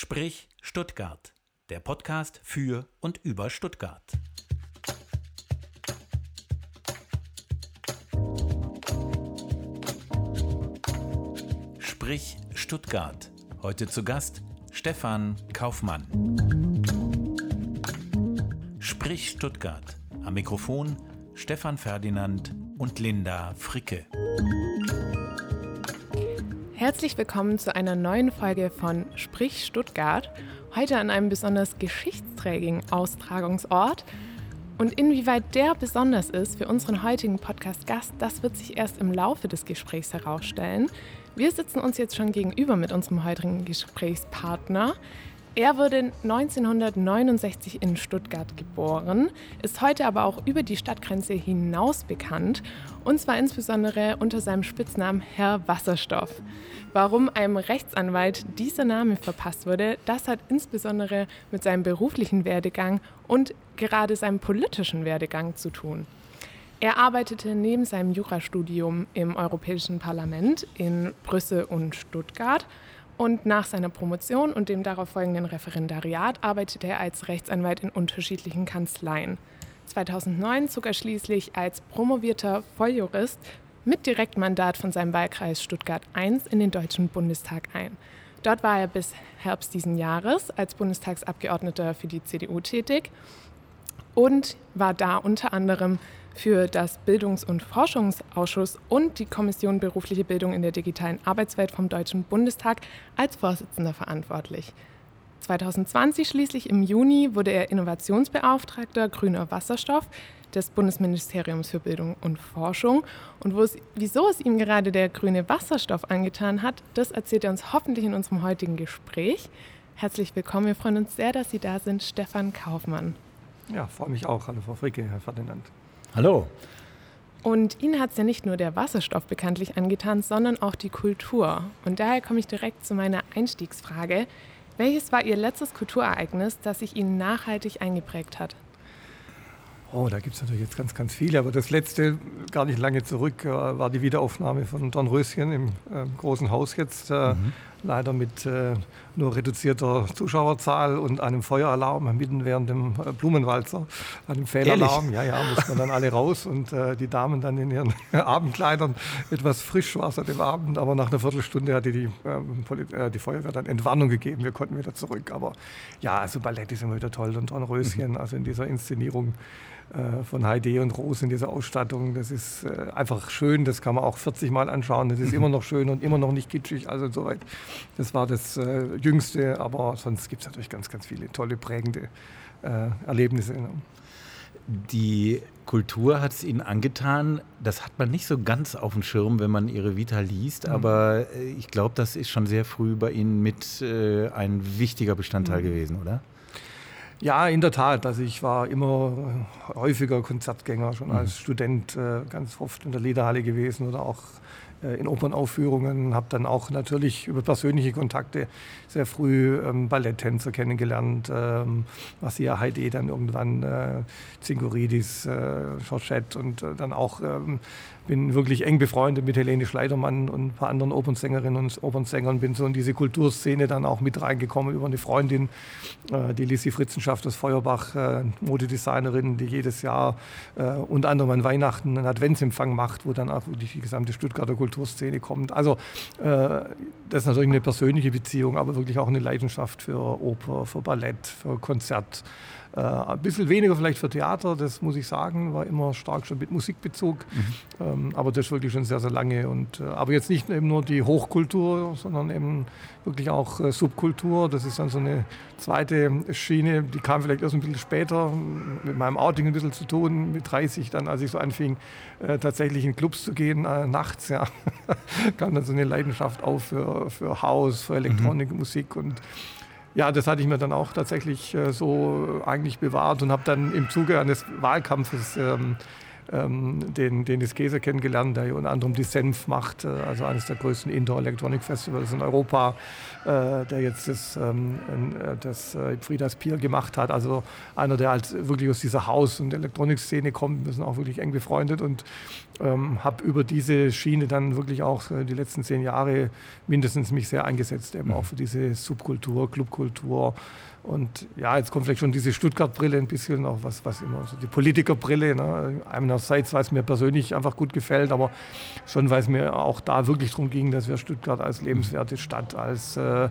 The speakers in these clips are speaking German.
Sprich Stuttgart, der Podcast für und über Stuttgart. Sprich Stuttgart. Heute zu Gast Stefan Kaufmann. Sprich Stuttgart. Am Mikrofon Stefan Ferdinand und Linda Fricke. Herzlich willkommen zu einer neuen Folge von Sprich Stuttgart. Heute an einem besonders geschichtsträgigen Austragungsort. Und inwieweit der besonders ist für unseren heutigen Podcast-Gast, das wird sich erst im Laufe des Gesprächs herausstellen. Wir sitzen uns jetzt schon gegenüber mit unserem heutigen Gesprächspartner. Er wurde 1969 in Stuttgart geboren, ist heute aber auch über die Stadtgrenze hinaus bekannt und zwar insbesondere unter seinem Spitznamen Herr Wasserstoff. Warum einem Rechtsanwalt dieser Name verpasst wurde, das hat insbesondere mit seinem beruflichen Werdegang und gerade seinem politischen Werdegang zu tun. Er arbeitete neben seinem Jurastudium im Europäischen Parlament in Brüssel und Stuttgart und nach seiner Promotion und dem darauf folgenden Referendariat arbeitete er als Rechtsanwalt in unterschiedlichen Kanzleien. 2009 zog er schließlich als promovierter Volljurist mit Direktmandat von seinem Wahlkreis Stuttgart I in den Deutschen Bundestag ein. Dort war er bis Herbst diesen Jahres als Bundestagsabgeordneter für die CDU tätig und war da unter anderem für das Bildungs- und Forschungsausschuss und die Kommission Berufliche Bildung in der digitalen Arbeitswelt vom Deutschen Bundestag als Vorsitzender verantwortlich. 2020 schließlich im Juni wurde er Innovationsbeauftragter grüner Wasserstoff des Bundesministeriums für Bildung und Forschung. Und es, wieso es ihm gerade der grüne Wasserstoff angetan hat, das erzählt er uns hoffentlich in unserem heutigen Gespräch. Herzlich willkommen, wir freuen uns sehr, dass Sie da sind, Stefan Kaufmann. Ja, freue mich auch. Hallo Frau Fricke, Herr Ferdinand. Hallo. Und Ihnen hat es ja nicht nur der Wasserstoff bekanntlich angetan, sondern auch die Kultur. Und daher komme ich direkt zu meiner Einstiegsfrage. Welches war Ihr letztes Kulturereignis, das sich Ihnen nachhaltig eingeprägt hat? Oh, da gibt es natürlich jetzt ganz, ganz viele, aber das letzte, gar nicht lange zurück, äh, war die Wiederaufnahme von Dornröschen im äh, großen Haus jetzt. Äh, mhm leider mit äh, nur reduzierter Zuschauerzahl und einem Feueralarm mitten während dem äh, Blumenwalzer, einem Fehlalarm. Ja, ja, mussten dann alle raus und äh, die Damen dann in ihren Abendkleidern. Etwas frisch war es an dem Abend, aber nach einer Viertelstunde hatte die, ähm, äh, die Feuerwehr dann Entwarnung gegeben. Wir konnten wieder zurück. Aber ja, also Ballett ist immer wieder toll und Dornröschen, mhm. also in dieser Inszenierung von Heidi und Rose in dieser Ausstattung. Das ist äh, einfach schön, das kann man auch 40 Mal anschauen. Das ist immer noch schön und immer noch nicht kitschig. Also soweit, das war das äh, Jüngste, aber sonst gibt es natürlich ganz, ganz viele tolle, prägende Erlebnisse. Die Kultur hat es Ihnen angetan. Das hat man nicht so ganz auf dem Schirm, wenn man Ihre Vita liest, mhm. aber ich glaube, das ist schon sehr früh bei Ihnen mit äh, ein wichtiger Bestandteil mhm. gewesen, oder? Ja, in der Tat. Also ich war immer häufiger Konzertgänger, schon als mhm. Student äh, ganz oft in der Lederhalle gewesen oder auch äh, in Opernaufführungen, habe dann auch natürlich über persönliche Kontakte sehr früh ähm, Balletttänzer kennengelernt, ähm, Marcia Heide dann irgendwann, äh, Zinguridis, äh, und äh, dann auch ähm, bin wirklich eng befreundet mit Helene Schleidermann und ein paar anderen Opernsängerinnen und Opernsängern, bin so in diese Kulturszene dann auch mit reingekommen über eine Freundin, äh, die Lisi Fritzenschaft aus Feuerbach, äh, Modedesignerin, die jedes Jahr äh, unter anderem an Weihnachten einen Adventsempfang macht, wo dann auch wirklich die gesamte Stuttgarter Kulturszene kommt. Also äh, das ist natürlich eine persönliche Beziehung, aber wirklich auch eine Leidenschaft für Oper, für Ballett, für Konzert. Äh, ein bisschen weniger vielleicht für Theater, das muss ich sagen, war immer stark schon mit Musikbezug. Mhm. Ähm, aber das wirklich schon sehr, sehr lange. Und, äh, aber jetzt nicht eben nur die Hochkultur, sondern eben wirklich auch äh, Subkultur. Das ist dann so eine zweite Schiene, die kam vielleicht erst ein bisschen später, mit meinem Outing ein bisschen zu tun, mit 30 dann, als ich so anfing, äh, tatsächlich in Clubs zu gehen, äh, nachts, ja, kam dann so eine Leidenschaft auf für, für House, für Elektronik, mhm. Musik und ja, das hatte ich mir dann auch tatsächlich äh, so eigentlich bewahrt und habe dann im Zuge eines Wahlkampfes ähm, den Denis Käse kennengelernt, der unter anderem die Senf macht, äh, also eines der größten Indoor Electronic Festivals in Europa, äh, der jetzt das, ähm, äh, das äh, Friedas Pier gemacht hat. Also einer, der halt wirklich aus dieser Haus- und Elektronikszene kommt. Wir sind auch wirklich eng befreundet und ähm, habe über diese Schiene dann wirklich auch äh, die letzten zehn Jahre mindestens mich sehr eingesetzt, eben mhm. auch für diese Subkultur, Clubkultur. Und ja, jetzt kommt vielleicht schon diese Stuttgart-Brille ein bisschen, auch was, was immer so die Politikerbrille. Ne? Einerseits, weil es mir persönlich einfach gut gefällt, aber schon, weil es mir auch da wirklich darum ging, dass wir Stuttgart als lebenswerte Stadt, als äh,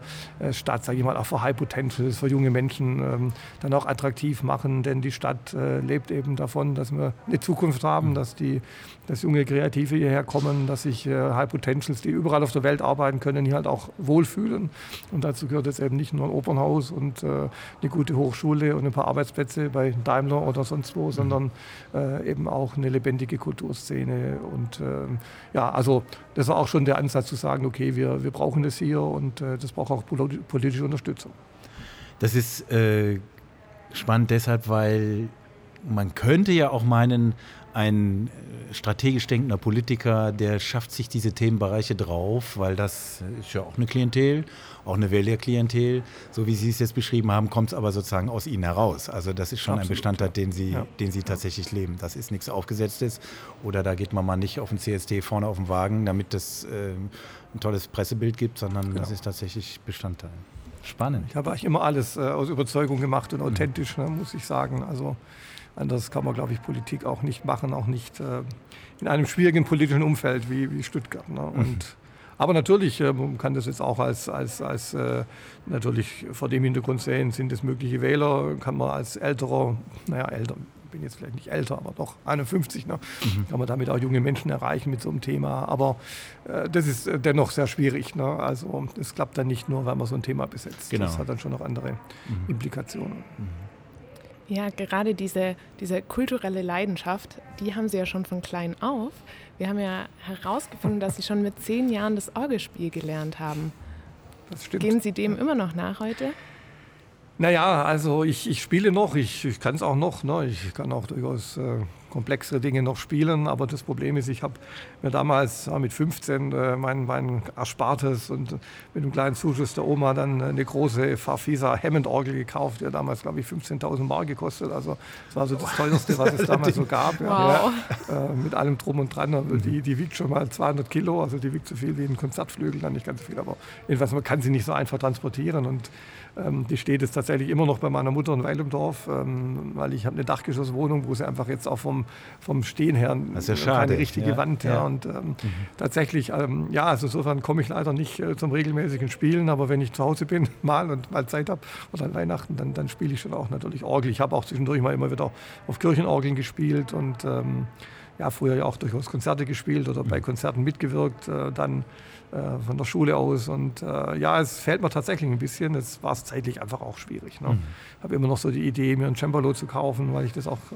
Stadt, sage ich mal, auch für High Potentials, für junge Menschen ähm, dann auch attraktiv machen. Denn die Stadt äh, lebt eben davon, dass wir eine Zukunft haben, dass die dass junge Kreative hierher kommen, dass sich äh, High Potentials, die überall auf der Welt arbeiten können, hier halt auch wohlfühlen. Und dazu gehört jetzt eben nicht nur ein Opernhaus und äh, eine gute Hochschule und ein paar Arbeitsplätze bei Daimler oder sonst wo, mhm. sondern äh, eben auch eine lebendige Kulturszene. Und ähm, ja, also das war auch schon der Ansatz zu sagen, okay, wir, wir brauchen das hier und äh, das braucht auch politische Unterstützung. Das ist äh, spannend deshalb, weil man könnte ja auch meinen, ein äh, strategisch denkender Politiker, der schafft sich diese Themenbereiche drauf, weil das ist ja auch eine Klientel, auch eine Wählerklientel. So wie Sie es jetzt beschrieben haben, kommt es aber sozusagen aus Ihnen heraus. Also das ist schon Absolut, ein Bestandteil, den Sie, ja. den Sie tatsächlich leben. Das ist nichts Aufgesetztes oder da geht man mal nicht auf den CSD vorne auf den Wagen, damit das äh, ein tolles Pressebild gibt, sondern genau. das ist tatsächlich Bestandteil. Spannend. Ich habe eigentlich immer alles äh, aus Überzeugung gemacht und mhm. authentisch, mhm. ne, muss ich sagen. Also Anders kann man, glaube ich, Politik auch nicht machen, auch nicht äh, in einem schwierigen politischen Umfeld wie, wie Stuttgart. Ne? Und, mhm. Aber natürlich, äh, man kann das jetzt auch als, als, als äh, natürlich vor dem Hintergrund sehen, sind es mögliche Wähler, kann man als älterer, naja, älter, bin jetzt vielleicht nicht älter, aber doch 51, ne? Mhm. kann man damit auch junge Menschen erreichen mit so einem Thema. Aber äh, das ist äh, dennoch sehr schwierig. Ne? Also es klappt dann nicht nur, weil man so ein Thema besetzt. Genau. Das hat dann schon noch andere mhm. Implikationen. Mhm. Ja, gerade diese, diese kulturelle Leidenschaft, die haben Sie ja schon von klein auf. Wir haben ja herausgefunden, dass Sie schon mit zehn Jahren das Orgelspiel gelernt haben. Das stimmt. Gehen Sie dem immer noch nach heute? Naja, also ich, ich spiele noch, ich, ich kann es auch noch. Ne? Ich kann auch durchaus äh, komplexere Dinge noch spielen. Aber das Problem ist, ich habe mir damals mit 15 äh, mein, mein Erspartes und mit einem kleinen Zuschuss der Oma dann eine große Farfisa Hammond-Orgel gekauft, die hat damals, glaube ich, 15.000 Mark gekostet. Also das war so das teuerste, was es damals so gab. Ja. Wow. Ja, äh, mit allem Drum und Dran. Also die, die wiegt schon mal 200 Kilo, also die wiegt so viel wie ein Konzertflügel, dann nicht ganz so viel. Aber jedenfalls, man kann sie nicht so einfach transportieren. Und ähm, die steht jetzt tatsächlich immer noch bei meiner Mutter in Weil im Dorf, ähm, weil ich habe eine Dachgeschosswohnung, wo sie einfach jetzt auch vom, vom Stehen her ja keine richtige ja, Wand. Ja. ja. Und ähm, mhm. tatsächlich, ähm, ja, also insofern komme ich leider nicht äh, zum regelmäßigen Spielen, aber wenn ich zu Hause bin, mal und mal Zeit habe oder an Weihnachten, dann, dann spiele ich schon auch natürlich Orgel. Ich habe auch zwischendurch mal immer wieder auf Kirchenorgeln gespielt und ähm, ja, früher ja auch durchaus Konzerte gespielt oder bei mhm. Konzerten mitgewirkt. Äh, dann äh, von der Schule aus. Und äh, ja, es fällt mir tatsächlich ein bisschen. Jetzt war es zeitlich einfach auch schwierig. Ne? Mhm. habe immer noch so die Idee, mir ein Cembalo zu kaufen, weil ich das auch äh,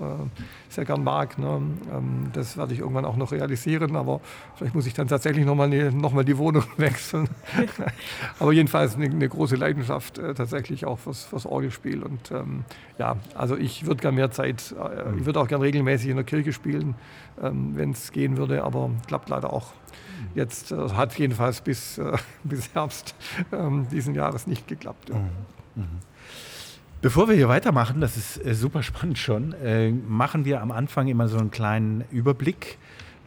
sehr gern mag. Ne? Ähm, das werde ich irgendwann auch noch realisieren, aber vielleicht muss ich dann tatsächlich nochmal ne, noch mal die Wohnung wechseln. aber jedenfalls eine, eine große Leidenschaft äh, tatsächlich auch fürs, fürs Orgelspiel. Und ähm, ja, also ich würde gerne mehr Zeit, äh, mhm. ich würde auch gerne regelmäßig in der Kirche spielen, ähm, wenn es gehen würde, aber klappt leider auch Jetzt äh, hat jedenfalls bis, äh, bis Herbst ähm, diesen Jahres nicht geklappt. Mhm. Mhm. Bevor wir hier weitermachen, das ist äh, super spannend schon, äh, machen wir am Anfang immer so einen kleinen Überblick,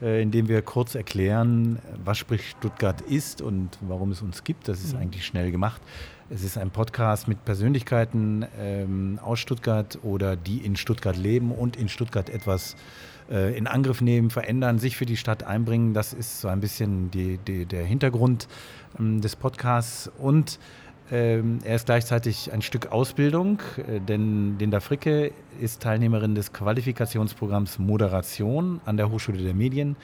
äh, indem wir kurz erklären, was Sprich Stuttgart ist und warum es uns gibt. Das ist mhm. eigentlich schnell gemacht. Es ist ein Podcast mit Persönlichkeiten ähm, aus Stuttgart oder die in Stuttgart leben und in Stuttgart etwas äh, in Angriff nehmen, verändern, sich für die Stadt einbringen. Das ist so ein bisschen die, die, der Hintergrund ähm, des Podcasts. Und ähm, er ist gleichzeitig ein Stück Ausbildung, äh, denn Linda Fricke ist Teilnehmerin des Qualifikationsprogramms Moderation an der Hochschule der Medien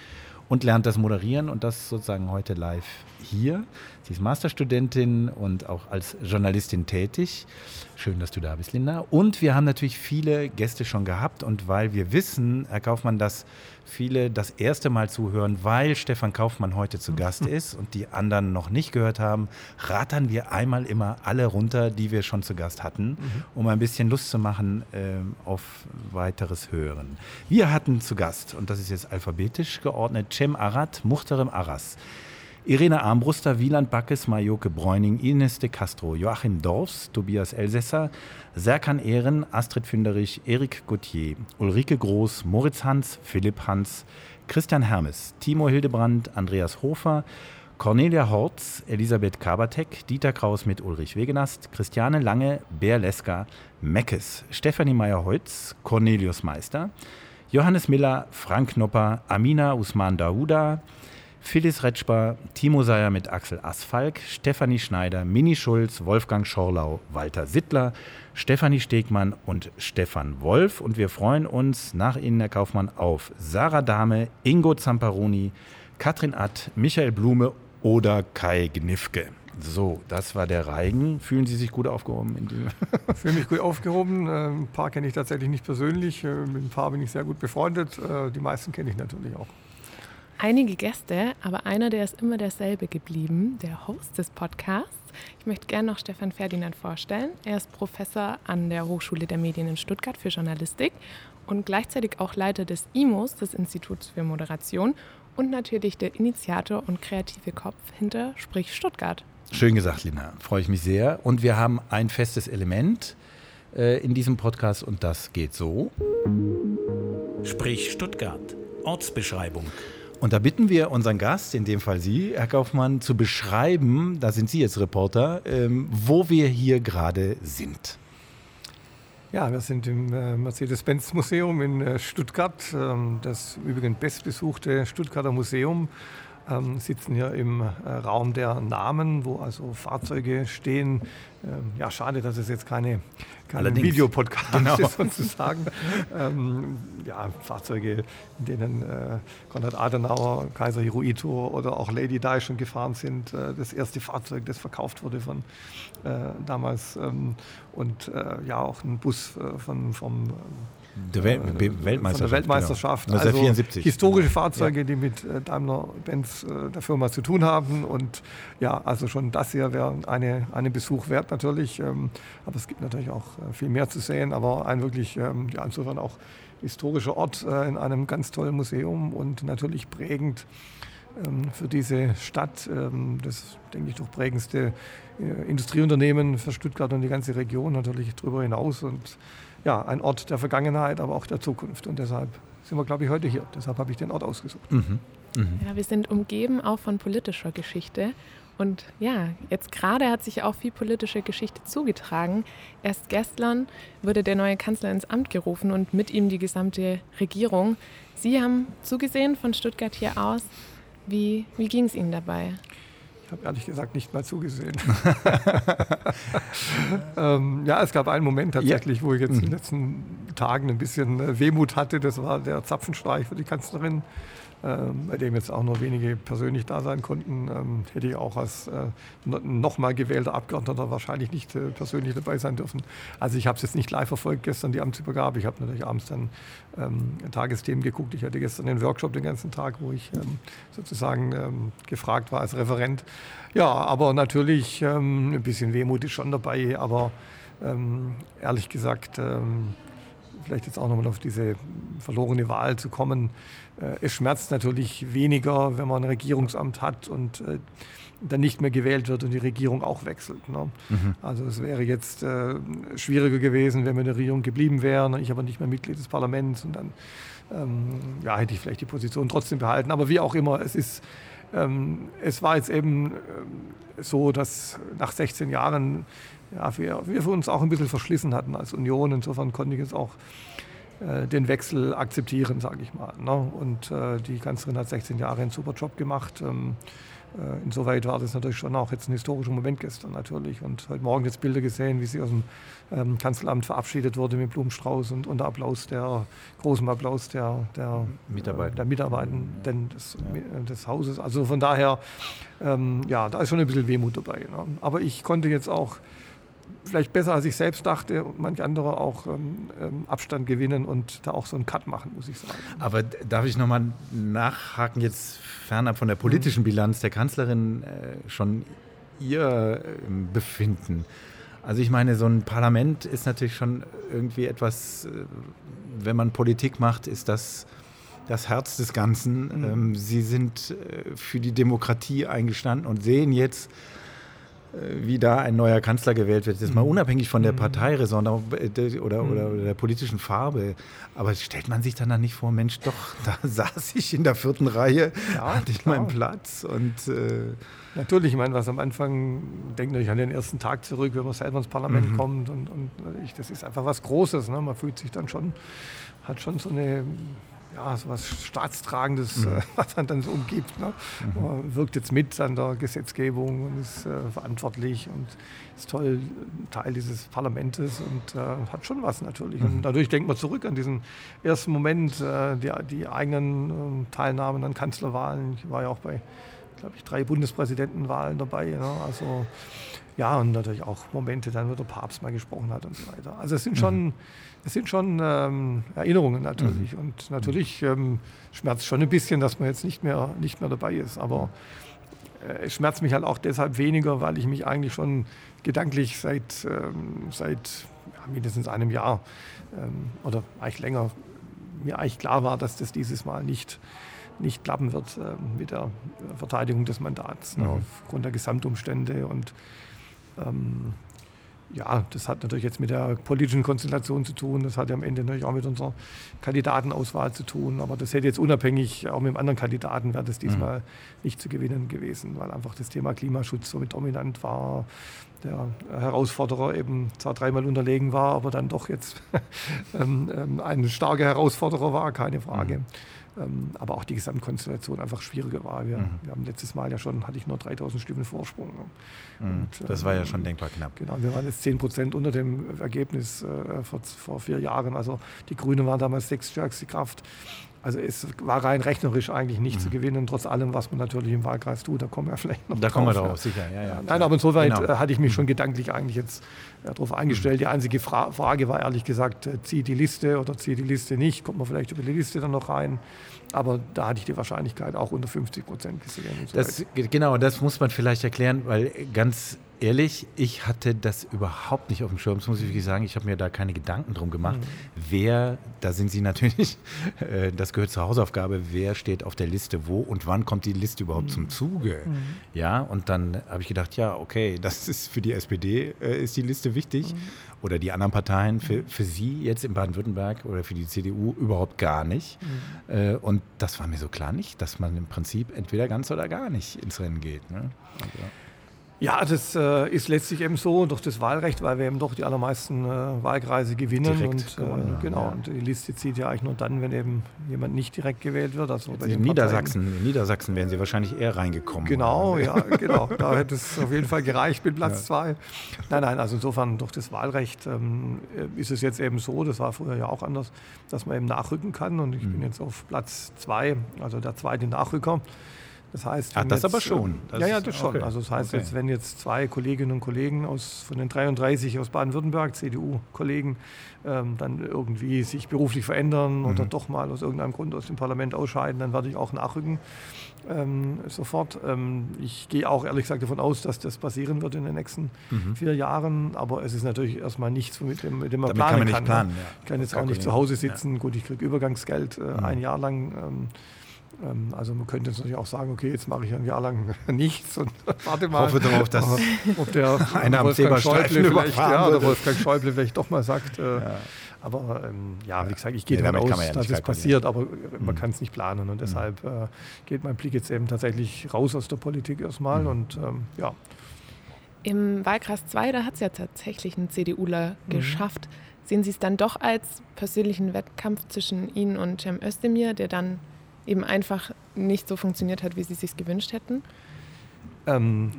und lernt das Moderieren und das sozusagen heute live hier. Sie ist Masterstudentin und auch als Journalistin tätig. Schön, dass du da bist, Linda. Und wir haben natürlich viele Gäste schon gehabt. Und weil wir wissen, Herr Kaufmann, dass viele das erste Mal zuhören, weil Stefan Kaufmann heute zu Gast ist und die anderen noch nicht gehört haben, rattern wir einmal immer alle runter, die wir schon zu Gast hatten, mhm. um ein bisschen Lust zu machen äh, auf weiteres Hören. Wir hatten zu Gast, und das ist jetzt alphabetisch geordnet, Cem Arad, Muchterem Arras. Irene Armbruster, Wieland Backes, Majoke Bräuning, Ines de Castro, Joachim Dorfs, Tobias Elsässer, Serkan Ehren, Astrid Fünderich, Erik Gauthier, Ulrike Groß, Moritz Hans, Philipp Hans, Christian Hermes, Timo Hildebrand, Andreas Hofer, Cornelia Horz, Elisabeth Kabatek, Dieter Kraus mit Ulrich Wegenast, Christiane Lange, Bär Leska, Meckes, Stefanie Meyer-Holz, Cornelius Meister, Johannes Miller, Frank Knopper, Amina Usman Daouda, Phyllis Retschbar, Timo Seyer mit Axel Asfalk, Stefanie Schneider, Mini Schulz, Wolfgang Schorlau, Walter Sittler, Stefanie Stegmann und Stefan Wolf. Und wir freuen uns nach Ihnen, Herr Kaufmann, auf Sarah Dahme, Ingo Zamparoni, Katrin Att, Michael Blume oder Kai Gnifke. So, das war der Reigen. Fühlen Sie sich gut aufgehoben? Ich fühle mich gut aufgehoben. Äh, ein paar kenne ich tatsächlich nicht persönlich. Äh, mit ein paar bin ich sehr gut befreundet. Äh, die meisten kenne ich natürlich auch einige Gäste, aber einer, der ist immer derselbe geblieben, der Host des Podcasts. Ich möchte gerne noch Stefan Ferdinand vorstellen. Er ist Professor an der Hochschule der Medien in Stuttgart für Journalistik und gleichzeitig auch Leiter des IMOS, des Instituts für Moderation und natürlich der Initiator und kreative Kopf hinter Sprich Stuttgart. Schön gesagt, Lina. Freue ich mich sehr. Und wir haben ein festes Element äh, in diesem Podcast und das geht so. Sprich Stuttgart. Ortsbeschreibung. Und da bitten wir unseren Gast, in dem Fall Sie, Herr Kaufmann, zu beschreiben, da sind Sie jetzt Reporter, ähm, wo wir hier gerade sind. Ja, wir sind im äh, Mercedes-Benz-Museum in äh, Stuttgart, ähm, das übrigens bestbesuchte Stuttgarter Museum ähm, sitzen hier im äh, Raum der Namen, wo also Fahrzeuge stehen. Ähm, ja, schade, dass es jetzt keine, keine Videopodcast genau. ist sozusagen. ähm, ja, Fahrzeuge, in denen äh, Konrad Adenauer, Kaiser Hirohito oder auch Lady Di schon gefahren sind. Äh, das erste Fahrzeug, das verkauft wurde von äh, damals. Ähm, und äh, ja, auch ein Bus äh, von, vom der Wel Weltmeisterschaft. Von der Weltmeisterschaft. Genau. Also historische genau. Fahrzeuge, ja. die mit äh, Daimler-Benz, äh, der Firma, zu tun haben. Und ja, also schon das hier wäre eine, einen Besuch wert natürlich. Ähm, aber es gibt natürlich auch äh, viel mehr zu sehen. Aber ein wirklich, ähm, ja, insofern auch historischer Ort in einem ganz tollen Museum und natürlich prägend ähm, für diese Stadt. Das, denke ich, doch prägendste Industrieunternehmen für Stuttgart und die ganze Region natürlich darüber hinaus. Und ja, ein Ort der Vergangenheit, aber auch der Zukunft. Und deshalb sind wir, glaube ich, heute hier. Deshalb habe ich den Ort ausgesucht. Mhm. Mhm. Ja, wir sind umgeben auch von politischer Geschichte. Und ja, jetzt gerade hat sich auch viel politische Geschichte zugetragen. Erst gestern wurde der neue Kanzler ins Amt gerufen und mit ihm die gesamte Regierung. Sie haben zugesehen von Stuttgart hier aus. Wie, wie ging es Ihnen dabei? Ich habe ehrlich gesagt nicht mal zugesehen. ähm, ja, es gab einen Moment tatsächlich, ja. wo ich jetzt in den mhm. letzten Tagen ein bisschen äh, Wehmut hatte. Das war der Zapfenstreich für die Kanzlerin bei dem jetzt auch nur wenige persönlich da sein konnten, ähm, hätte ich auch als äh, nochmal gewählter Abgeordneter wahrscheinlich nicht äh, persönlich dabei sein dürfen. Also ich habe es jetzt nicht live verfolgt, gestern die Amtsübergabe. Ich habe natürlich abends dann ähm, Tagesthemen geguckt. Ich hatte gestern den Workshop den ganzen Tag, wo ich ähm, sozusagen ähm, gefragt war als Referent. Ja, aber natürlich ähm, ein bisschen Wehmut ist schon dabei, aber ehrlich gesagt, vielleicht jetzt auch nochmal auf diese verlorene Wahl zu kommen, es schmerzt natürlich weniger, wenn man ein Regierungsamt hat und äh, dann nicht mehr gewählt wird und die Regierung auch wechselt. Ne? Mhm. Also es wäre jetzt äh, schwieriger gewesen, wenn wir in der Regierung geblieben wären. Ich aber nicht mehr Mitglied des Parlaments und dann ähm, ja, hätte ich vielleicht die Position trotzdem behalten. Aber wie auch immer, es ist ähm, es war jetzt eben ähm, so, dass nach 16 Jahren ja, wir, wir für uns auch ein bisschen verschlissen hatten als Union. Insofern konnte ich jetzt auch äh, den Wechsel akzeptieren, sage ich mal. Ne? Und äh, die Kanzlerin hat 16 Jahre einen super Job gemacht. Ähm, äh, insoweit war das natürlich schon auch jetzt ein historischer Moment gestern natürlich. Und heute Morgen jetzt Bilder gesehen, wie sie aus dem ähm, Kanzleramt verabschiedet wurde mit Blumenstrauß und unter Applaus der, großem Applaus der, der Mitarbeiter. der Mitarbeitenden des, ja. des Hauses. Also von daher, ähm, ja, da ist schon ein bisschen Wehmut dabei. Ne? Aber ich konnte jetzt auch vielleicht besser als ich selbst dachte und manche andere auch ähm, ähm, Abstand gewinnen und da auch so einen Cut machen, muss ich sagen. Aber darf ich nochmal nachhaken, jetzt fernab von der politischen Bilanz der Kanzlerin, äh, schon Ihr äh, Befinden? Also ich meine, so ein Parlament ist natürlich schon irgendwie etwas, äh, wenn man Politik macht, ist das das Herz des Ganzen. Mhm. Ähm, Sie sind äh, für die Demokratie eingestanden und sehen jetzt, wie da ein neuer Kanzler gewählt wird. Das ist mal mhm. unabhängig von der mhm. Parteiräson oder, oder, oder mhm. der politischen Farbe. Aber stellt man sich dann, dann nicht vor, Mensch, doch, da saß ich in der vierten Reihe, ja, hatte ich meinen Platz und äh Natürlich, ich meine, was am Anfang, denkt natürlich an den ersten Tag zurück, wenn man selber ins Parlament mhm. kommt und, und ich, das ist einfach was Großes. Ne? Man fühlt sich dann schon, hat schon so eine ja, so was Staatstragendes, mhm. Äh, was man dann so umgibt. Ne? Mhm. Man wirkt jetzt mit an der Gesetzgebung und ist äh, verantwortlich und ist toll Teil dieses Parlaments und äh, hat schon was natürlich. Mhm. Und dadurch denkt man zurück an diesen ersten Moment, äh, die, die, eigenen äh, Teilnahmen an Kanzlerwahlen. Ich war ja auch bei, glaube ich, drei Bundespräsidentenwahlen dabei. Ne? Also ja, und natürlich auch Momente, dann, wo der Papst mal gesprochen hat und so weiter. Also es sind schon, mhm. es sind schon ähm, Erinnerungen natürlich. Mhm. Und natürlich ähm, schmerzt schon ein bisschen, dass man jetzt nicht mehr, nicht mehr dabei ist. Aber äh, es schmerzt mich halt auch deshalb weniger, weil ich mich eigentlich schon gedanklich seit, ähm, seit ja, mindestens einem Jahr ähm, oder eigentlich länger mir eigentlich klar war, dass das dieses Mal nicht, nicht klappen wird äh, mit der Verteidigung des Mandats ne, mhm. aufgrund der Gesamtumstände und ähm, ja, das hat natürlich jetzt mit der politischen Konstellation zu tun. Das hat ja am Ende natürlich auch mit unserer Kandidatenauswahl zu tun. Aber das hätte jetzt unabhängig, auch mit dem anderen Kandidaten, wäre das diesmal mhm. nicht zu gewinnen gewesen, weil einfach das Thema Klimaschutz so mit dominant war. Der Herausforderer eben zwar dreimal unterlegen war, aber dann doch jetzt ähm, ähm, ein starker Herausforderer war, keine Frage. Mhm. Ähm, aber auch die Gesamtkonstellation einfach schwieriger war. Wir, mhm. wir, haben letztes Mal ja schon, hatte ich nur 3000 Stimmen Vorsprung. Ne? Mhm. Und, das war ja schon denkbar knapp. Genau, wir waren jetzt 10 Prozent unter dem Ergebnis äh, vor, vor, vier Jahren. Also die Grünen waren damals sechsstärkste Kraft. Also es war rein rechnerisch eigentlich nicht mhm. zu gewinnen, trotz allem, was man natürlich im Wahlkreis tut. Da kommen wir vielleicht noch Da drauf, kommen wir drauf, ja. sicher. Ja, ja, Nein, aber insoweit genau. Äh, hatte ich mich schon gedanklich eigentlich jetzt äh, darauf eingestellt. Mhm. Die einzige Fra Frage war ehrlich gesagt, äh, zieht die Liste oder zieht die Liste nicht? Kommt man vielleicht über die Liste dann noch rein? Aber da hatte ich die Wahrscheinlichkeit auch unter 50 Prozent gesehen. Das, genau, das muss man vielleicht erklären, weil ganz ehrlich, ich hatte das überhaupt nicht auf dem Schirm. Das muss ich wirklich sagen. Ich habe mir da keine Gedanken drum gemacht. Mhm. Wer, da sind Sie natürlich, äh, das gehört zur Hausaufgabe, wer steht auf der Liste wo und wann kommt die Liste überhaupt mhm. zum Zuge? Mhm. Ja, und dann habe ich gedacht, ja, okay, das ist für die SPD, äh, ist die Liste wichtig. Mhm. Oder die anderen Parteien, für, mhm. für Sie jetzt in Baden-Württemberg oder für die CDU überhaupt gar nicht. Mhm. Äh, und das war mir so klar nicht, dass man im Prinzip entweder ganz oder gar nicht ins Rennen geht. Ne? Also, ja, das äh, ist letztlich eben so durch das Wahlrecht, weil wir eben doch die allermeisten äh, Wahlkreise gewinnen. Direkt und, äh, gewonnen, genau, ja. und die Liste zieht ja eigentlich nur dann, wenn eben jemand nicht direkt gewählt wird. Also in Niedersachsen, in Niedersachsen wären Sie wahrscheinlich eher reingekommen. Genau, oder? ja, genau. Da hätte es auf jeden Fall gereicht mit Platz ja. zwei. Nein, nein, also insofern durch das Wahlrecht ähm, ist es jetzt eben so, das war früher ja auch anders, dass man eben nachrücken kann. Und ich mhm. bin jetzt auf Platz zwei, also der zweite Nachrücker. Das heißt, Ach, das jetzt, aber schon. Das ja, ja, das schon. Okay. Also das heißt okay. jetzt, wenn jetzt zwei Kolleginnen und Kollegen aus, von den 33 aus Baden-Württemberg, CDU-Kollegen, ähm, dann irgendwie sich beruflich verändern mhm. oder doch mal aus irgendeinem Grund aus dem Parlament ausscheiden, dann werde ich auch nachrücken ähm, sofort. Ähm, ich gehe auch ehrlich gesagt davon aus, dass das passieren wird in den nächsten mhm. vier Jahren, aber es ist natürlich erstmal nichts, mit dem, mit dem man Damit planen kann. Man nicht kann, planen, ja. Ich kann jetzt auch nicht zu Hause sitzen. Ja. Gut, ich kriege Übergangsgeld äh, mhm. ein Jahr lang ähm, also man könnte jetzt natürlich auch sagen, okay, jetzt mache ich ein Jahr lang nichts und warte mal, hoffe darauf, dass ob der einer am Schäuble vielleicht, ja, oder Wolfgang Schäuble vielleicht doch mal sagt. Äh, ja. Aber ähm, ja, wie gesagt, ich gehe nee, davon aus, ja dass es passiert, aber man mhm. kann es nicht planen und mhm. deshalb äh, geht mein Blick jetzt eben tatsächlich raus aus der Politik erstmal mhm. und ähm, ja. Im Wahlkreis 2, da hat es ja tatsächlich ein CDUler mhm. geschafft. Sehen Sie es dann doch als persönlichen Wettkampf zwischen Ihnen und Cem Özdemir, der dann eben einfach nicht so funktioniert hat, wie sie es sich gewünscht hätten? Ähm,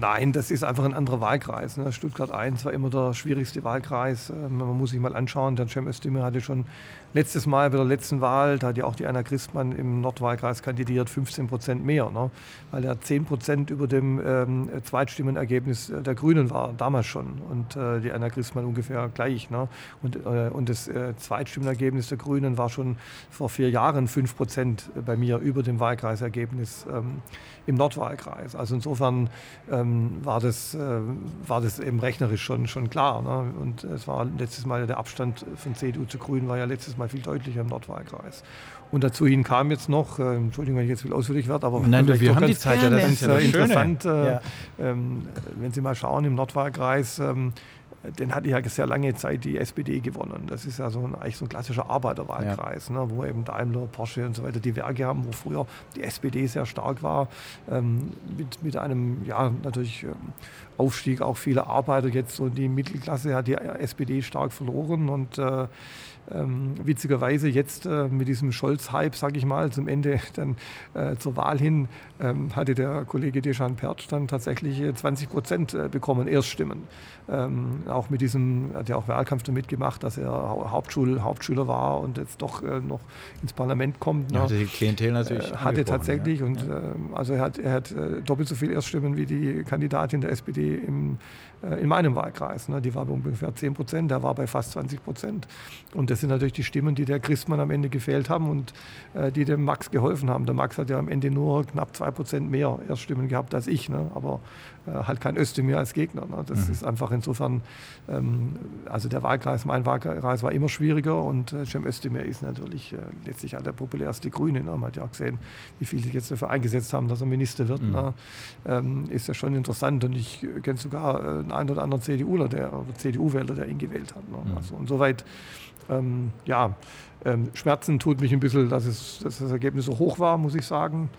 Nein, das ist einfach ein anderer Wahlkreis. Ne? Stuttgart 1 war immer der schwierigste Wahlkreis. Ähm, man muss sich mal anschauen, der Cem Özdemir hatte schon letztes Mal bei der letzten Wahl, da hat ja auch die Anna Christmann im Nordwahlkreis kandidiert, 15 Prozent mehr, ne? weil er 10 Prozent über dem ähm, Zweitstimmenergebnis der Grünen war, damals schon. Und äh, die Anna Christmann ungefähr gleich. Ne? Und, äh, und das äh, Zweitstimmenergebnis der Grünen war schon vor vier Jahren 5 Prozent bei mir über dem Wahlkreisergebnis ähm, im Nordwahlkreis. Also insofern ähm, war, das, äh, war das eben rechnerisch schon, schon klar. Ne? Und es war letztes Mal der Abstand von CDU zu Grünen war ja letztes Mal viel deutlicher im Nordwahlkreis. Und dazu hin kam jetzt noch, äh, Entschuldigung, wenn ich jetzt viel ausführlich werde, aber Nein, wir haben die Zeit, ja, das ist ja interessant, äh, ja. ähm, wenn Sie mal schauen im Nordwahlkreis, ähm, den hatte ja sehr lange Zeit die SPD gewonnen. Das ist ja so ein, eigentlich so ein klassischer Arbeiterwahlkreis, ja. ne, wo eben Daimler, Porsche und so weiter die Werke haben, wo früher die SPD sehr stark war, ähm, mit, mit einem, ja, natürlich ähm, Aufstieg auch vieler Arbeiter jetzt so die Mittelklasse hat die SPD stark verloren und äh, ähm, witzigerweise jetzt äh, mit diesem Scholz-Hype, sage ich mal, zum Ende dann äh, zur Wahl hin, ähm, hatte der Kollege Deschan Pertsch dann tatsächlich 20 äh, Prozent äh, bekommen, Erststimmen. Ähm, auch mit diesem, hat ja auch Wahlkampf damit gemacht, dass er Hauptschul, Hauptschüler war und jetzt doch äh, noch ins Parlament kommt. Ne? Hatte die Klientel natürlich. Äh, hatte tatsächlich ja. und. Ähm, also er hat, er hat doppelt so viele Erststimmen wie die Kandidatin der SPD im äh, in meinem Wahlkreis. Ne? Die war bei ungefähr 10 Prozent, der war bei fast 20 Prozent. Und das sind natürlich die Stimmen, die der Christmann am Ende gefehlt haben und äh, die dem Max geholfen haben. Der Max hat ja am Ende nur knapp 2 Prozent mehr Erststimmen gehabt als ich, ne? aber äh, halt kein Özdemir als Gegner. Ne? Das mhm. ist einfach insofern, ähm, also der Wahlkreis, mein Wahlkreis war immer schwieriger und äh, Cem Özdemir ist natürlich äh, letztlich halt der populärste Grüne. Ne? Man hat ja auch gesehen, wie viele sich jetzt dafür eingesetzt haben, dass er Minister wird. Mhm. Ne? Ähm, ist ja schon interessant und ich kenne sogar äh, einen einen oder anderen CDUler, der, CDU-Wähler, der ihn gewählt hat. Ne? Mhm. Also insoweit, ähm, ja, ähm, Schmerzen tut mich ein bisschen, dass, es, dass das Ergebnis so hoch war, muss ich sagen.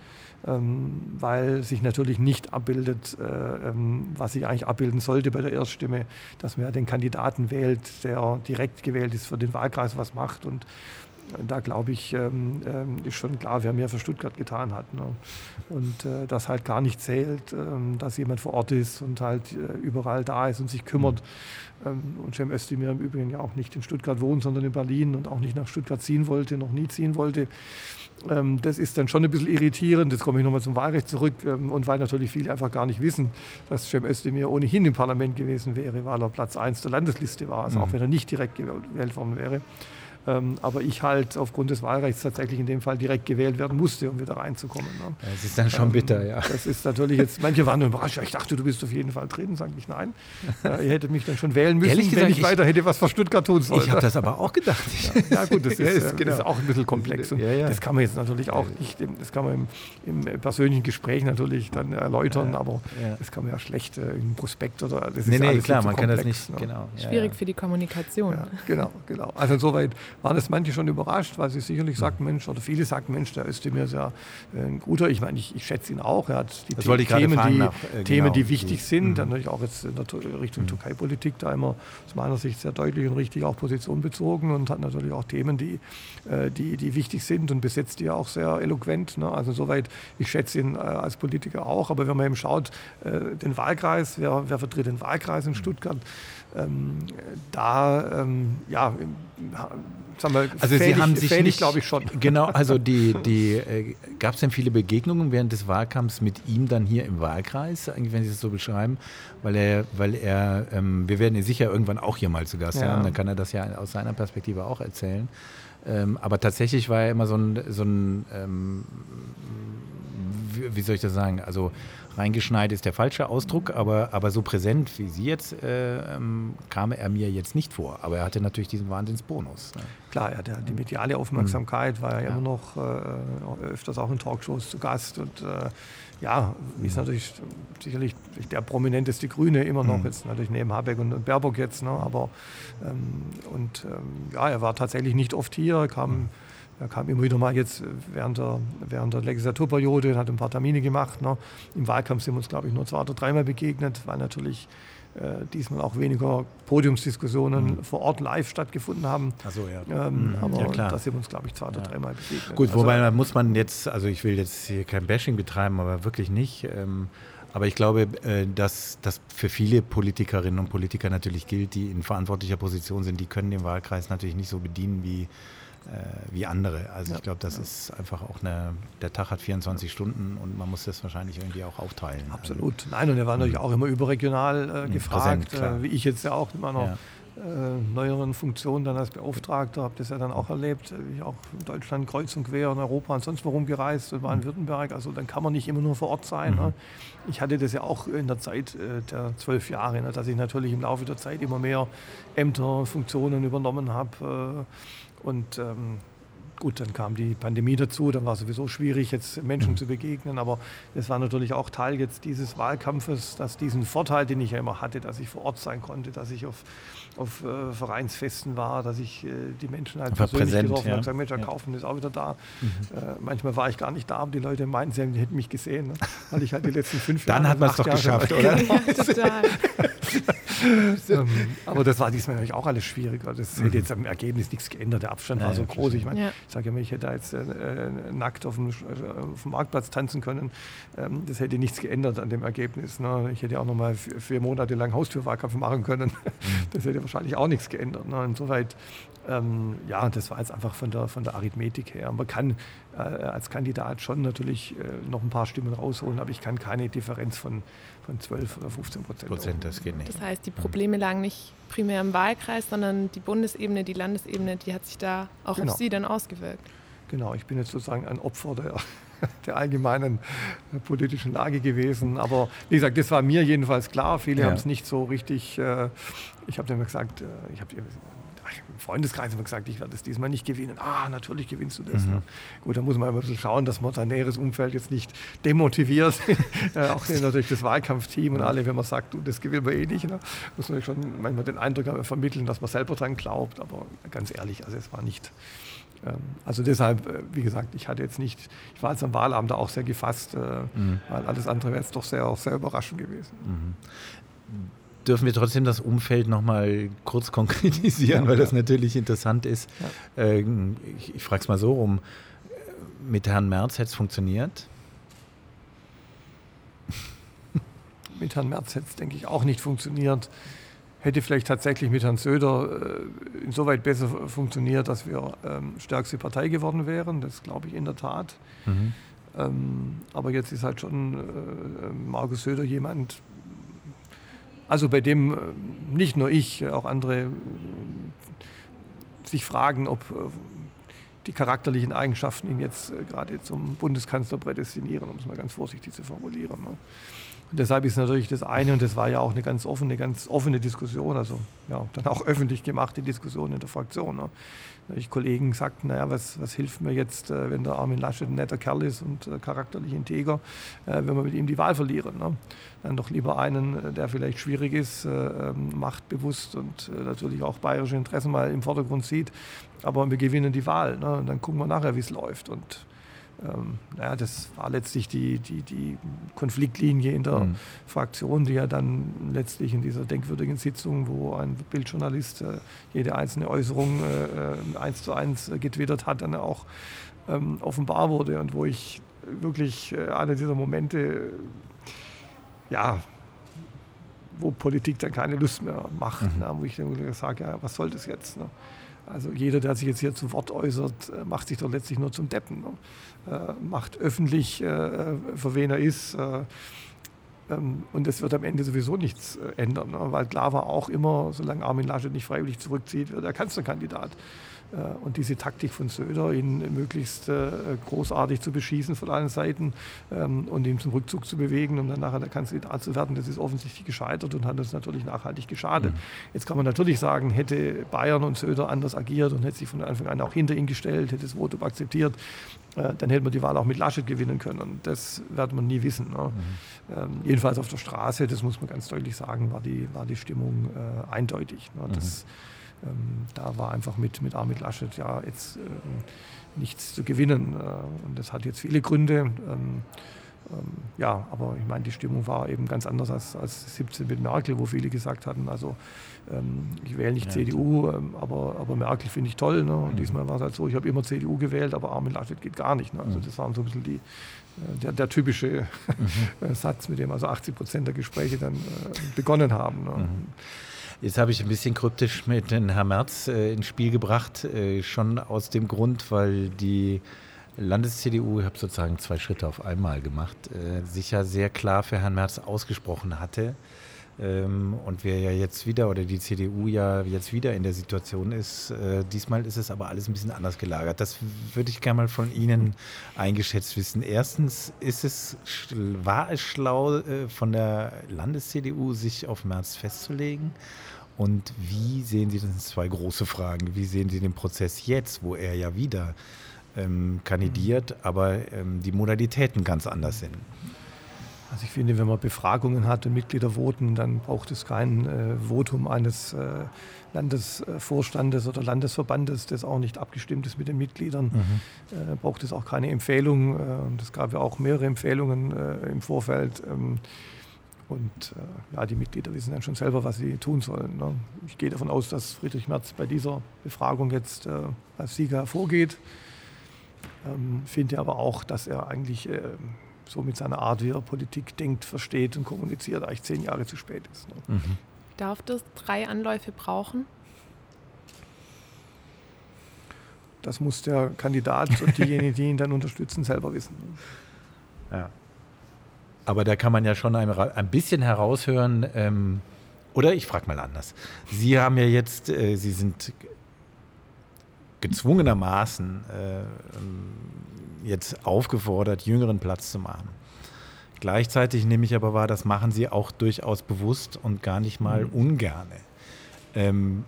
Ähm, weil sich natürlich nicht abbildet, äh, ähm, was sich eigentlich abbilden sollte bei der Erststimme, dass man ja den Kandidaten wählt, der direkt gewählt ist, für den Wahlkreis was macht. Und da glaube ich, ähm, ähm, ist schon klar, wer mehr für Stuttgart getan hat. Ne? Und äh, dass halt gar nicht zählt, ähm, dass jemand vor Ort ist und halt äh, überall da ist und sich kümmert. Ähm, und Cem Özdemir im Übrigen ja auch nicht in Stuttgart wohnt, sondern in Berlin und auch nicht nach Stuttgart ziehen wollte, noch nie ziehen wollte. Ähm, das ist dann schon ein bisschen irritierend. Jetzt komme ich nochmal zum Wahlrecht zurück. Ähm, und weil natürlich viele einfach gar nicht wissen, dass Cem Özdemir ohnehin im Parlament gewesen wäre, weil er Platz 1 der Landesliste war, also mhm. auch wenn er nicht direkt gewählt worden wäre. Ähm, aber ich halt aufgrund des Wahlrechts tatsächlich in dem Fall direkt gewählt werden musste, um wieder reinzukommen. Ne? Das ist dann schon ähm, bitter, ja. Das ist natürlich jetzt, manche waren überrascht, ich dachte, du bist auf jeden Fall drin, sage ich nein. Äh, ihr hättet mich dann schon wählen müssen, Ehrlich gesagt, wenn ich, ich weiter hätte was für Stuttgart tun sollen. Ich habe das aber auch gedacht. Ja, ja gut, das ist, ist, genau. ist, auch ein bisschen komplex. Und ja, ja. Das kann man jetzt natürlich auch nicht, das kann man im, im persönlichen Gespräch natürlich dann erläutern, aber das kann man ja schlecht äh, im Prospekt oder das nee, ist nee, klar, man komplex, kann das nicht, ne? genau. Schwierig für die Kommunikation. genau, genau. Also insoweit waren es manche schon überrascht, weil sie sicherlich sagten, Mensch, oder viele sagten, Mensch, der Özdemir ist ja äh, ein guter. Ich meine, ich, ich schätze ihn auch. Er hat die The Themen, die, nach, äh, Themen, genau. die wichtig sind. Mhm. Dann natürlich auch jetzt in der Richtung mhm. Türkei-Politik da immer aus meiner Sicht sehr deutlich und richtig auch Position bezogen und hat natürlich auch Themen, die, äh, die, die wichtig sind und besetzt die ja auch sehr eloquent. Ne? Also soweit, ich schätze ihn äh, als Politiker auch. Aber wenn man eben schaut, äh, den Wahlkreis, wer, wer vertritt den Wahlkreis in Stuttgart, ähm, da, ähm, ja, sagen wir, also fähig, Sie haben sich fähig, glaube ich schon. Genau, also die, die äh, gab es denn viele Begegnungen während des Wahlkampfs mit ihm dann hier im Wahlkreis, eigentlich, wenn Sie es so beschreiben, weil er, weil er, ähm, wir werden ihn sicher irgendwann auch hier mal zu Gast ja. haben, dann kann er das ja aus seiner Perspektive auch erzählen. Ähm, aber tatsächlich war er immer so ein, so ein ähm, wie, soll ich das sagen, also reingeschneit ist der falsche Ausdruck, aber, aber so präsent wie Sie jetzt äh, ähm, kam er mir jetzt nicht vor. Aber er hatte natürlich diesen Wahnsinnsbonus. Ne? Klar, er hatte die mediale Aufmerksamkeit, mhm. war ja, ja, immer noch äh, öfters auch in Talkshows zu Gast und äh, ja, ist natürlich sicherlich der prominenteste Grüne immer noch, mhm. jetzt natürlich neben Habeck und, Baerbock jetzt, ne? aber ähm, und ähm, ja, er war tatsächlich nicht oft hier, kam mhm er kam immer wieder mal jetzt während der, während der Legislaturperiode, hat ein paar Termine gemacht. Ne. Im Wahlkampf sind wir uns, glaube ich, nur zwei oder dreimal begegnet, weil natürlich äh, diesmal auch weniger Podiumsdiskussionen mhm. vor Ort live stattgefunden haben. Ach so, ja. Ähm, mhm. Aber ja, da sind wir uns, glaube ich, zwei oder dreimal begegnet. Gut, also, wobei muss man jetzt, also ich will jetzt hier kein Bashing betreiben, aber wirklich nicht. Ähm, aber ich glaube, äh, dass das für viele Politikerinnen und Politiker natürlich gilt, die in verantwortlicher Position sind, die können den Wahlkreis natürlich nicht so bedienen wie äh, wie andere. Also ja. ich glaube, das ja. ist einfach auch eine, der Tag hat 24 Stunden und man muss das wahrscheinlich irgendwie auch aufteilen. Absolut. Also, Nein, und er war natürlich mhm. auch immer überregional äh, mhm, gefragt, präsent, äh, wie ich jetzt ja auch in meiner ja. Äh, neueren Funktion dann als Beauftragter, habe das ja dann auch erlebt, ich auch in Deutschland kreuz und quer in Europa und sonst worum gereist, in Baden-Württemberg, also dann kann man nicht immer nur vor Ort sein. Mhm. Ne? Ich hatte das ja auch in der Zeit äh, der zwölf Jahre, ne? dass ich natürlich im Laufe der Zeit immer mehr Ämter, Funktionen übernommen habe und ähm, gut, dann kam die Pandemie dazu, dann war es sowieso schwierig, jetzt Menschen mhm. zu begegnen. Aber es war natürlich auch Teil jetzt dieses Wahlkampfes, dass diesen Vorteil, den ich ja immer hatte, dass ich vor Ort sein konnte, dass ich auf, auf äh, Vereinsfesten war, dass ich äh, die Menschen halt persönlich präsent, getroffen ja. habe, gesagt, Mensch, der ja. Kaufen ist auch wieder da. Mhm. Äh, manchmal war ich gar nicht da, aber die Leute meinten, sie hätten mich gesehen, ne? weil ich halt die letzten fünf Jahre... Dann hat man es doch Jahre geschafft, oder? ja, total. ähm, aber das war diesmal natürlich auch alles schwieriger. Das mhm. hätte jetzt am Ergebnis nichts geändert. Der Abstand war so groß. Ich meine, ich sage immer, ich hätte jetzt äh, nackt auf dem, äh, auf dem, Marktplatz tanzen können. Ähm, das hätte nichts geändert an dem Ergebnis. Ne? Ich hätte auch noch mal vier, vier Monate lang Haustürwahlkampf machen können. Mhm. Das hätte wahrscheinlich auch nichts geändert. Ne? Insoweit, ähm, ja, das war jetzt einfach von der, von der Arithmetik her. Man kann äh, als Kandidat schon natürlich äh, noch ein paar Stimmen rausholen, aber ich kann keine Differenz von, von 12 oder 15 Prozent. Prozent das geht nicht. Das heißt, die Probleme lagen nicht primär im Wahlkreis, sondern die Bundesebene, die Landesebene, die hat sich da auch genau. auf Sie dann ausgewirkt. Genau, ich bin jetzt sozusagen ein Opfer der, der allgemeinen politischen Lage gewesen. Aber wie gesagt, das war mir jedenfalls klar. Viele ja. haben es nicht so richtig. Äh, ich habe dann gesagt, ich habe im Freundeskreis immer gesagt, ich werde es diesmal nicht gewinnen. Ah, natürlich gewinnst du das. Mhm. Ja. Gut, da muss man ein bisschen schauen, dass man sein näheres Umfeld jetzt nicht demotiviert. auch natürlich das Wahlkampfteam und alle, wenn man sagt, du, das gewinnen wir eh nicht. Ne? Muss man schon manchmal den Eindruck vermitteln, dass man selber dran glaubt. Aber ganz ehrlich, also es war nicht. Ähm, also deshalb, äh, wie gesagt, ich hatte jetzt nicht, ich war jetzt am Wahlabend auch sehr gefasst, äh, mhm. weil alles andere wäre jetzt doch sehr, sehr überraschend gewesen. Mhm dürfen wir trotzdem das Umfeld nochmal kurz konkretisieren, ja, weil das natürlich interessant ist. Ja. Äh, ich, ich frage es mal so rum. Mit Herrn Merz hätte es funktioniert? Mit Herrn Merz hätte es, denke ich, auch nicht funktioniert. Hätte vielleicht tatsächlich mit Herrn Söder äh, insoweit besser funktioniert, dass wir ähm, stärkste Partei geworden wären. Das glaube ich in der Tat. Mhm. Ähm, aber jetzt ist halt schon äh, Markus Söder jemand, also bei dem äh, nicht nur ich, auch andere äh, sich fragen, ob äh, die charakterlichen Eigenschaften ihn jetzt gerade zum Bundeskanzler prädestinieren, um es mal ganz vorsichtig zu formulieren. Und deshalb ist natürlich das eine, und das war ja auch eine ganz offene, ganz offene Diskussion, also ja, dann auch öffentlich gemachte Diskussion in der Fraktion. Ne? Ich Kollegen sagten, naja, was, was hilft mir jetzt, äh, wenn der Armin Laschet ein netter Kerl ist und äh, charakterlich integer, äh, wenn wir mit ihm die Wahl verlieren. Ne? Dann doch lieber einen, der vielleicht schwierig ist, ähm, machtbewusst und natürlich auch bayerische Interessen mal im Vordergrund sieht, aber wir gewinnen die Wahl. Ne? Und dann gucken wir nachher, wie es läuft. Und ähm, naja, das war letztlich die, die, die Konfliktlinie in der mhm. Fraktion, die ja dann letztlich in dieser denkwürdigen Sitzung, wo ein Bildjournalist äh, jede einzelne Äußerung äh, äh eins zu eins getwittert hat, dann auch ähm, offenbar wurde und wo ich wirklich äh, einer dieser Momente, ja, wo Politik dann keine Lust mehr macht, mhm. ne, wo ich dann sage, ja, was soll das jetzt? Ne? Also jeder, der sich jetzt hier zu Wort äußert, äh, macht sich doch letztlich nur zum Deppen. Ne? Äh, macht öffentlich, äh, für wen er ist. Äh, ähm, und das wird am Ende sowieso nichts äh, ändern, ne? weil klar war auch immer, solange Armin Laschet nicht freiwillig zurückzieht, wird er Kanzlerkandidat. Äh, und diese Taktik von Söder, ihn möglichst äh, großartig zu beschießen von allen Seiten ähm, und ihn zum Rückzug zu bewegen, um dann nachher der Kandidat zu werden, das ist offensichtlich gescheitert und hat uns natürlich nachhaltig geschadet. Mhm. Jetzt kann man natürlich sagen, hätte Bayern und Söder anders agiert und hätte sich von Anfang an auch hinter ihn gestellt, hätte das Votum akzeptiert, äh, dann hätte man die Wahl auch mit Laschet gewinnen können. Und das wird man nie wissen. Ne? Mhm. Ähm, jedenfalls auf der Straße, das muss man ganz deutlich sagen, war die, war die Stimmung äh, eindeutig. Ne? Das, mhm ähm, da war einfach mit, mit Armin Laschet ja jetzt ähm, nichts zu gewinnen. Äh, und das hat jetzt viele Gründe. Ähm, Ähm, ja, aber ich meine, die Stimmung war eben ganz anders als, als 17 mit Merkel, wo viele gesagt hatten, also ähm, ich wähle nicht ja, CDU, ähm, aber, aber Merkel finde ich toll. Ne? Und mhm. diesmal war es halt so, ich habe immer CDU gewählt, aber Armin Laschet geht gar nicht. Ne? Also mhm. das waren so ein bisschen die, äh, der, der, typische mhm. Satz, mit dem also 80 Prozent der Gespräche dann äh, begonnen haben. Ne? Mhm. Jetzt habe ich ein bisschen kryptisch mit den Herrn Merz äh, ins Spiel gebracht, äh, schon aus dem Grund, weil die Landes-CDU, ich habe sozusagen zwei Schritte auf einmal gemacht, äh, sich ja sehr klar für Herrn Merz ausgesprochen hatte. Ähm, und wir ja jetzt wieder, oder die CDU ja jetzt wieder in der Situation ist, äh, diesmal ist es aber alles ein bisschen anders gelagert. Das würde ich gerne mal von Ihnen eingeschätzt wissen. Erstens, ist es, war es schlau äh, von der Landes-CDU, sich auf Merz festzulegen? Und wie sehen Sie, das sind zwei große Fragen, wie sehen Sie den Prozess jetzt, wo er ja wieder ähm, kandidiert, aber ähm, die Modalitäten ganz anders sind? Also ich finde, wenn man Befragungen hat und Mitglieder voten, dann braucht es kein äh, Votum eines äh, Landesvorstandes oder Landesverbandes, das auch nicht abgestimmt ist mit den Mitgliedern. Mhm. Äh, braucht es auch keine Empfehlung. Äh, es gab ja auch mehrere Empfehlungen äh, im Vorfeld. Ähm, und äh, ja, die Mitglieder wissen dann schon selber, was sie tun sollen. Ne? Ich gehe davon aus, dass Friedrich Merz bei dieser Befragung jetzt als Sieger hervorgeht. Ähm, finde aber auch, dass er eigentlich so mit seiner Art, wie er Politik denkt, versteht und kommuniziert, eigentlich zehn Jahre zu spät ist. Ne? Mhm. Darf das drei Anläufe brauchen? Das muss der Kandidat und diejenigen, die ihn dann unterstützen, selber wissen. Ja. Aber da kann man ja schon ein, ein bisschen heraushören, ähm, oder ich frage mal anders. Sie haben ja jetzt, äh, Sie sind gezwungenermaßen äh, jetzt aufgefordert, jüngeren Platz zu machen. Gleichzeitig nehme ich aber wahr, das machen sie auch durchaus bewusst und gar nicht mal mhm. ungerne. Ähm,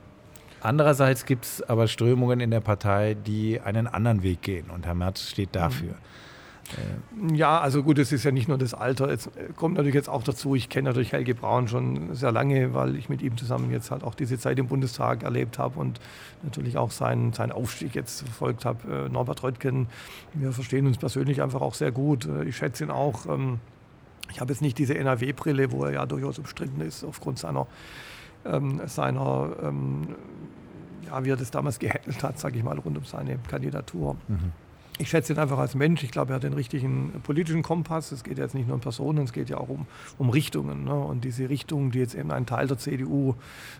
andererseits gibt es aber Strömungen in der Partei, die einen anderen Weg gehen und Herr Merz steht dafür. Mhm. Ja, also gut, es ist ja nicht nur das Alter. Es kommt natürlich jetzt auch dazu, ich kenne natürlich Helge Braun schon sehr lange, weil ich mit ihm zusammen jetzt halt auch diese Zeit im Bundestag erlebt habe und natürlich auch seinen, seinen Aufstieg jetzt verfolgt habe. Äh, Norbert Röttgen, wir verstehen uns persönlich einfach auch sehr gut. Äh, ich schätze ihn auch. Ähm, ich habe jetzt nicht diese NRW-Brille, wo er ja durchaus umstritten ist aufgrund seiner, ähm, seiner ähm, ja, wie er das damals gehandelt hat, sage ich mal, rund um seine Kandidatur. Mhm ich schätze ihn einfach als Mensch. Ich glaube, er hat den richtigen politischen Kompass. Es geht jetzt nicht nur um Personen, es geht ja auch um, um Richtungen. Ne? Und diese Richtungen, die jetzt eben ein Teil der CDU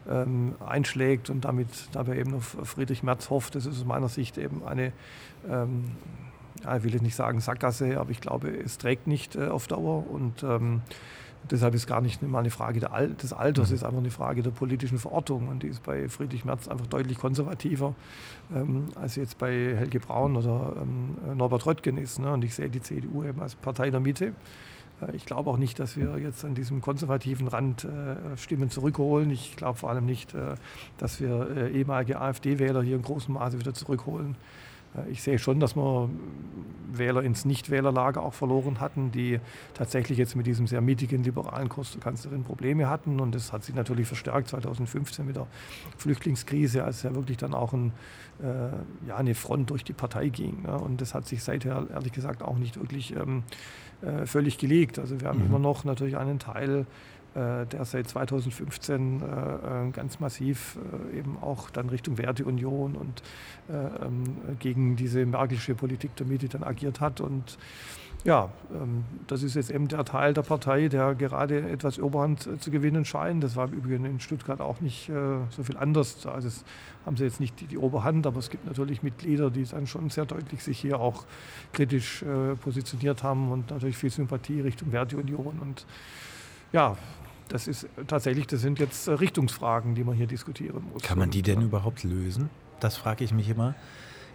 ähm, einschlägt und damit dabei eben auf Friedrich Merz hofft, das ist aus meiner Sicht eben eine, ähm, ja, ich will jetzt nicht sagen Sackgasse, aber ich glaube, es trägt nicht äh, auf Dauer. Und ähm, Deshalb ist gar nicht mal eine Frage des Alters, es mhm. ist einfach eine Frage der politischen Verortung. Und die ist bei Friedrich Merz einfach deutlich konservativer, ähm, als jetzt bei Helge Braun oder ähm, Norbert Röttgen ist. Ne? Und ich sehe die CDU eben als Partei der Mitte. Äh, ich glaube auch nicht, dass wir jetzt an diesem konservativen Rand äh, Stimmen zurückholen. Ich glaube vor allem nicht, äh, dass wir äh, ehemalige AfD-Wähler hier in großem Maße wieder zurückholen. Äh, ich sehe schon, dass wir Wähler ins Nichtwählerlager auch verloren hatten, die tatsächlich jetzt mit diesem sehr mietigen liberalen Kurs der Kanzlerin Probleme hatten. Und das hat sich natürlich verstärkt 2015 mit der Flüchtlingskrise, als ja wirklich dann auch ein, äh, ja, eine Front durch die Partei ging. Ne? Und das hat sich seither ehrlich gesagt auch nicht wirklich ähm, äh, völlig gelegt. Also wir haben mhm. immer noch natürlich einen Teil der seit 2015 äh, äh, ganz massiv eben auch dann Richtung Werteunion und ähm, gegen diese merkelische Politik der Mitte dann agiert hat. Und ja, ähm, das ist jetzt eben der Teil der Partei, der gerade etwas Oberhand zu gewinnen scheint. Das war im Übrigen in Stuttgart auch nicht so viel anders. Also haben sie jetzt nicht die, die, Oberhand, aber es gibt natürlich Mitglieder, die dann schon sehr deutlich sich hier auch kritisch positioniert haben und natürlich viel Sympathie Richtung Werteunion. Und ja, das ist tatsächlich, das sind jetzt äh, Richtungsfragen, die man hier diskutieren muss. Kann man die denn überhaupt lösen? Das frage ich mich immer.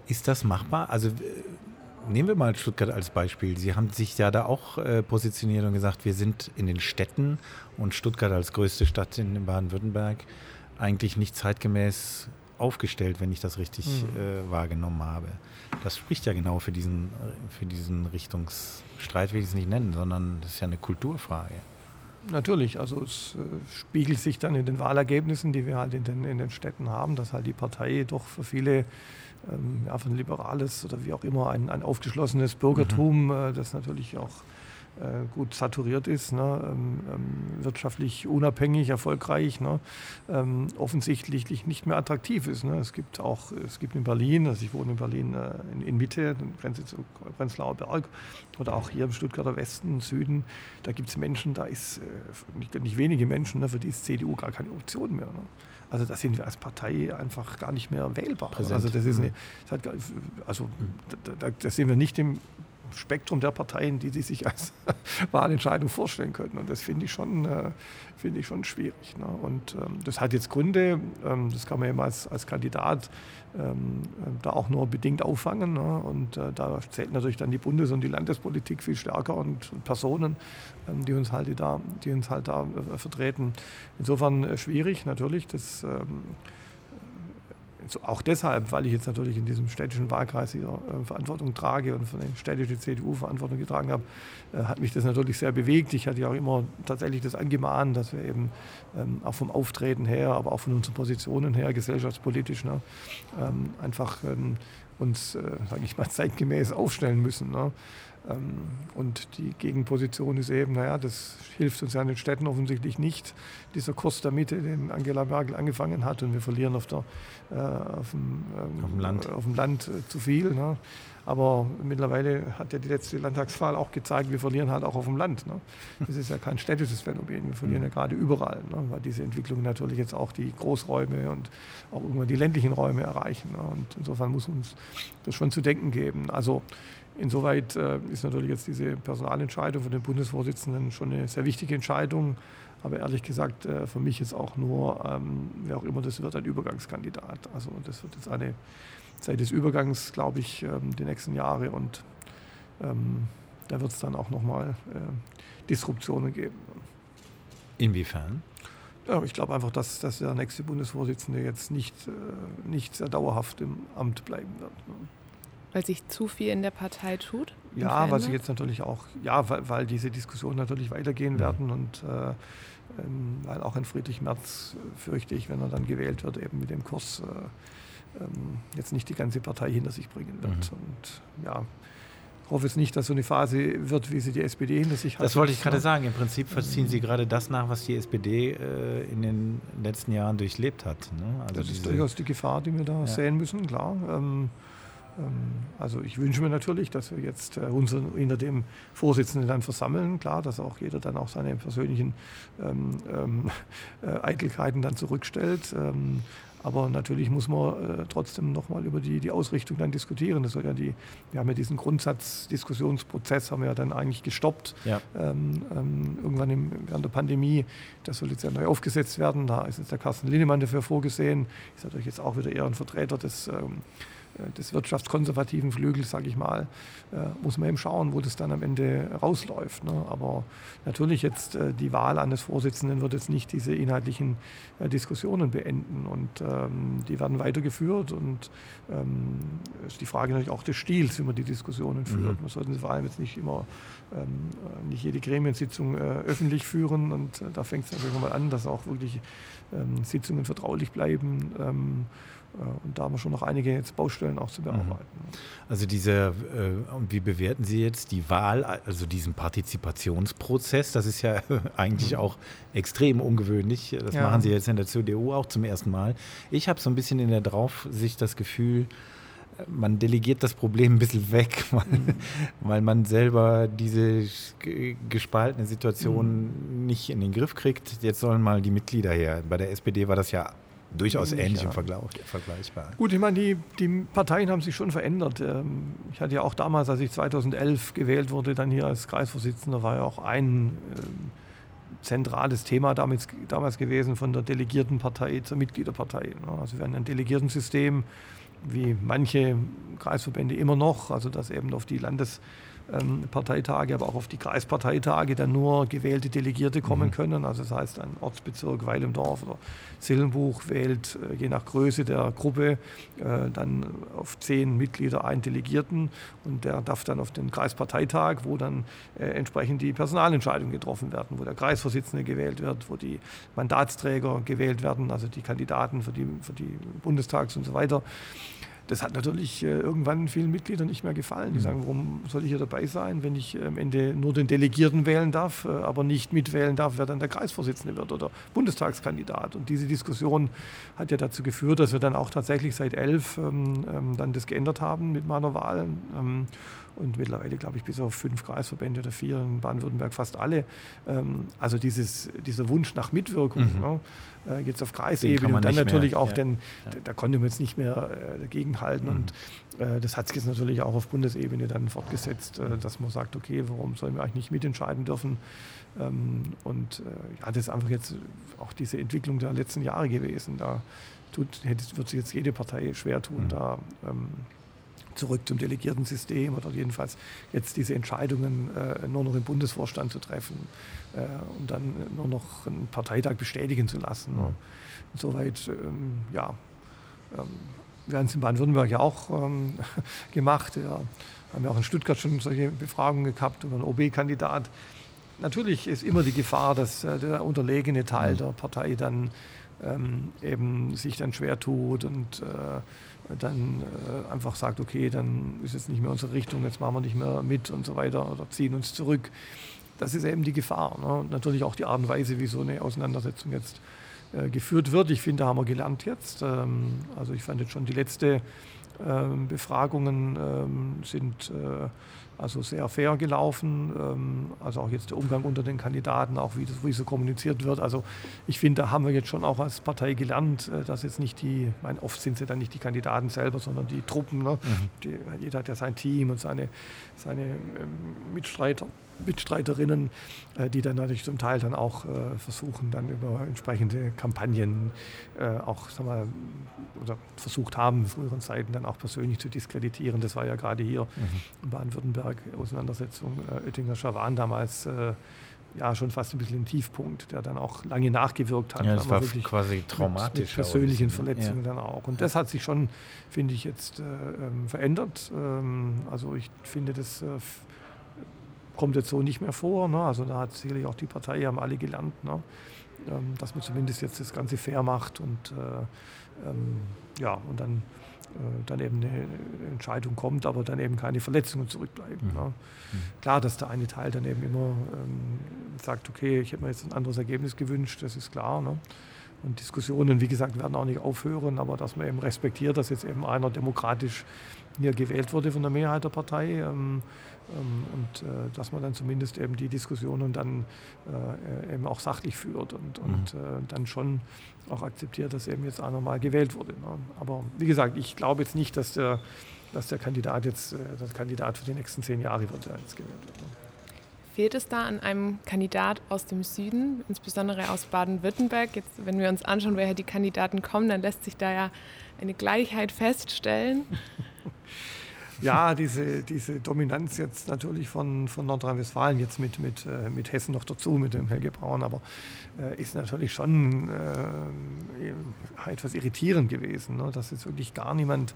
Ist das machbar? Also nehmen wir mal Stuttgart als Beispiel. Sie haben sich ja da auch äh, positioniert und gesagt, wir sind in den Städten und Stuttgart als größte Stadt in Baden-Württemberg eigentlich nicht zeitgemäß aufgestellt, wenn ich das richtig mhm. äh, wahrgenommen habe. Das spricht ja genau für diesen, äh, für diesen Richtungsstreit, will ich es nicht nennen, sondern das ist ja eine Kulturfrage. Natürlich, also es äh, spiegelt sich dann in den Wahlergebnissen, die wir halt in den, in den Städten haben, dass halt die Partei doch für viele ähm, ja, für ein liberales oder wie auch immer ein, ein aufgeschlossenes Bürgertum, mhm. äh, das natürlich auch gut saturiert ist, ne, ähm, ähm, wirtschaftlich unabhängig, erfolgreich, ne, ähm, offensichtlich nicht mehr attraktiv ist. Ne. Es gibt auch, es gibt in Berlin, also ich wohne in Berlin äh, in, in, Mitte, Grenze zu Prenzlauer Berg, oder auch hier im Stuttgarter Westen, Süden, da gibt es Menschen, da ist äh, nicht, nicht, wenige Menschen, ne, für die ist CDU gar keine Option mehr. Ne. Also da sind wir als Partei einfach gar nicht mehr wählbar. Präsent. Also das ist eine, das hat, also da, da, da sind wir nicht im Spektrum der Parteien, die, die sich als Wahlentscheidung vorstellen könnten. Und das finde ich, schon, äh, find ich schon schwierig. Ne? Und ähm, das hat jetzt Gründe, ähm, das kann man eben als, als Kandidat ähm, äh, da auch nur bedingt auffangen. Ne? Und äh, da zählt natürlich dann die Bundes- und die Landespolitik viel stärker und, Personen, die uns halt da, die uns halt da vertreten. Insofern schwierig natürlich. Das, ähm, auch deshalb, weil ich jetzt natürlich in diesem städtischen Wahlkreis hier äh, Verantwortung trage und von der städtischen CDU Verantwortung getragen habe, äh, hat mich das natürlich sehr bewegt. Ich hatte ja auch immer tatsächlich das angemahnt, dass wir eben ähm, auch vom Auftreten her, aber auch von unseren Positionen her, gesellschaftspolitisch, ne, ähm, einfach ähm, uns, äh, sage ich mal, zeitgemäß aufstellen müssen. Ne. Ähm, und die Gegenposition ist eben, naja, das hilft uns ja in den Städten offensichtlich nicht, dieser Kurs der Mitte, den Angela Merkel angefangen hat. Und wir verlieren auf, der, äh, auf, dem, ähm, auf dem Land, auf dem Land äh, zu viel. Ne? Aber mittlerweile hat ja die letzte Landtagswahl auch gezeigt, wir verlieren halt auch auf dem Land. Ne? Das ist ja kein städtisches Phänomen. Wir verlieren ja gerade überall, ne? weil diese Entwicklung natürlich jetzt auch die Großräume und auch irgendwann die ländlichen Räume erreichen. Ne? Und insofern muss uns das schon zu denken geben. Also Insoweit äh, ist natürlich jetzt diese Personalentscheidung von den Bundesvorsitzenden schon eine sehr wichtige Entscheidung. Aber ehrlich gesagt, äh, für mich ist auch nur, ähm, wer auch immer das wird, ein Übergangskandidat. Also das wird jetzt eine Zeit des Übergangs, glaube ich, ähm, die nächsten Jahre. Und ähm, da wird es dann auch nochmal äh, Disruptionen geben. Inwiefern? Ja, ich glaube einfach, dass, dass der nächste Bundesvorsitzende jetzt nicht, äh, nicht sehr dauerhaft im Amt bleiben wird. Weil sich zu viel in der Partei tut? Ja, was ich jetzt natürlich auch, ja, weil, weil diese Diskussionen natürlich weitergehen mhm. werden und äh, ähm, weil auch ein Friedrich Merz, äh, fürchte ich, wenn er dann gewählt wird, eben mit dem Kurs äh, ähm, jetzt nicht die ganze Partei hinter sich bringen wird. Mhm. Und ja, ich hoffe jetzt nicht, dass so eine Phase wird, wie sie die SPD hinter sich hat. Das wollte ich gerade sagen. Im Prinzip verziehen Sie gerade das nach, was die SPD äh, in den letzten Jahren durchlebt hat. Ne? Also das ist durchaus die Gefahr, die wir da ja. sehen müssen, klar. Ähm, ähm, also ich wünsche mir natürlich, dass wir jetzt äh, uns hinter dem Vorsitzenden dann versammeln. Klar, dass auch jeder dann auch seine persönlichen ähm, ähm, äh, Eitelkeiten dann zurückstellt. Ähm, aber natürlich muss man äh, trotzdem nochmal über die, die Ausrichtung dann diskutieren. Das soll ja die, wir haben ja diesen Grundsatzdiskussionsprozess haben wir ja dann eigentlich gestoppt. Ja. Ähm, ähm, irgendwann im, während der Pandemie. Das soll jetzt ja neu aufgesetzt werden. Da ist jetzt der Carsten Linnemann dafür vorgesehen. Ist natürlich jetzt auch wieder eher ein Vertreter des ähm, äh, des wirtschaftskonservativen Flügels, sage ich mal, äh, muss man eben schauen, wo das dann am Ende rausläuft. Ne? Aber natürlich jetzt äh, die Wahl eines Vorsitzenden wird jetzt nicht diese inhaltlichen Diskussionen beenden und ähm, die werden weitergeführt und ähm, ist die Frage natürlich auch des Stils, wie man die Diskussionen mhm. führt. Mhm. Man sollte vor allem jetzt nicht immer ähm, nicht jede Gremiensitzung öffentlich führen und da fängt es natürlich nochmal an, dass auch wirklich Sitzungen vertraulich bleiben äh, und da haben wir schon noch einige jetzt Baustellen auch zu bearbeiten. Mhm. Also diese, äh, wie bewerten Sie jetzt die Wahl, also diesen Partizipationsprozess? Das ist ja eigentlich mhm. auch extrem ungewöhnlich. Das ja. machen Sie jetzt in der CDU auch zum ersten Mal. Ich habe so ein bisschen in der Draufsicht das Gefühl, man delegiert das Problem ein bisschen weg, weil, mhm. weil man selber diese gespaltene Situation mhm. nicht in den Griff kriegt. Jetzt sollen mal die Mitglieder her. Bei der SPD war das ja durchaus ähnlich ja. vergleichbar. Gut, ich meine, die, die Parteien haben sich schon verändert. Ähm, ich hatte ja auch damals, als ich 2011 gewählt wurde, dann hier als Kreisvorsitzender, war ja auch ein ähm, zentrales Thema damals, damals gewesen von der Delegiertenpartei zur Mitgliederpartei. Ne? Also wir haben ein Delegiertensystem, wie manche Kreisverbände immer noch, also dass eben auf die Landes- ähm, aber auch auf die Kreisparteitage dann nur gewählte Delegierte kommen mhm. können. Also das heißt, ein Ortsbezirk Weil im Dorf oder Sillenbuch wählt äh, je nach Größe der Gruppe äh, dann auf zehn Mitglieder einen Delegierten und der darf dann auf den Kreisparteitag, wo dann äh, entsprechend die Personalentscheidungen getroffen werden, wo der Kreisvorsitzende gewählt wird, wo die Mandatsträger gewählt werden, also die Kandidaten für die, für die Bundestags und so weiter. Das hat natürlich äh, irgendwann vielen Mitgliedern nicht mehr gefallen. Die mhm. sagen, warum soll ich hier dabei sein, wenn ich am Ende nur den Delegierten wählen darf, äh, aber nicht mitwählen darf, wer dann der Kreisvorsitzende wird oder Bundestagskandidat. Und diese Diskussion hat ja dazu geführt, dass wir dann auch tatsächlich seit elf ähm, ähm, dann das geändert haben mit meiner Wahl. Ähm, und mittlerweile, glaube ich, bis auf fünf Kreisverbände oder vier in Baden-Württemberg fast alle. Ähm, also dieses, dieser Wunsch nach Mitwirkung, mhm. ne, äh, jetzt auf Kreisebene und dann natürlich mehr, auch, ja. den, da konnte man jetzt nicht mehr äh, dagegenhalten. Mhm. Und äh, das hat sich jetzt natürlich auch auf Bundesebene dann fortgesetzt, äh, dass man sagt, okay, warum sollen wir eigentlich nicht mitentscheiden dürfen? Ähm, und äh, ja, das ist einfach jetzt auch diese Entwicklung der letzten Jahre gewesen. Da tut, wird sich jetzt jede Partei schwer tun, mhm. da ähm, zurück zum Delegiertensystem oder jedenfalls jetzt diese Entscheidungen äh, nur noch im Bundesvorstand zu treffen äh, und dann nur noch einen Parteitag bestätigen zu lassen. Ja. Insoweit, ähm, ja, ähm, wir haben es in Baden-Württemberg ja auch ähm, gemacht. Ja, haben ja auch in Stuttgart schon solche Befragungen gehabt über einen OB-Kandidat. Natürlich ist immer die Gefahr, dass äh, der unterlegene Teil der Partei dann ähm, eben sich dann schwer tut und äh, dann äh, einfach sagt, okay, dann ist es nicht mehr unsere Richtung, jetzt machen wir nicht mehr mit und so weiter oder ziehen uns zurück. Das ist eben die Gefahr. Ne? Und natürlich auch die Art und Weise, wie so eine Auseinandersetzung jetzt äh, geführt wird. Ich finde, da haben wir gelernt jetzt. Ähm, also ich fand jetzt schon die letzte ähm, Befragungen ähm, sind äh, also sehr fair gelaufen. Ähm, also auch jetzt der Umgang unter den Kandidaten, auch wie, das, wie so kommuniziert wird. Also ich finde, da haben wir jetzt schon auch als Partei gelernt, äh, dass jetzt nicht die, ich meine, oft sind sie dann nicht die Kandidaten selber, sondern die Truppen. Ne? Mhm. Die, jeder hat ja sein Team und seine, seine Mitstreiter. Mitstreiterinnen, äh, die dann natürlich zum Teil dann auch äh, versuchen, dann über entsprechende Kampagnen äh, auch sag mal, oder versucht haben, in früheren Zeiten dann auch persönlich zu diskreditieren. Das war ja gerade hier mhm. in Baden-Württemberg Auseinandersetzung Oettinger Schawan damals ja schon fast ein bisschen ein Tiefpunkt, der dann auch lange nachgewirkt hat. Ja, das war quasi traumatisch. Mit, mit persönlichen Verletzungen ja. dann auch. Und das hat sich schon, finde ich, jetzt äh, ähm, verändert. Ähm, also ich finde, das äh, kommt jetzt so nicht mehr vor. Ne? Also da hat sicherlich auch die Partei, haben alle gelernt, ne? ähm, dass man zumindest jetzt das Ganze fair macht und äh, ähm, ja, und dann, äh, dann eben eine Entscheidung kommt, aber dann eben keine Verletzungen zurückbleiben. Mhm. Ne? Mhm. Klar, dass der eine Teil dann eben immer ähm, sagt, okay, ich hätte mir jetzt ein anderes Ergebnis gewünscht, das ist klar. Ne? Und Diskussionen, wie gesagt, werden auch nicht aufhören, aber dass man eben respektiert, dass jetzt eben einer demokratisch hier gewählt wurde von der Mehrheit der Partei. Ähm, ähm, und äh, dass man dann zumindest eben die Diskussionen dann äh, eben auch sachlich führt und, und mhm. Äh, dann schon auch akzeptiert, dass eben jetzt einer mal gewählt wurde. Ne? Aber wie gesagt, ich glaube jetzt nicht, dass der, dass der Kandidat jetzt der Kandidat für die nächsten zehn Jahre wird, der jetzt gewählt wird. Ne? Fehlt es da an einem Kandidat aus dem Süden, insbesondere aus Baden-Württemberg? Jetzt, wenn wir uns anschauen, woher die Kandidaten kommen, dann lässt sich da ja eine Gleichheit feststellen. ja, diese, diese Dominanz jetzt natürlich von, von Nordrhein-Westfalen, jetzt mit, mit, äh, mit Hessen noch dazu, mit dem Helge Braun, aber äh, ist natürlich schon äh, etwas irritierend gewesen, ne? dass jetzt wirklich gar niemand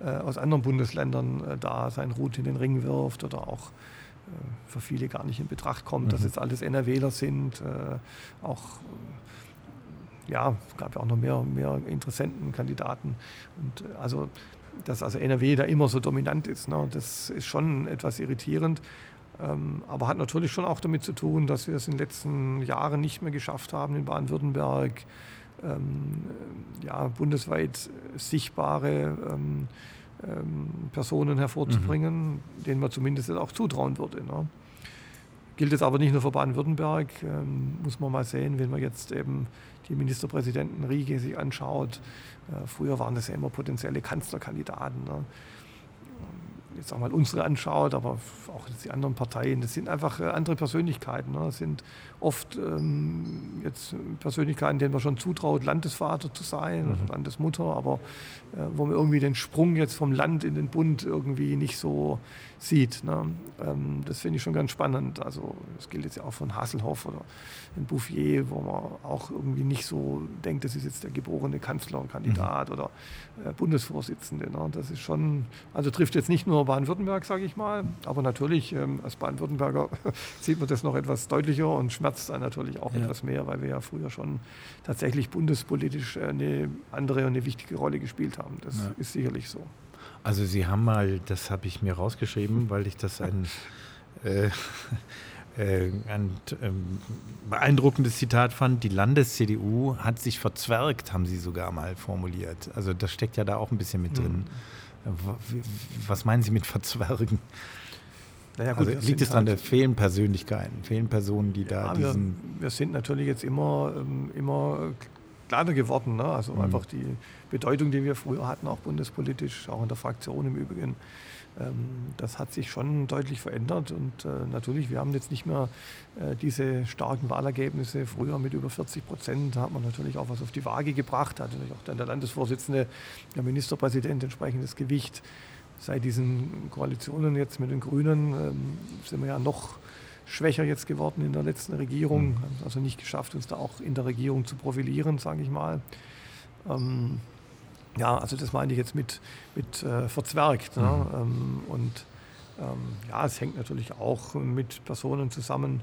äh, aus anderen Bundesländern äh, da sein Rut in den Ring wirft oder auch äh, für viele gar nicht in Betracht kommt, mhm. dass jetzt alles NRWler sind, auch ja, es gab ja auch noch mehr, mehr Interessentenkandidaten. Und also dass also NRW da immer so dominant ist. Ne? Das ist schon etwas irritierend, ähm, aber hat natürlich schon auch damit zu tun, dass wir es in den letzten Jahren nicht mehr geschafft haben, in Baden-Württemberg ähm, ja, bundesweit sichtbare ähm, ähm Personen hervorzubringen, mhm. denen man zumindest auch zutrauen würde. Ne? Gilt es aber nicht nur für Baden-Württemberg, ähm, muss man mal sehen, wenn man jetzt eben die Ministerpräsidentenriege sich anschaut. Äh, früher waren das ja immer potenzielle Kanzlerkandidaten. Ne? jetzt auch mal unsere anschaut, aber auch die anderen Parteien, das sind einfach äh, andere Persönlichkeiten. Ne? Das sind oft ähm, jetzt Persönlichkeiten, denen man schon zutraut, Landesvater zu sein, mhm. Landesmutter, aber äh, wo man irgendwie den Sprung jetzt vom Land in den Bund irgendwie nicht so sieht. Ne? Ähm, das finde ich schon ganz spannend. Also das gilt jetzt ja auch von Hasselhoff oder in Bouffier, wo man auch irgendwie nicht so denkt, das ist jetzt der geborene Kanzlerkandidat mhm. oder äh, Bundesvorsitzende. Ne? Das ist schon, also trifft jetzt nicht nur Baden-Württemberg, sage ich mal. Aber natürlich, ähm, als Baden-Württemberger sieht man das noch etwas deutlicher und schmerzt dann natürlich auch ja. etwas mehr, weil wir ja früher schon tatsächlich bundespolitisch äh, eine andere und eine wichtige Rolle gespielt haben. Das ja. ist sicherlich so. Also Sie haben mal, das habe ich mir rausgeschrieben, weil ich das ein, äh, äh, ein äh, beeindruckendes Zitat fand. Die Landes-CDU hat sich verzwergt, haben Sie sogar mal formuliert. Also das steckt ja da auch ein bisschen mit drin. Mhm. Was meinen Sie mit verzwergen? Naja, gut, also liegt es halt an der fehlen Persönlichkeiten, fehlen Personen, die da diesen. Wir, wir, sind natürlich jetzt immer, ähm, immer kleiner geworden. Ne? Also mhm. einfach die Bedeutung, die wir früher hatten, auch bundespolitisch, auch in der Fraktion im Übrigen, ähm, das hat sich schon deutlich verändert. Und äh, natürlich, wir haben jetzt nicht mehr äh, diese starken Wahlergebnisse. Früher mit über 40 Prozent hat man natürlich auch was auf die Waage gebracht, hat natürlich auch dann der Landesvorsitzende, der Ministerpräsident entsprechendes Gewicht. Seit diesen Koalitionen jetzt mit den Grünen ähm, sind wir ja noch schwächer jetzt geworden in der letzten Regierung. Mhm. Also nicht geschafft, uns da auch in der Regierung zu profilieren, sage ich mal. Ähm, ja, also das meine ich jetzt mit, mit äh, verzwergt. Ne? Mhm. Ähm, und ähm, ja, es hängt natürlich auch mit Personen zusammen.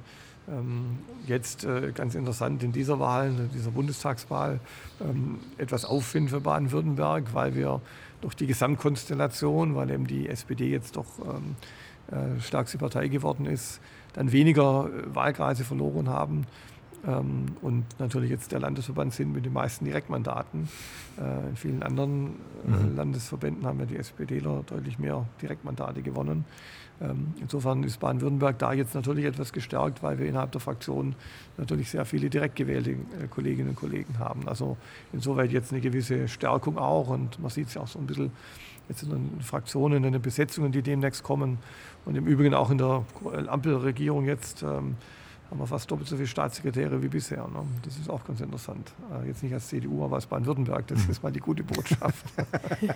Ähm, jetzt äh, ganz interessant in dieser Wahl, in dieser Bundestagswahl, ähm, etwas Aufwind für Baden-Württemberg, weil wir durch die Gesamtkonstellation, weil eben die SPD jetzt doch ähm, äh, stärkste Partei geworden ist, dann weniger äh, Wahlkreise verloren haben ähm, und natürlich jetzt der Landesverband sind mit den meisten Direktmandaten. Äh, in vielen anderen mhm. Landesverbänden haben ja die SPDler deutlich mehr Direktmandate gewonnen. Ähm, insofern ist Baden-Württemberg da jetzt natürlich etwas gestärkt, weil wir innerhalb der Fraktion natürlich sehr viele direkt gewählte Kolleginnen und Kollegen haben. Also insoweit jetzt eine gewisse Stärkung auch und man sieht es ja auch so ein bisschen jetzt in den Fraktionen, in den Besetzungen, die demnächst kommen. Und im Übrigen auch in der Ampelregierung jetzt ähm, haben wir fast doppelt so viele Staatssekretäre wie bisher. Ne? Das ist auch ganz interessant. Äh, jetzt nicht als CDU, aber als Baden-Württemberg. Das mhm. ist mal die gute Botschaft.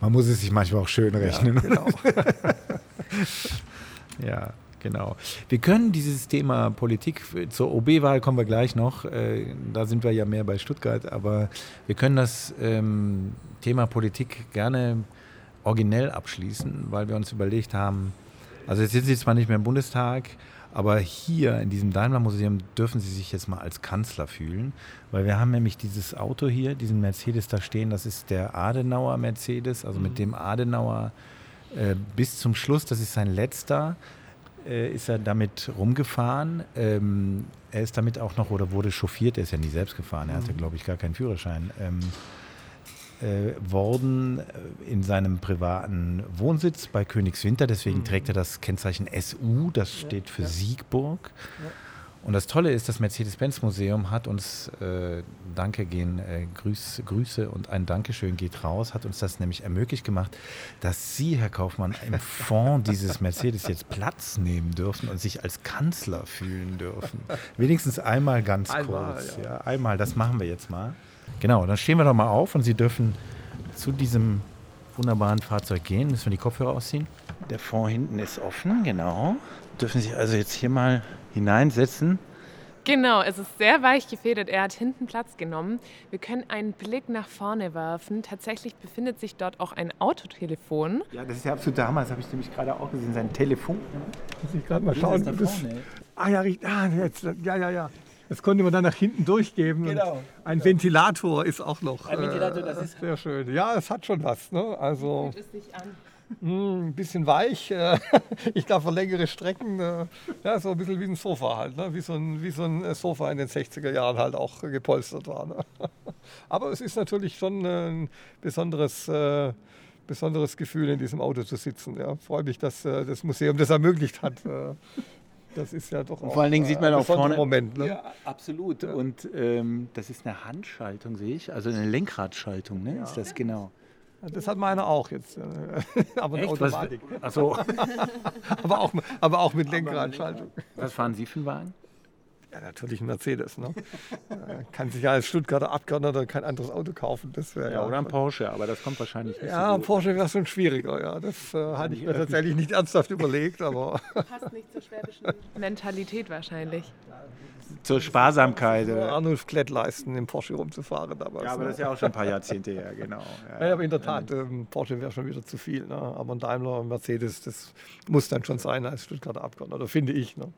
Man muss es sich manchmal auch schön rechnen. Ja, genau. ja. Genau. Wir können dieses Thema Politik, zur OB-Wahl kommen wir gleich noch, äh, da sind wir ja mehr bei Stuttgart, aber wir können das ähm, Thema Politik gerne originell abschließen, weil wir uns überlegt haben, also jetzt sind Sie zwar nicht mehr im Bundestag, aber hier in diesem Daimler-Museum dürfen Sie sich jetzt mal als Kanzler fühlen, weil wir haben nämlich dieses Auto hier, diesen Mercedes da stehen, das ist der Adenauer Mercedes, also mit mhm. dem Adenauer äh, bis zum Schluss, das ist sein letzter äh, ist er damit rumgefahren. Ähm, er ist damit auch noch oder wurde chauffiert, er ist ja nie selbst gefahren, er hatte, mhm. glaube ich, gar keinen Führerschein. Ähm, äh, worden äh, in seinem privaten Wohnsitz bei Königswinter. Deswegen mhm. trägt er das Kennzeichen SU, das steht für ja. Siegburg. Ja. Und das Tolle ist, das Mercedes-Benz-Museum hat uns, äh, Danke gehen, äh, Grüß, Grüße und ein Dankeschön geht raus, hat uns das nämlich ermöglicht gemacht, dass Sie, Herr Kaufmann, im Fond dieses Mercedes jetzt Platz nehmen dürfen und sich als Kanzler fühlen dürfen. Wenigstens einmal ganz einmal, kurz. Ja. ja. einmal, das machen wir jetzt mal. Genau, dann stehen wir doch mal auf und Sie dürfen zu diesem wunderbaren Fahrzeug gehen. Müssen wir die Kopfhörer ausziehen? Der Fond hinten ist offen, genau. Dürfen Sie also jetzt hier mal hineinsetzen. Genau, es ist sehr weich gefedert. Er hat hinten Platz genommen. Wir können einen Blick nach vorne werfen. Tatsächlich befindet sich dort auch ein Autotelefon. Ja, das ist ja absolut damals, habe ich nämlich gerade auch gesehen, sein Telefon. Muss ich gerade mal schauen. Das, ah ja, ah, jetzt, ja, ja, ja. Das konnte man dann nach hinten durchgeben. Genau. Ein genau. Ventilator ist auch noch. Ein Ventilator, das äh, ist sehr schön. Ja, es hat schon was. Ne? Also, Fühlt es sich an? Hm, ein bisschen weich. Äh, ich für längere Strecken, äh, ja, so ein bisschen wie ein Sofa halt, ne? wie, so ein, wie so ein Sofa in den 60er Jahren halt auch gepolstert war. Ne? Aber es ist natürlich schon ein besonderes, äh, besonderes Gefühl, in diesem Auto zu sitzen. Ja. Freue mich, dass das Museum das ermöglicht hat. Das ist ja doch auch Vor allen Dingen sieht man auch vorne. Moment, ne? Ja, absolut. Ja. Und ähm, das ist eine Handschaltung, sehe ich. Also eine Lenkradschaltung, ne? Ja. ist das genau. Das hat meiner auch jetzt. Äh, aber eine Automatik. Achso. aber, auch, aber auch mit Lenkradschaltung. Was fahren Sie für einen Wagen? Ja, natürlich ein Mercedes. Ne? Kann sich ja als Stuttgarter Abgeordneter kein anderes Auto kaufen. Das ja, ja, oder ein Porsche, aber das kommt wahrscheinlich nicht. Ja, so ein Porsche wäre schon schwieriger. Ja. Das äh, hatte ich mir tatsächlich nicht ernsthaft überlegt. Aber Passt nicht zur schwäbischen Mentalität wahrscheinlich. zur Sparsamkeit. Oder? Arnulf Klett leisten, im Porsche rumzufahren damals. Ja, aber ne? das ist ja auch schon ein paar Jahrzehnte her, genau. Ja, ja aber in der Tat, ähm, Porsche wäre schon wieder zu viel. Ne? Aber ein Daimler und Mercedes, das muss dann schon sein als Stuttgarter Abgeordneter, finde ich. Ne?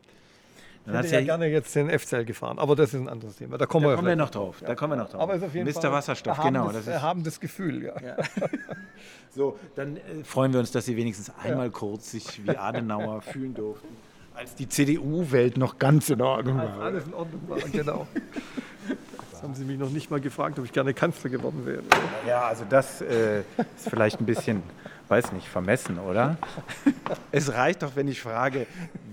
Ich hätte ja, ja gerne jetzt den FCL gefahren, aber das ist ein anderes Thema. Da kommen, da wir, kommen wir noch drauf. Da kommen wir noch drauf. Aber ist auf jeden Mr. Fall Wasserstoff, genau. Das, das haben das Gefühl, ja. ja. so, dann äh, freuen wir uns, dass Sie wenigstens einmal kurz sich wie Adenauer fühlen durften als die CDU-Welt noch ganz in Ordnung war. Als alles in Ordnung war, genau. Jetzt haben Sie mich noch nicht mal gefragt, ob ich gerne Kanzler geworden wäre. Ja, also das äh, ist vielleicht ein bisschen, weiß nicht, vermessen, oder? Es reicht doch, wenn ich frage,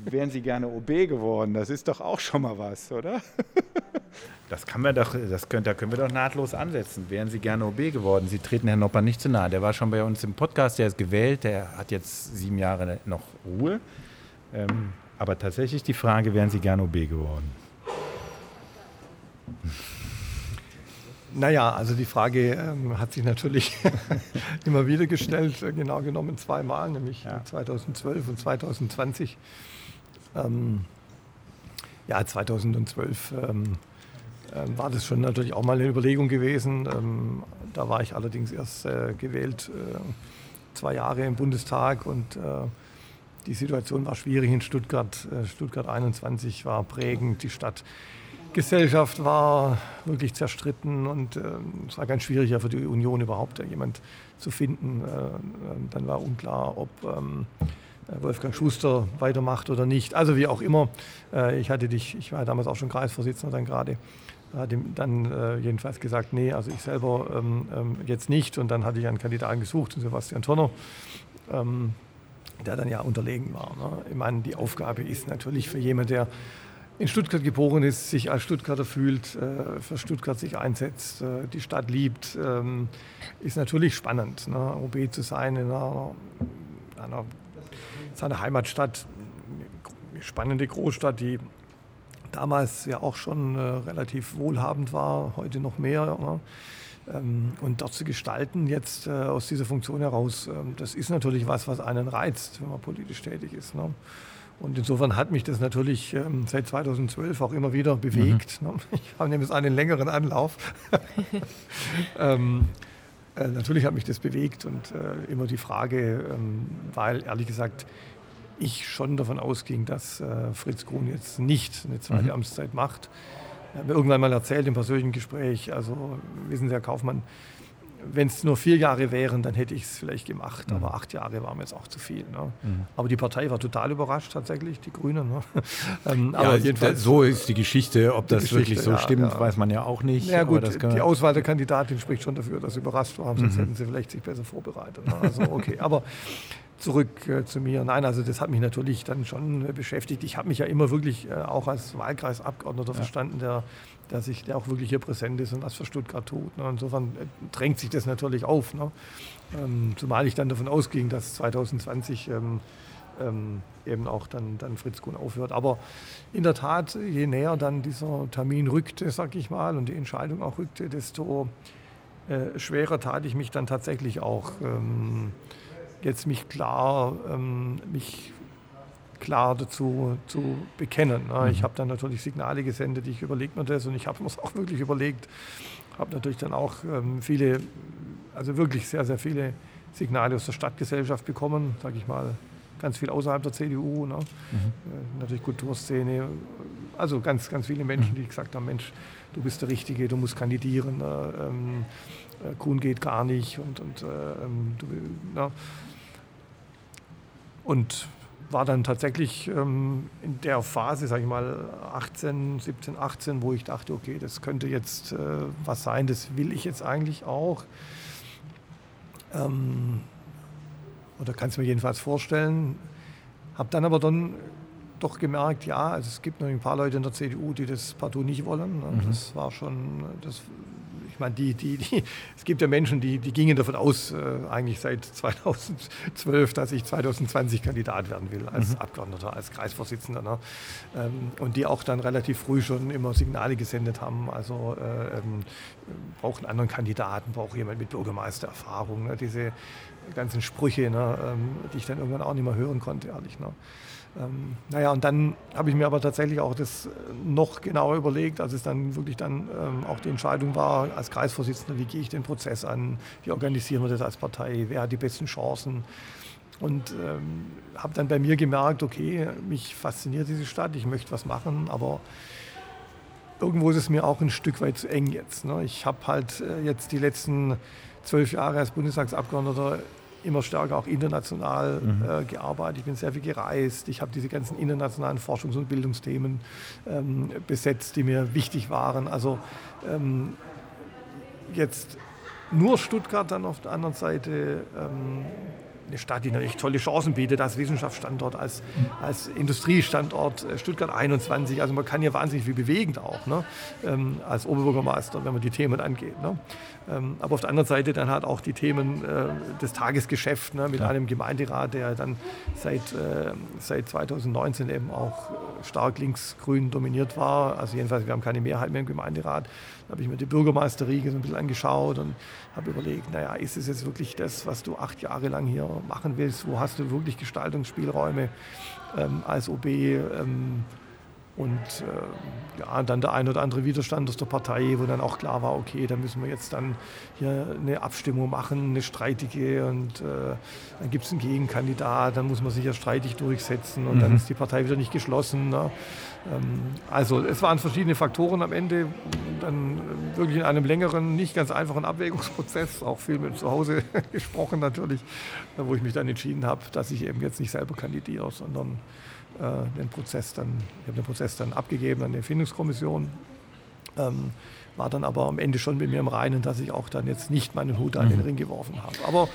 wären Sie gerne OB geworden? Das ist doch auch schon mal was, oder? Das kann man doch, das können, da können wir doch nahtlos ansetzen. Wären Sie gerne OB geworden? Sie treten Herrn Nopper nicht zu nahe. Der war schon bei uns im Podcast, der ist gewählt, der hat jetzt sieben Jahre noch Ruhe. Ähm, aber tatsächlich die Frage, wären Sie gerne OB geworden? Naja, also die Frage ähm, hat sich natürlich immer wieder gestellt, äh, genau genommen zweimal, nämlich ja. 2012 und 2020. Ähm, ja, 2012 ähm, äh, war das schon natürlich auch mal eine Überlegung gewesen. Ähm, da war ich allerdings erst äh, gewählt, äh, zwei Jahre im Bundestag und äh, die Situation war schwierig in Stuttgart. Äh, Stuttgart 21 war prägend. Die Stadtgesellschaft war wirklich zerstritten und äh, es war ganz schwierig für die Union überhaupt jemand zu finden. Äh, dann war unklar, ob ähm, Wolfgang Schuster weitermacht oder nicht. Also wie auch immer. Ich hatte dich, ich war damals auch schon Kreisvorsitzender dann gerade hat ihm dann äh, jedenfalls gesagt, nee, also ich selber ähm, ähm, jetzt nicht. Und dann hatte ich einen Kandidaten gesucht, Sebastian Tonner. Ähm, der dann ja unterlegen war. Ne? Ich meine, die Aufgabe ist natürlich für jemanden, der in Stuttgart geboren ist, sich als Stuttgarter fühlt, äh, für Stuttgart sich einsetzt, äh, die Stadt liebt, ähm, ist natürlich spannend. Ne? OB zu sein in einer, einer seiner Heimatstadt, eine spannende Großstadt, die damals ja auch schon äh, relativ wohlhabend war, heute noch mehr. Ne? Ähm, und dort zu gestalten, jetzt aus dieser Funktion heraus, ähm, das ist natürlich was, was einen reizt, wenn man politisch tätig ist. Ne? Und insofern hat mich das natürlich ähm, seit 2012 auch immer wieder bewegt. Mhm. Ne? Ich habe nämlich einen längeren Anlauf. ähm, äh, natürlich hat mich das bewegt und äh, immer die Frage, ähm, weil ehrlich gesagt ich schon davon ausging, dass äh, Fritz Kuhn jetzt nicht eine zweite mhm. Amtszeit macht. Er hat mir irgendwann mal erzählt im persönlichen Gespräch, also wissen Sie, Herr Kaufmann, wenn es nur vier Jahre wären, dann hätte ich es vielleicht gemacht. Mhm. Aber acht Jahre war mir jetzt auch zu viel. Ne? Mhm. Aber die Partei war total überrascht, tatsächlich, die Grünen. Ne? ähm, aber jedenfalls, so ist die Geschichte. Ob das wirklich so ja, stimmt, ja. weiß man ja auch nicht. Ja, gut, die Auswahl der Kandidatin spricht schon dafür, dass sie überrascht waren, sonst mhm. hätten sie vielleicht sich besser vorbereitet. Ne? Also, okay. aber zurück äh, zu mir. Nein, also das hat mich natürlich dann schon äh, beschäftigt. Ich habe mich ja immer wirklich äh, auch als Wahlkreisabgeordneter ja. verstanden, der, der, sich, der auch wirklich hier präsent ist und was für Stuttgart tut. Ne? Insofern äh, drängt sich das natürlich auf. Ne? Ähm, zumal ich dann davon ausging, dass 2020 ähm, ähm, eben auch dann, dann Fritz Kuhn aufhört. Aber in der Tat, je näher dann dieser Termin rückte, sag ich mal, und die Entscheidung auch rückte, desto äh, schwerer tat ich mich dann tatsächlich auch. Ähm, jetzt mich klar, ähm, mich klar dazu zu bekennen. Ne? Ich mhm. habe dann natürlich Signale gesendet, ich überlege mir das und ich habe mir es auch wirklich überlegt. Habe natürlich dann auch ähm, viele, also wirklich sehr, sehr viele Signale aus der Stadtgesellschaft bekommen, sage ich mal, ganz viel außerhalb der CDU, ne? mhm. äh, natürlich Kulturszene, also ganz, ganz viele Menschen, mhm. die gesagt haben, Mensch, du bist der Richtige, du musst kandidieren, äh, ähm, äh, Kuhn geht gar nicht und, und äh, ähm, du, na, und war dann tatsächlich ähm, in der Phase, sage ich mal, 18, 17, 18, wo ich dachte, okay, das könnte jetzt äh, was sein, das will ich jetzt eigentlich auch. Ähm, oder kann es mir jedenfalls vorstellen. Habe dann aber dann doch gemerkt, ja, also es gibt noch ein paar Leute in der CDU, die das partout nicht wollen. Ne? Mhm. Das war schon, das, meine, die, die, die, es gibt ja Menschen, die, die gingen davon aus, äh, eigentlich seit 2012, dass ich 2020 Kandidat werden will als mhm. Abgeordneter, als Kreisvorsitzender. Ne? Ähm, und die auch dann relativ früh schon immer Signale gesendet haben. Also äh, ähm, braucht einen anderen Kandidaten, braucht jemand mit Bürgermeistererfahrung. Ne? Diese ganzen Sprüche, ne? ähm, die ich dann irgendwann auch nicht mehr hören konnte, ehrlich. Ne? Ähm, naja, und dann habe ich mir aber tatsächlich auch das noch genauer überlegt, als es dann wirklich dann ähm, auch die Entscheidung war, als Kreisvorsitzender, wie gehe ich den Prozess an, wie organisieren wir das als Partei, wer hat die besten Chancen. Und ähm, habe dann bei mir gemerkt, okay, mich fasziniert diese Stadt, ich möchte was machen, aber irgendwo ist es mir auch ein Stück weit zu eng jetzt. Ne? Ich habe halt äh, jetzt die letzten zwölf Jahre als Bundestagsabgeordneter immer stärker auch international mhm. äh, gearbeitet. Ich bin sehr viel gereist. Ich habe diese ganzen internationalen Forschungs- und Bildungsthemen ähm, besetzt, die mir wichtig waren. Also ähm, jetzt nur Stuttgart dann auf der anderen Seite ähm, eine Stadt, die natürlich tolle Chancen bietet als Wissenschaftsstandort, als, als Industriestandort, äh, Stuttgart 21. Also man kann ja wahnsinnig viel bewegen auch, ne? ähm, als Oberbürgermeister, wenn man die Themen angeht. Ne? Ähm, aber auf der anderen Seite dann halt auch die Themen äh, des Tagesgeschäfts ne? mit Klar. einem Gemeinderat, der dann seit, äh, seit 2019 eben auch stark links-grün dominiert war. Also jedenfalls, wir haben keine Mehrheit mehr im Gemeinderat. Habe ich mir die Bürgermeisterriege so ein bisschen angeschaut und habe überlegt, naja, ist es jetzt wirklich das, was du acht Jahre lang hier machen willst? Wo hast du wirklich Gestaltungsspielräume ähm, als OB? Ähm, und äh, ja, dann der ein oder andere Widerstand aus der Partei, wo dann auch klar war, okay, da müssen wir jetzt dann hier eine Abstimmung machen, eine streitige und äh, dann gibt es einen Gegenkandidat, dann muss man sich ja streitig durchsetzen und mhm. dann ist die Partei wieder nicht geschlossen. Ne? Ähm, also es waren verschiedene Faktoren am Ende, dann wirklich in einem längeren, nicht ganz einfachen Abwägungsprozess, auch viel mit zu Hause gesprochen natürlich, wo ich mich dann entschieden habe, dass ich eben jetzt nicht selber kandidiere, sondern äh, den Prozess dann, ich habe den Prozess dann abgegeben an die Erfindungskommission. Ähm, war dann aber am Ende schon mit mir im Reinen, dass ich auch dann jetzt nicht meinen Hut an den mhm. Ring geworfen habe. Aber äh,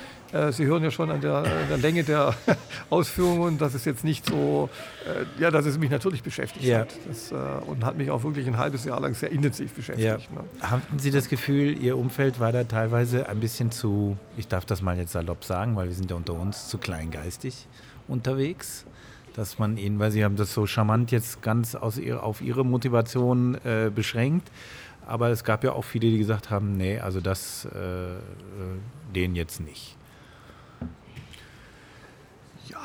Sie hören ja schon an der, der Länge der Ausführungen, dass es jetzt nicht so, äh, ja, dass es mich natürlich beschäftigt ja. hat. Das, äh, und hat mich auch wirklich ein halbes Jahr lang sehr intensiv beschäftigt. Ja. Ne? Hatten Sie das Gefühl, Ihr Umfeld war da teilweise ein bisschen zu, ich darf das mal jetzt salopp sagen, weil wir sind ja unter uns, zu kleingeistig unterwegs? dass man ihnen, weil Sie haben das so charmant jetzt ganz aus ihr, auf Ihre Motivation äh, beschränkt, aber es gab ja auch viele, die gesagt haben, nee, also das, äh, äh den jetzt nicht.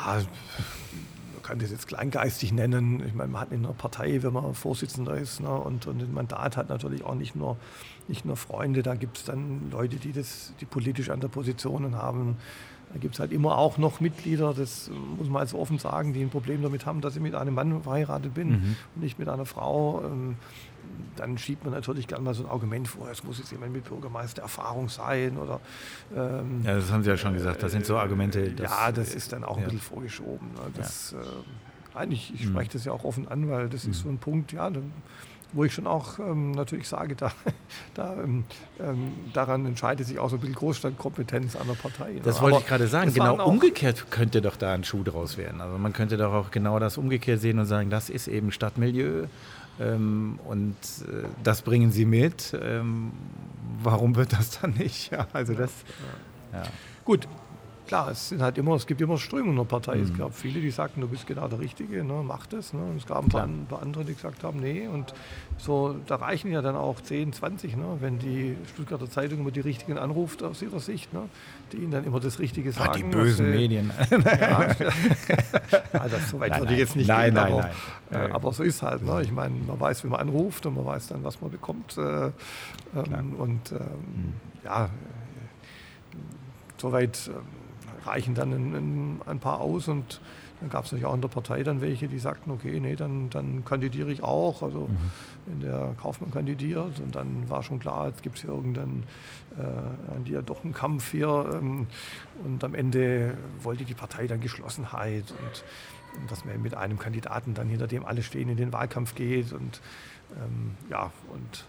Ja, man kann das jetzt kleingeistig nennen. Ich meine, man hat in einer Partei, wenn man Vorsitzender ist ne, und, und ein Mandat hat natürlich auch nicht nur, nicht nur Freunde, da gibt es dann Leute, die, das, die politisch andere Positionen haben. Da gibt es halt immer auch noch Mitglieder, das muss man also offen sagen, die ein Problem damit haben, dass ich mit einem Mann verheiratet bin mhm. und nicht mit einer Frau. Dann schiebt man natürlich gerne mal so ein Argument vor, es muss jetzt jemand mit Bürgermeistererfahrung sein oder. Ähm, ja, das haben Sie ja schon gesagt, das sind so Argumente. Das, ja, das ist dann auch ein bisschen vorgeschoben. Ne? Das, ja. äh, eigentlich, ich spreche mhm. das ja auch offen an, weil das mhm. ist so ein Punkt, ja, wo ich schon auch ähm, natürlich sage, da, da ähm, ähm, daran entscheidet sich auch so ein bisschen Großstadtkompetenz einer Partei. Das wollte ich gerade sagen. Genau umgekehrt könnte doch da ein Schuh draus werden. Also man könnte doch auch genau das umgekehrt sehen und sagen, das ist eben Stadtmilieu ähm, und äh, das bringen sie mit. Ähm, warum wird das dann nicht? Ja, also das. Ja. Gut, klar, es, sind halt immer, es gibt immer Strömungen in der Partei. Mhm. Es gab viele, die sagten, du bist genau der Richtige, ne, mach das. Ne. Es gab ein paar, ein paar, andere, die gesagt haben, nee. Und so, da reichen ja dann auch 10, 20, ne, wenn die Stuttgarter Zeitung immer die Richtigen anruft aus ihrer Sicht, ne, die ihnen dann immer das Richtige sagen. Ach, die bösen sie, Medien. ja, also so weit würde ich jetzt nicht nein, gehen, nein, aber, nein. Äh, aber so ist halt. Ne. Ich meine, man weiß, wie man anruft und man weiß dann, was man bekommt. Äh, ähm, und ähm, mhm. ja, soweit. Ähm, reichen dann ein, ein, ein paar aus und dann gab es natürlich auch in der Partei dann welche, die sagten, okay, nee, dann, dann kandidiere ich auch. Also mhm. wenn der Kaufmann kandidiert und dann war schon klar, jetzt gibt es hier irgendeinen äh, ja doch einen Kampf hier. Ähm, und am Ende wollte die Partei dann Geschlossenheit und, und dass man mit einem Kandidaten dann hinter dem alle stehen in den Wahlkampf geht. Und ähm, ja, und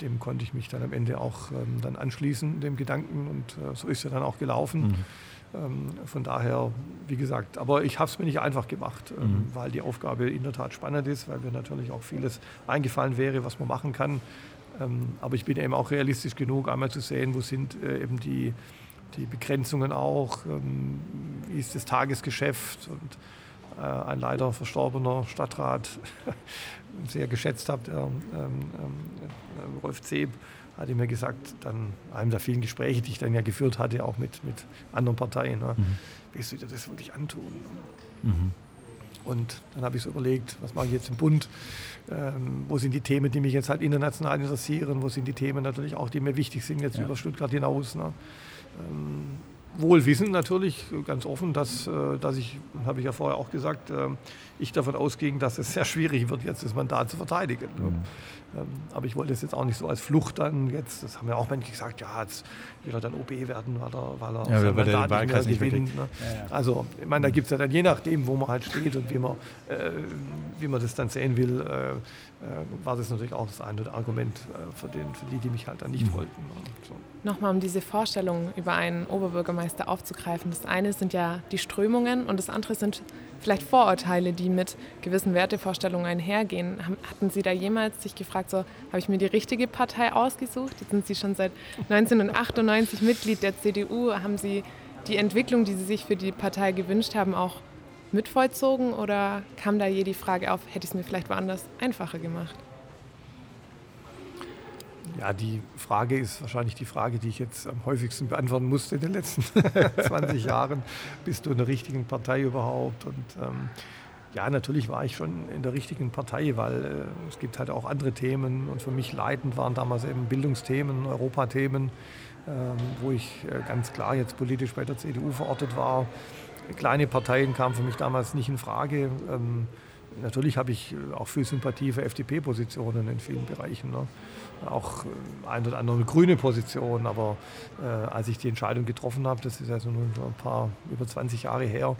dem konnte ich mich dann am Ende auch ähm, dann anschließen, dem Gedanken. Und äh, so ist er dann auch gelaufen. Mhm. Ähm, von daher, wie gesagt, aber ich habe es mir nicht einfach gemacht, ähm, mhm. weil die Aufgabe in der Tat spannend ist, weil mir natürlich auch vieles eingefallen wäre, was man machen kann. Ähm, aber ich bin eben auch realistisch genug, einmal zu sehen, wo sind äh, eben die, die Begrenzungen auch, ähm, wie ist das Tagesgeschäft und äh, ein leider verstorbener Stadtrat, sehr geschätzt habe, der ähm, ähm, Rolf Zeb, hatte mir gesagt, dann einem der vielen Gespräche, die ich dann ja geführt hatte, auch mit, mit anderen Parteien, ne, mhm. willst du dir das wirklich antun? Mhm. Und dann habe ich so überlegt, was mache ich jetzt im Bund? Ähm, wo sind die Themen, die mich jetzt halt international interessieren? Wo sind die Themen natürlich auch, die mir wichtig sind, jetzt ja. über Stuttgart hinaus? Ne? Ähm, wohl wissen natürlich ganz offen, dass, äh, dass ich, habe ich ja vorher auch gesagt, äh, ich davon ausging, dass es sehr schwierig wird, jetzt das Mandat zu verteidigen. Mhm. Ähm, aber ich wollte es jetzt auch nicht so als Flucht dann jetzt, das haben ja auch Menschen gesagt, ja, jetzt will er dann OB werden, weil er, weil er ja, Mandat nicht mehr nicht gewinnt. Ne? Ja, ja. Also, ich meine, da gibt es ja dann je nachdem, wo man halt steht und wie man, äh, wie man das dann sehen will, äh, äh, war das natürlich auch das eine Argument äh, für, den, für die, die mich halt dann nicht mhm. wollten. So. Nochmal, um diese Vorstellung über einen Oberbürgermeister aufzugreifen. Das eine sind ja die Strömungen und das andere sind vielleicht Vorurteile, die mit gewissen Wertevorstellungen einhergehen. Hatten Sie da jemals sich gefragt, so, habe ich mir die richtige Partei ausgesucht? Jetzt sind Sie schon seit 1998 Mitglied der CDU. Haben Sie die Entwicklung, die Sie sich für die Partei gewünscht haben, auch mitvollzogen oder kam da je die Frage auf, hätte ich es mir vielleicht woanders einfacher gemacht? Ja, die Frage ist wahrscheinlich die Frage, die ich jetzt am häufigsten beantworten musste in den letzten 20 Jahren. Bist du in der richtigen Partei überhaupt? Und ähm, ja, natürlich war ich schon in der richtigen Partei, weil äh, es gibt halt auch andere Themen und für mich leitend waren damals eben Bildungsthemen, Europathemen, ähm, wo ich äh, ganz klar jetzt politisch bei der CDU verortet war. Kleine Parteien kamen für mich damals nicht in Frage. Ähm, natürlich habe ich auch viel Sympathie für FDP-Positionen in vielen Bereichen. Ne? Auch äh, ein oder andere grüne Position. Aber äh, als ich die Entscheidung getroffen habe, das ist also nur ein paar, über 20 Jahre her,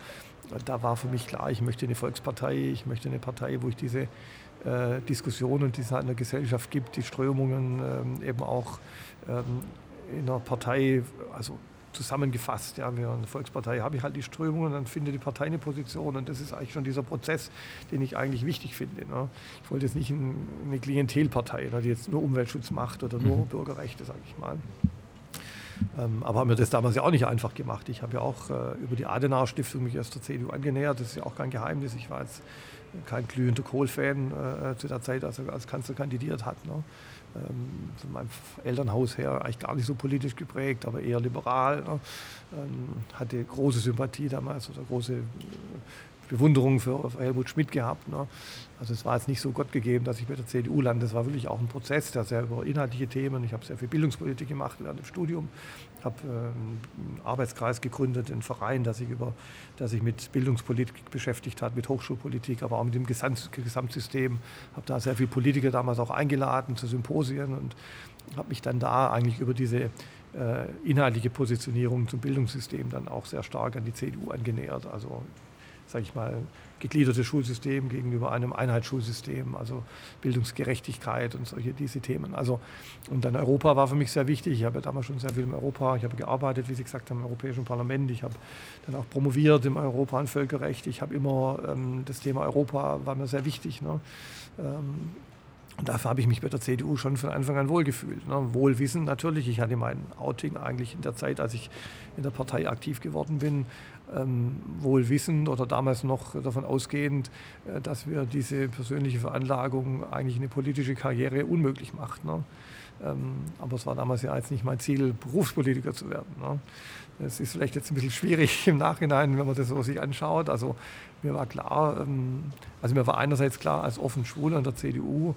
da war für mich klar, ich möchte eine Volkspartei, ich möchte eine Partei, wo ich diese äh, Diskussionen, die es in der Gesellschaft gibt, die Strömungen ähm, eben auch ähm, in der Partei, also zusammengefasst. Ja, wir eine Volkspartei habe ich halt die Strömung und dann findet die Partei eine Position. Und das ist eigentlich schon dieser Prozess, den ich eigentlich wichtig finde. Ne? Ich wollte jetzt nicht eine Klientelpartei, ne, die jetzt nur Umweltschutz macht oder nur mhm. Bürgerrechte, sage ich mal. Ähm, aber haben wir das damals ja auch nicht einfach gemacht. Ich habe ja auch äh, über die Adenauer Stiftung mich erst der CDU angenähert. Das ist ja auch kein Geheimnis. Ich war jetzt kein glühender Kohl-Fan äh, zu der Zeit, als er als Kanzler kandidiert hat. Ne? Ähm, von meinem Elternhaus her eigentlich gar nicht so politisch geprägt, aber eher liberal. Ne? Ähm, hatte große Sympathie damals oder große äh, Bewunderung für, für Helmut Schmidt gehabt. Ne? Also es war jetzt nicht so Gott gegeben, dass ich bei der CDU lande. Das war wirklich auch ein Prozess, der sehr über inhaltliche Themen. Ich habe sehr viel Bildungspolitik gemacht während dem Studium, habe äh, einen Arbeitskreis gegründet, einen Verein, der sich, über, der sich mit Bildungspolitik beschäftigt hat, mit Hochschulpolitik, aber auch mit dem Gesamt, Gesamtsystem. Habe da sehr viele Politiker damals auch eingeladen zu Symposien und habe mich dann da eigentlich über diese äh, inhaltliche Positionierung zum Bildungssystem dann auch sehr stark an die CDU angenähert. Also sage ich mal, gegliedertes Schulsystem gegenüber einem Einheitsschulsystem, also Bildungsgerechtigkeit und solche diese Themen. Also und dann Europa war für mich sehr wichtig. Ich habe damals schon sehr viel im Europa, ich habe gearbeitet, wie Sie gesagt haben, im Europäischen Parlament. Ich habe dann auch promoviert im Europa und Völkerrecht. Ich habe immer ähm, das Thema Europa war mir sehr wichtig. Ne? Ähm, und dafür habe ich mich bei der CDU schon von Anfang an wohlgefühlt. Ne? Wohlwissen natürlich. Ich hatte mein Outing eigentlich in der Zeit, als ich in der Partei aktiv geworden bin, ähm, wohl wissend oder damals noch davon ausgehend, äh, dass wir diese persönliche Veranlagung eigentlich eine politische Karriere unmöglich macht. Ne? Ähm, aber es war damals ja jetzt nicht mein Ziel, Berufspolitiker zu werden. Ne? Es ist vielleicht jetzt ein bisschen schwierig im Nachhinein, wenn man das so sich anschaut. Also mir war klar, ähm, also mir war einerseits klar, als offen Schwuler in der CDU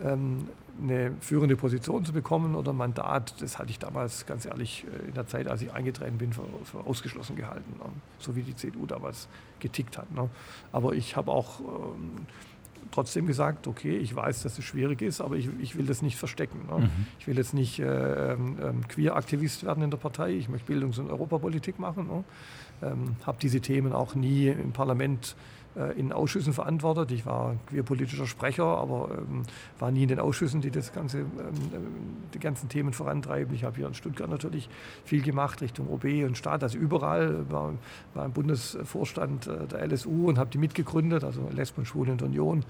eine führende Position zu bekommen oder ein Mandat, das hatte ich damals ganz ehrlich äh, in der Zeit, als ich eingetreten bin, für, für ausgeschlossen gehalten, ne? so wie die CDU damals getickt hat. Ne? Aber ich habe auch ähm, trotzdem gesagt, okay, ich weiß, dass es schwierig ist, aber ich, ich will das nicht verstecken. Ne? Mhm. Ich will jetzt nicht äh, ähm, ähm Queer-Aktivist werden in der Partei, ich möchte Bildungs- und Europapolitik machen. Ne? Ähm, habe diese Themen auch nie im Parlament in Ausschüssen verantwortet. Ich war queerpolitischer Sprecher, aber ähm, war nie in den Ausschüssen, die das ganze, ähm, die ganzen Themen vorantreiben. Ich habe hier in Stuttgart natürlich viel gemacht Richtung OB und Staat, also überall war, war im Bundesvorstand äh, der LSU und habe die mitgegründet, also Lesben, Schwulen und Union.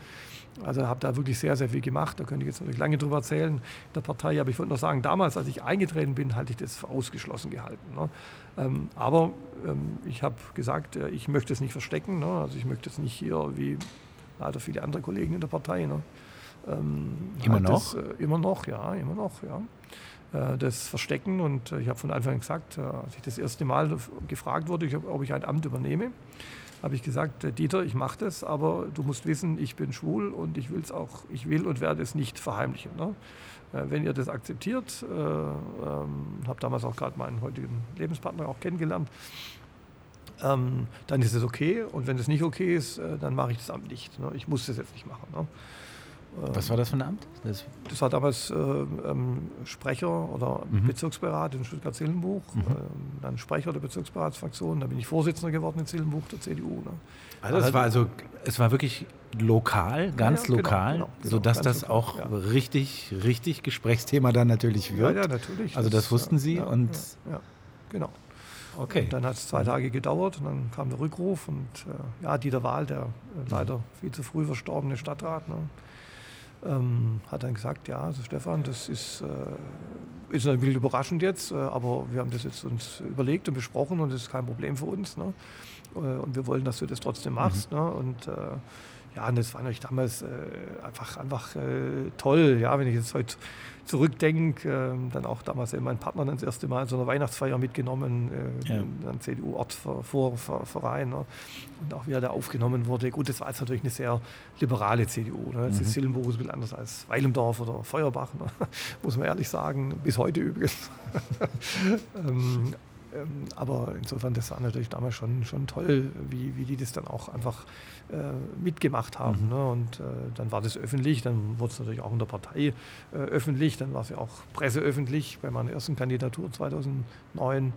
Also habe da wirklich sehr, sehr viel gemacht. Da könnte ich jetzt natürlich lange drüber erzählen in der Partei. Aber ich wollte noch sagen, damals, als ich eingetreten bin, halte ich das für ausgeschlossen gehalten. Ne? Ähm, aber ähm, ich habe gesagt, äh, ich möchte es nicht verstecken. Ne? Also ich möchte es nicht hier wie leider viele andere Kollegen in der Partei. Ne? Ähm, immer halt noch? Das, äh, immer noch, ja, immer noch, ja. Äh, das verstecken und äh, ich habe von Anfang an gesagt, äh, als ich das erste Mal gefragt wurde, ob ich ein Amt übernehme, habe ich gesagt, äh, Dieter, ich mache das, aber du musst wissen, ich bin schwul und ich will es auch, ich will und werde es nicht verheimlichen. Ne? Äh, wenn ihr das akzeptiert, äh, ähm, habe damals auch gerade meinen heutigen Lebenspartner auch kennengelernt, ähm, dann ist es okay. Und wenn es nicht okay ist, äh, dann mache ich das Amt nicht. Ne? Ich muss das jetzt nicht machen. Ne? Was war das für ein Amt? Das, das war damals äh, ähm, Sprecher oder mhm. Bezirksberat in Stuttgart-Zillenbuch, mhm. ähm, dann Sprecher der Bezirksberatsfraktion, dann bin ich Vorsitzender geworden in Zillenbuch der CDU. Ne? Also es war also, es war wirklich lokal, ganz ja, ja, genau, lokal, genau, genau, sodass das lokal, auch ja. richtig, richtig Gesprächsthema dann natürlich wird. Ja, ja natürlich. Also das, das wussten Sie und ja, genau. Okay. Und dann hat es zwei Tage gedauert und dann kam der Rückruf und äh, ja, Dieter Wahl, der äh, leider viel zu früh verstorbene Stadtrat, ne, ähm, hat dann gesagt, ja, also Stefan, das ist, äh, ist ein bisschen überraschend jetzt, äh, aber wir haben das jetzt uns überlegt und besprochen und das ist kein Problem für uns. Ne? Äh, und wir wollen, dass du das trotzdem machst. Mhm. Ne? Und äh, ja, und das war natürlich damals äh, einfach, einfach äh, toll, ja, wenn ich jetzt heute zurückdenke, äh, dann auch damals mein Partner das erste Mal zu einer Weihnachtsfeier mitgenommen, äh, ja. einen CDU-Ortsverein ne? und auch wie er da aufgenommen wurde. Gut, das war jetzt natürlich eine sehr liberale CDU. Ne? Jetzt mhm. ist Sillenburg ein bisschen anders als Weilendorf oder Feuerbach, ne? muss man ehrlich sagen, bis heute übrigens. ähm, ähm, aber insofern, das war natürlich damals schon, schon toll, wie, wie die das dann auch einfach äh, mitgemacht haben. Mhm. Ne? Und äh, dann war das öffentlich, dann wurde es natürlich auch in der Partei äh, öffentlich, dann war es ja auch presseöffentlich bei meiner ersten Kandidatur 2009.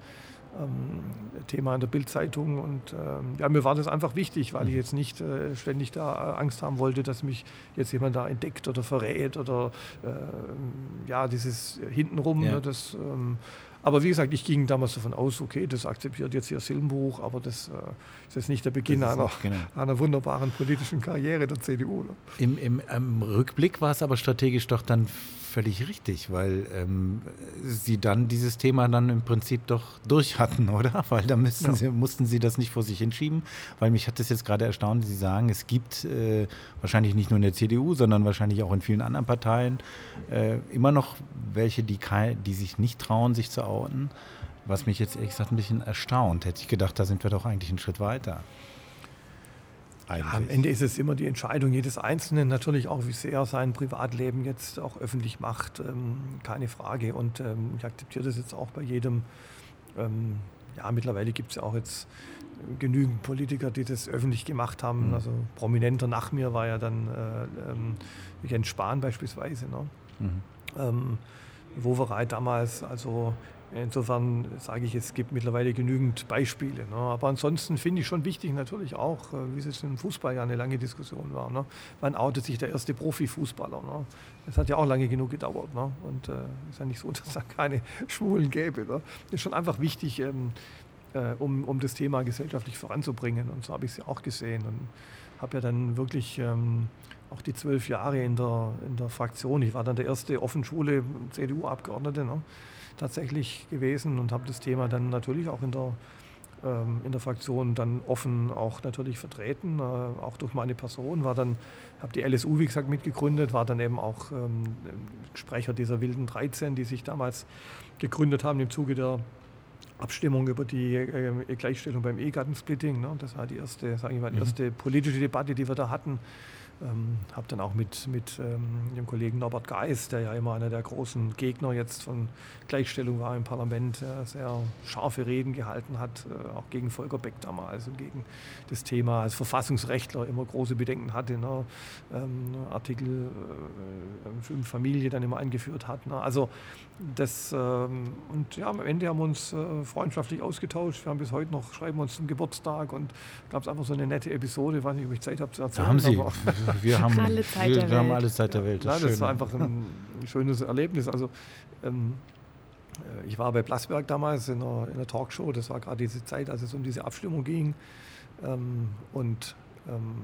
Ähm, Thema in der Bildzeitung und ähm, ja, mir war das einfach wichtig, weil ich mhm. jetzt nicht äh, ständig da äh, Angst haben wollte, dass mich jetzt jemand da entdeckt oder verrät oder äh, ja, dieses hintenrum, ja. ne, das ähm, aber wie gesagt, ich ging damals davon aus, okay, das akzeptiert jetzt hier Silbenbuch, aber das, äh, ist jetzt nicht der Beginn einer, genau. einer, wunderbaren politischen Karriere der CDU. Im, im, Im, Rückblick war es aber strategisch doch dann völlig richtig, weil ähm, sie dann dieses Thema dann im Prinzip doch durch hatten, oder? Weil da ja. sie, mussten sie das nicht vor sich hinschieben, weil mich hat das jetzt gerade erstaunt, Sie sagen, es gibt äh, wahrscheinlich nicht nur in der CDU, sondern wahrscheinlich auch in vielen anderen Parteien äh, immer noch welche, die, die sich nicht trauen, sich zu outen. Was mich jetzt ehrlich gesagt ein bisschen erstaunt. Hätte ich gedacht, da sind wir doch eigentlich einen Schritt weiter. Ja, am Ende ist es immer die Entscheidung jedes Einzelnen, natürlich auch, wie sehr er sein Privatleben jetzt auch öffentlich macht, ähm, keine Frage. Und ähm, ich akzeptiere das jetzt auch bei jedem. Ähm, ja, mittlerweile gibt es ja auch jetzt genügend Politiker, die das öffentlich gemacht haben. Mhm. Also prominenter nach mir war ja dann äh, Jens Spahn beispielsweise. Ne? Mhm. Ähm, Wovereit damals, also Insofern sage ich, es gibt mittlerweile genügend Beispiele. Ne? Aber ansonsten finde ich schon wichtig natürlich auch, äh, wie es im Fußball ja eine lange Diskussion war. Ne? Wann outet sich der erste Profifußballer? Ne? Das hat ja auch lange genug gedauert. Ne? Und es äh, ist ja nicht so, dass es da keine Schwulen gäbe. Ne? Ist schon einfach wichtig, ähm, äh, um, um das Thema gesellschaftlich voranzubringen. Und so habe ich es ja auch gesehen. Und habe ja dann wirklich ähm, auch die zwölf Jahre in der, in der Fraktion, ich war dann der erste offenschule CDU-Abgeordnete, ne? Tatsächlich gewesen und habe das Thema dann natürlich auch in der, ähm, in der Fraktion dann offen auch natürlich vertreten, äh, auch durch meine Person. War dann, habe die LSU, wie gesagt, mitgegründet, war dann eben auch ähm, Sprecher dieser wilden 13, die sich damals gegründet haben im Zuge der Abstimmung über die äh, Gleichstellung beim E-Gartensplitting. Ne? Das war die erste, sage ich mal, die mhm. erste politische Debatte, die wir da hatten. Ähm, habe dann auch mit, mit ähm, dem Kollegen Norbert Geis, der ja immer einer der großen Gegner jetzt von Gleichstellung war im Parlament, der sehr scharfe Reden gehalten hat, äh, auch gegen Volker Beck damals und gegen das Thema als Verfassungsrechtler immer große Bedenken hatte. Ne? Ähm, Artikel äh, äh Familie dann immer eingeführt hat. Ne? Also das, ähm, und ja, am Ende haben wir uns äh, freundschaftlich ausgetauscht. Wir haben bis heute noch, schreiben uns zum Geburtstag und gab es einfach so eine nette Episode, ich weiß nicht, ob ich Zeit habe zu erzählen. Da haben Sie. wir haben, alle Zeit wir, der wir haben alle Zeit der Welt. Das, ja, das war einfach ein, ein schönes Erlebnis. Also ähm, äh, ich war bei Blasberg damals in einer, in einer, Talkshow, das war gerade diese Zeit, als es um diese Abstimmung ging. Ähm, und ähm,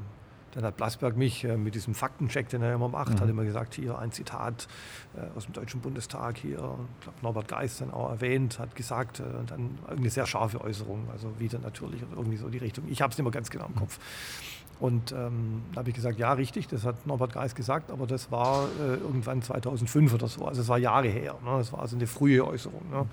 dann hat Blasberg mich äh, mit diesem Faktencheck, den er immer macht, mhm. hat immer gesagt, hier ein Zitat äh, aus dem Deutschen Bundestag, hier, ich glaube Norbert Geist dann auch erwähnt, hat gesagt, äh, dann eine sehr scharfe Äußerung, also wieder natürlich oder irgendwie so die Richtung. Ich habe es nicht mehr ganz genau im Kopf. Und ähm, da habe ich gesagt, ja, richtig, das hat Norbert Geis gesagt, aber das war äh, irgendwann 2005 oder so, also es war Jahre her. Ne? Das war also eine frühe Äußerung. Ne?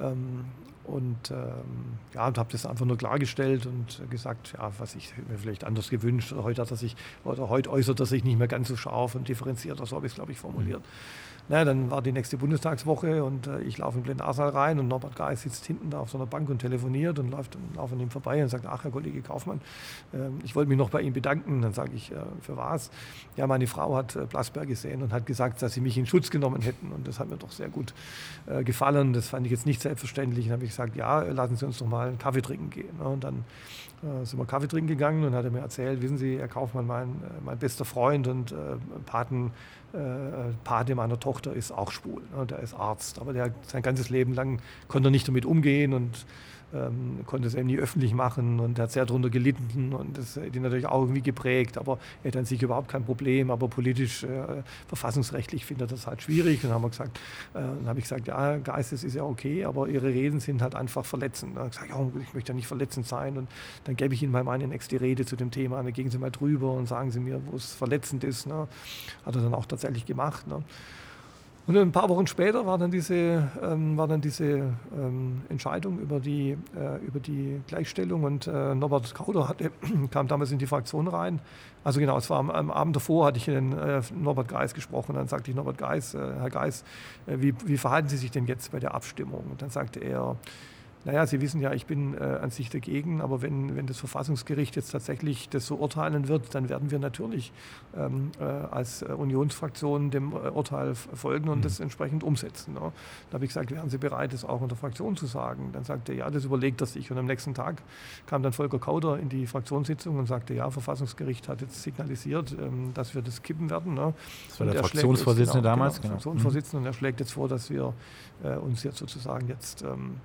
Ähm, und ähm, ja, und habe das einfach nur klargestellt und gesagt, ja, was ich mir vielleicht anders gewünscht. Heute hat er sich, oder heute äußert er sich nicht mehr ganz so scharf und differenziert, so habe ich es, glaube ich, formuliert. Mhm. Naja, dann war die nächste Bundestagswoche und äh, ich laufe in den Plenarsaal rein und Norbert Geis sitzt hinten da auf so einer Bank und telefoniert und läuft laufe an ihm vorbei und sagt, ach Herr Kollege Kaufmann, äh, ich wollte mich noch bei Ihnen bedanken. Dann sage ich, äh, für was? Ja, meine Frau hat äh, Blasberg gesehen und hat gesagt, dass Sie mich in Schutz genommen hätten und das hat mir doch sehr gut äh, gefallen. Das fand ich jetzt nicht selbstverständlich. Dann habe ich gesagt, ja, lassen Sie uns doch mal einen Kaffee trinken gehen. Ne? Und dann äh, sind wir Kaffee trinken gegangen und hat er mir erzählt, wissen Sie, Herr Kaufmann, mein, mein bester Freund und Paten Pate meiner Tochter ist auch schwul. Ne? Der ist Arzt, aber der sein ganzes Leben lang konnte er nicht damit umgehen und ähm, konnte es eben nie öffentlich machen und hat sehr darunter gelitten und das hat ihn natürlich auch irgendwie geprägt, aber er hat an sich überhaupt kein Problem, aber politisch, äh, verfassungsrechtlich findet er das halt schwierig. Und dann haben äh, habe ich gesagt, ja, Geistes ist ja okay, aber ihre Reden sind halt einfach verletzend. Dann habe ich gesagt, ja, ich möchte ja nicht verletzend sein und dann gebe ich ihnen mal meine nächste Rede zu dem Thema, dann gehen sie mal drüber und sagen sie mir, wo es verletzend ist. Ne? Hat er dann auch tatsächlich gemacht. Ne? Und ein paar Wochen später war dann diese, ähm, war dann diese ähm, Entscheidung über die, äh, über die Gleichstellung und äh, Norbert Kauder hatte, kam damals in die Fraktion rein. Also genau, es war am, am Abend davor, hatte ich den äh, Norbert Geis gesprochen. Dann sagte ich, Norbert Geis, äh, Herr Geis, äh, wie, wie verhalten Sie sich denn jetzt bei der Abstimmung? Und dann sagte er, naja, Sie wissen ja, ich bin äh, an sich dagegen, aber wenn, wenn das Verfassungsgericht jetzt tatsächlich das so urteilen wird, dann werden wir natürlich ähm, äh, als äh, Unionsfraktion dem äh, Urteil folgen und mhm. das entsprechend umsetzen. Ne? Da habe ich gesagt, wären Sie bereit, das auch in der Fraktion zu sagen? Dann sagte er, ja, das überlegt er sich. Und am nächsten Tag kam dann Volker Kauder in die Fraktionssitzung und sagte, ja, Verfassungsgericht hat jetzt signalisiert, ähm, dass wir das kippen werden. Ne? Das war und der Fraktionsvorsitzende jetzt, genau, damals? Genau, Fraktionsvorsitzende, mhm. und er schlägt jetzt vor, dass wir äh, uns jetzt sozusagen jetzt ähm,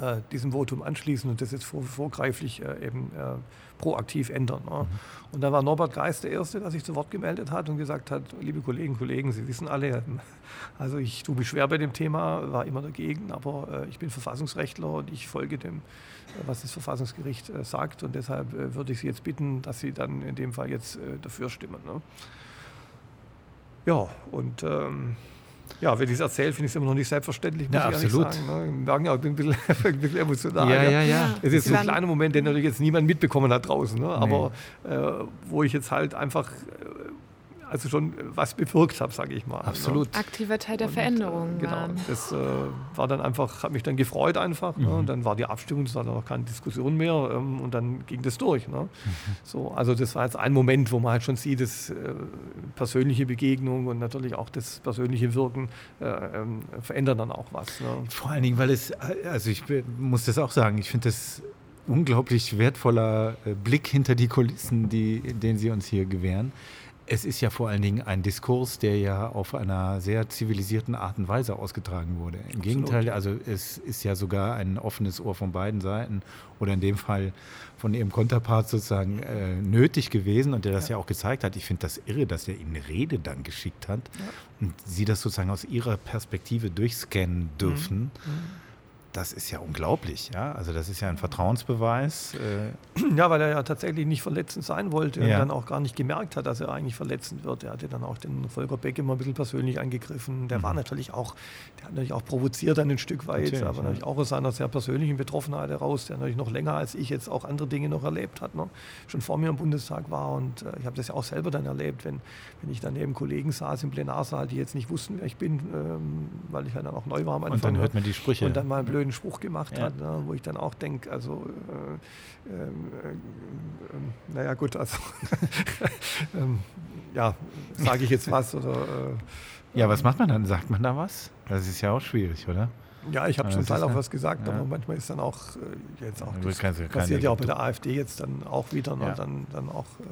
äh, diesem Votum anschließen und das jetzt vor, vorgreiflich äh, eben äh, proaktiv ändern. Ne? Mhm. Und dann war Norbert Geist der Erste, der sich zu Wort gemeldet hat und gesagt hat, liebe Kolleginnen und Kollegen, Sie wissen alle, also ich tue mich schwer bei dem Thema, war immer dagegen, aber äh, ich bin Verfassungsrechtler und ich folge dem, was das Verfassungsgericht äh, sagt und deshalb würde ich Sie jetzt bitten, dass Sie dann in dem Fall jetzt dafür stimmen. Ne? Ja, und ähm, ja, wenn ich es erzähle, finde ich es immer noch nicht selbstverständlich, muss ja, ich absolut. sagen. Ne? Merken ja auch ein bisschen, ein bisschen emotional. Ja, ja, ja. Es ist so ein kleiner Moment, den natürlich jetzt niemand mitbekommen hat draußen. Ne? Aber nee. äh, wo ich jetzt halt einfach äh, also schon was bewirkt habe, sage ich mal. Ne? Absolut. Ne? Aktiver Teil der und, Veränderung. Äh, genau. Das äh, war dann einfach, hat mich dann gefreut einfach. Ne? Mhm. Ne? Und dann war die Abstimmung, es war dann auch keine Diskussion mehr ähm, und dann ging das durch. Ne? Mhm. So, also das war jetzt ein Moment, wo man halt schon sieht, dass äh, persönliche Begegnung und natürlich auch das persönliche Wirken äh, ähm, verändern dann auch was. Ne? Vor allen Dingen, weil es, also ich muss das auch sagen, ich finde das unglaublich wertvoller äh, Blick hinter die Kulissen, die, den Sie uns hier gewähren. Es ist ja vor allen Dingen ein Diskurs, der ja auf einer sehr zivilisierten Art und Weise ausgetragen wurde. Im Absolut. Gegenteil, also es ist ja sogar ein offenes Ohr von beiden Seiten oder in dem Fall von ihrem Konterpart sozusagen äh, nötig gewesen und der das ja, ja auch gezeigt hat. Ich finde das irre, dass er ihm eine Rede dann geschickt hat ja. und sie das sozusagen aus ihrer Perspektive durchscannen dürfen. Mhm. Mhm das ist ja unglaublich, ja. Also das ist ja ein Vertrauensbeweis. Äh ja, weil er ja tatsächlich nicht verletzend sein wollte ja. und dann auch gar nicht gemerkt hat, dass er eigentlich verletzend wird. Er hatte dann auch den Volker Beck immer ein bisschen persönlich angegriffen. Der mhm. war natürlich auch, der hat natürlich auch provoziert dann ein Stück weit, natürlich, aber ja. natürlich auch aus seiner sehr persönlichen Betroffenheit heraus, der natürlich noch länger als ich jetzt auch andere Dinge noch erlebt hat. Ne? Schon vor mir im Bundestag war und äh, ich habe das ja auch selber dann erlebt, wenn, wenn ich dann neben Kollegen saß im Plenarsaal, die jetzt nicht wussten, wer ich bin, ähm, weil ich ja dann auch neu war am Anfang. Und dann hört man die Sprüche. Und dann mal einen blöden Spruch gemacht ja. hat, ne, wo ich dann auch denke, also, äh, äh, äh, naja gut, also, ähm, ja, sage ich jetzt was oder... Äh, ja, was macht man dann? Sagt man da was? Das ist ja auch schwierig, oder? Ja, ich habe zum Teil auch was gesagt, ja. aber manchmal ist dann auch äh, jetzt auch das passiert ja auch bei der AfD jetzt dann auch wieder, ne, ja. dann, dann auch äh,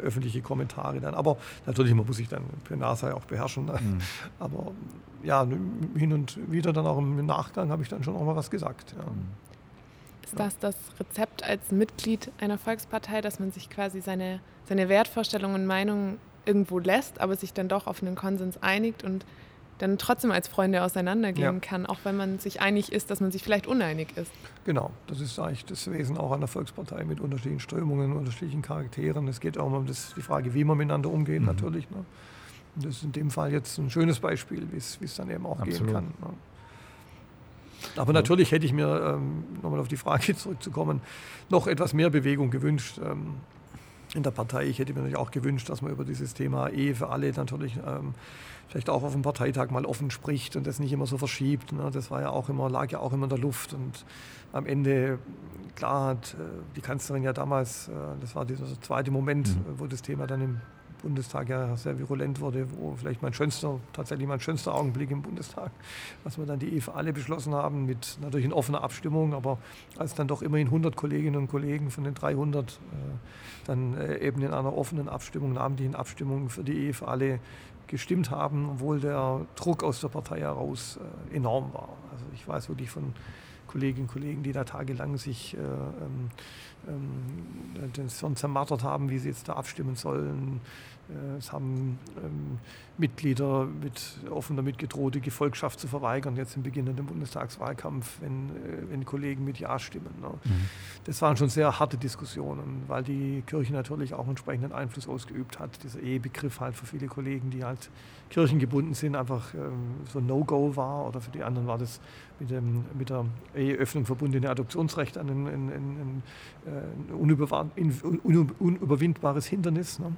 öffentliche Kommentare dann. Aber natürlich man muss sich dann Plenarsaal auch beherrschen. Ne? Mhm. Aber ja, hin und wieder dann auch im Nachgang habe ich dann schon auch mal was gesagt. Ja. Mhm. Ist das das Rezept als Mitglied einer Volkspartei, dass man sich quasi seine, seine Wertvorstellungen und Meinungen irgendwo lässt, aber sich dann doch auf einen Konsens einigt und dann trotzdem als Freunde auseinandergehen ja. kann, auch wenn man sich einig ist, dass man sich vielleicht uneinig ist. Genau, das ist eigentlich das Wesen auch einer Volkspartei mit unterschiedlichen Strömungen, unterschiedlichen Charakteren. Es geht auch um das, die Frage, wie man miteinander umgeht, mhm. natürlich. Ne? Und das ist in dem Fall jetzt ein schönes Beispiel, wie es dann eben auch Absolut. gehen kann. Ne? Aber natürlich hätte ich mir, ähm, nochmal auf die Frage zurückzukommen, noch etwas mehr Bewegung gewünscht. Ähm, in der Partei. Ich hätte mir natürlich auch gewünscht, dass man über dieses Thema Ehe für alle natürlich ähm, vielleicht auch auf dem Parteitag mal offen spricht und das nicht immer so verschiebt. Ne? Das war ja auch immer, lag ja auch immer in der Luft. Und am Ende, klar hat äh, die Kanzlerin ja damals, äh, das war dieser zweite Moment, mhm. wo das Thema dann im Bundestag ja sehr virulent wurde, wo vielleicht mein schönster, tatsächlich mein schönster Augenblick im Bundestag, was wir dann die Ehe für alle beschlossen haben, mit natürlich in offener Abstimmung, aber als dann doch immerhin 100 Kolleginnen und Kollegen von den 300 äh, dann äh, eben in einer offenen Abstimmung, namentlichen Abstimmung für die Ehe für alle gestimmt haben, obwohl der Druck aus der Partei heraus äh, enorm war. Also ich weiß wirklich von Kolleginnen und Kollegen, die da tagelang sich äh, ähm, ähm, den Song zermartert haben, wie sie jetzt da abstimmen sollen. Äh, es haben ähm, Mitglieder mit offen damit gedroht, die Gefolgschaft zu verweigern, jetzt im beginnenden Bundestagswahlkampf, wenn, äh, wenn Kollegen mit Ja stimmen. Ne? Mhm. Das waren schon sehr harte Diskussionen, weil die Kirche natürlich auch entsprechenden Einfluss ausgeübt hat. Dieser Ehebegriff halt für viele Kollegen, die halt kirchengebunden sind, einfach ähm, so ein No-Go war. Oder für die anderen war das mit, dem, mit der Eheöffnung verbundene Adoptionsrecht ein, ein, ein, ein, ein unüberwindbares Hindernis. Ne?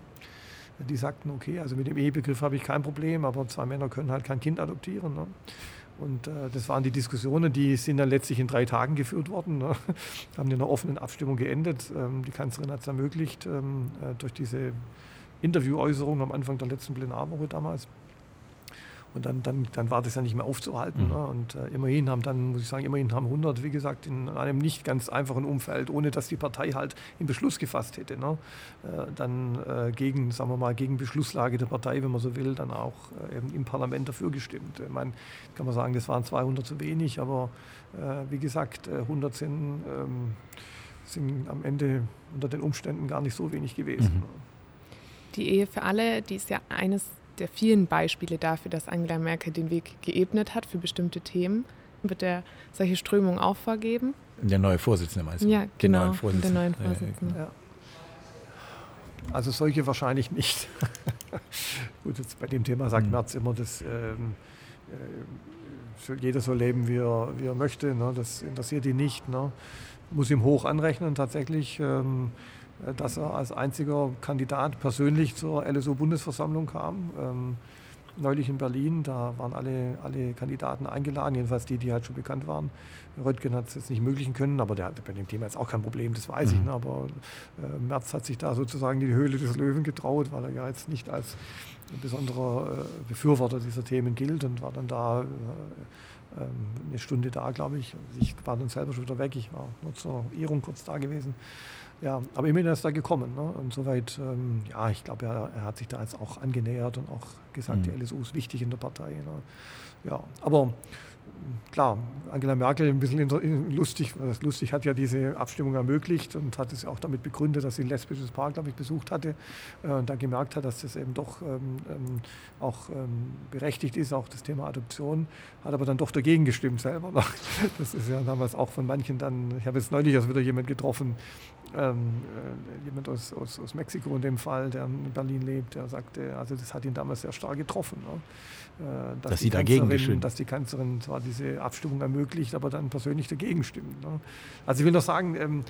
Die sagten, okay, also mit dem Ehebegriff habe ich kein Problem, aber zwei Männer können halt kein Kind adoptieren. Ne? Und äh, das waren die Diskussionen, die sind dann letztlich in drei Tagen geführt worden, ne? haben in einer offenen Abstimmung geendet. Ähm, die Kanzlerin hat es ermöglicht ähm, äh, durch diese Interviewäußerung am Anfang der letzten Plenarwoche damals. Und dann, dann, dann war das ja nicht mehr aufzuhalten. Mhm. Ne? Und äh, immerhin haben dann, muss ich sagen, immerhin haben 100, wie gesagt, in einem nicht ganz einfachen Umfeld, ohne dass die Partei halt einen Beschluss gefasst hätte, ne? äh, dann äh, gegen, sagen wir mal, gegen Beschlusslage der Partei, wenn man so will, dann auch äh, eben im Parlament dafür gestimmt. Ich meine, kann man sagen, das waren 200 zu wenig, aber äh, wie gesagt, 100 äh, sind, ähm, sind am Ende unter den Umständen gar nicht so wenig gewesen. Mhm. Die Ehe für alle, die ist ja eines der vielen Beispiele dafür, dass Angela Merkel den Weg geebnet hat für bestimmte Themen. Wird er solche Strömungen auch vorgeben? Der neue Vorsitzende meinst du? Ja, genau, der neuen Vorsitzende. Ja, ja. Also solche wahrscheinlich nicht. Gut, jetzt bei dem Thema sagt mhm. Merz immer, dass ähm, äh, jeder so leben, wie er, wie er möchte. Ne? Das interessiert ihn nicht. Ne? Muss ihm hoch anrechnen tatsächlich. Ähm, äh, dass er als einziger Kandidat persönlich zur LSO-Bundesversammlung kam. Ähm, neulich in Berlin, da waren alle, alle Kandidaten eingeladen, jedenfalls die, die halt schon bekannt waren. Röttgen hat es jetzt nicht möglichen können, aber der hat bei dem Thema jetzt auch kein Problem, das weiß mhm. ich. Ne? Aber äh, Merz hat sich da sozusagen die Höhle des Löwen getraut, weil er ja jetzt nicht als besonderer äh, Befürworter dieser Themen gilt und war dann da äh, ähm, eine Stunde da, glaube ich. Ich war dann selber schon wieder weg, ich war nur zur Ehrung kurz da gewesen. Ja, aber immerhin ist er gekommen. Ne? Und soweit, ähm, ja, ich glaube, er, er, hat sich da jetzt auch angenähert und auch gesagt, mhm. die LSU ist wichtig in der Partei. Ne? Ja, aber klar, Angela Merkel ein bisschen lustig, das lustig hat ja diese Abstimmung ermöglicht und hat es auch damit begründet, dass sie ein lesbisches Paar, glaube ich, besucht hatte äh, und dann gemerkt hat, dass das eben doch ähm, ähm, auch ähm, berechtigt ist, auch das Thema Adoption, hat aber dann doch dagegen gestimmt selber. Das ist ja damals auch von manchen dann, ich habe jetzt neulich erst wieder jemand getroffen, ähm, äh, jemand aus, aus, aus, Mexiko in dem Fall, der in Berlin lebt, der sagte, also das hat ihn damals sehr stark getroffen. Ne? Äh, dass, dass sie dagegen gestimmt. Dass die Kanzlerin zwar diese Abstimmung ermöglicht, aber dann persönlich dagegen stimmt. Ne? Also ich will noch sagen, ähm,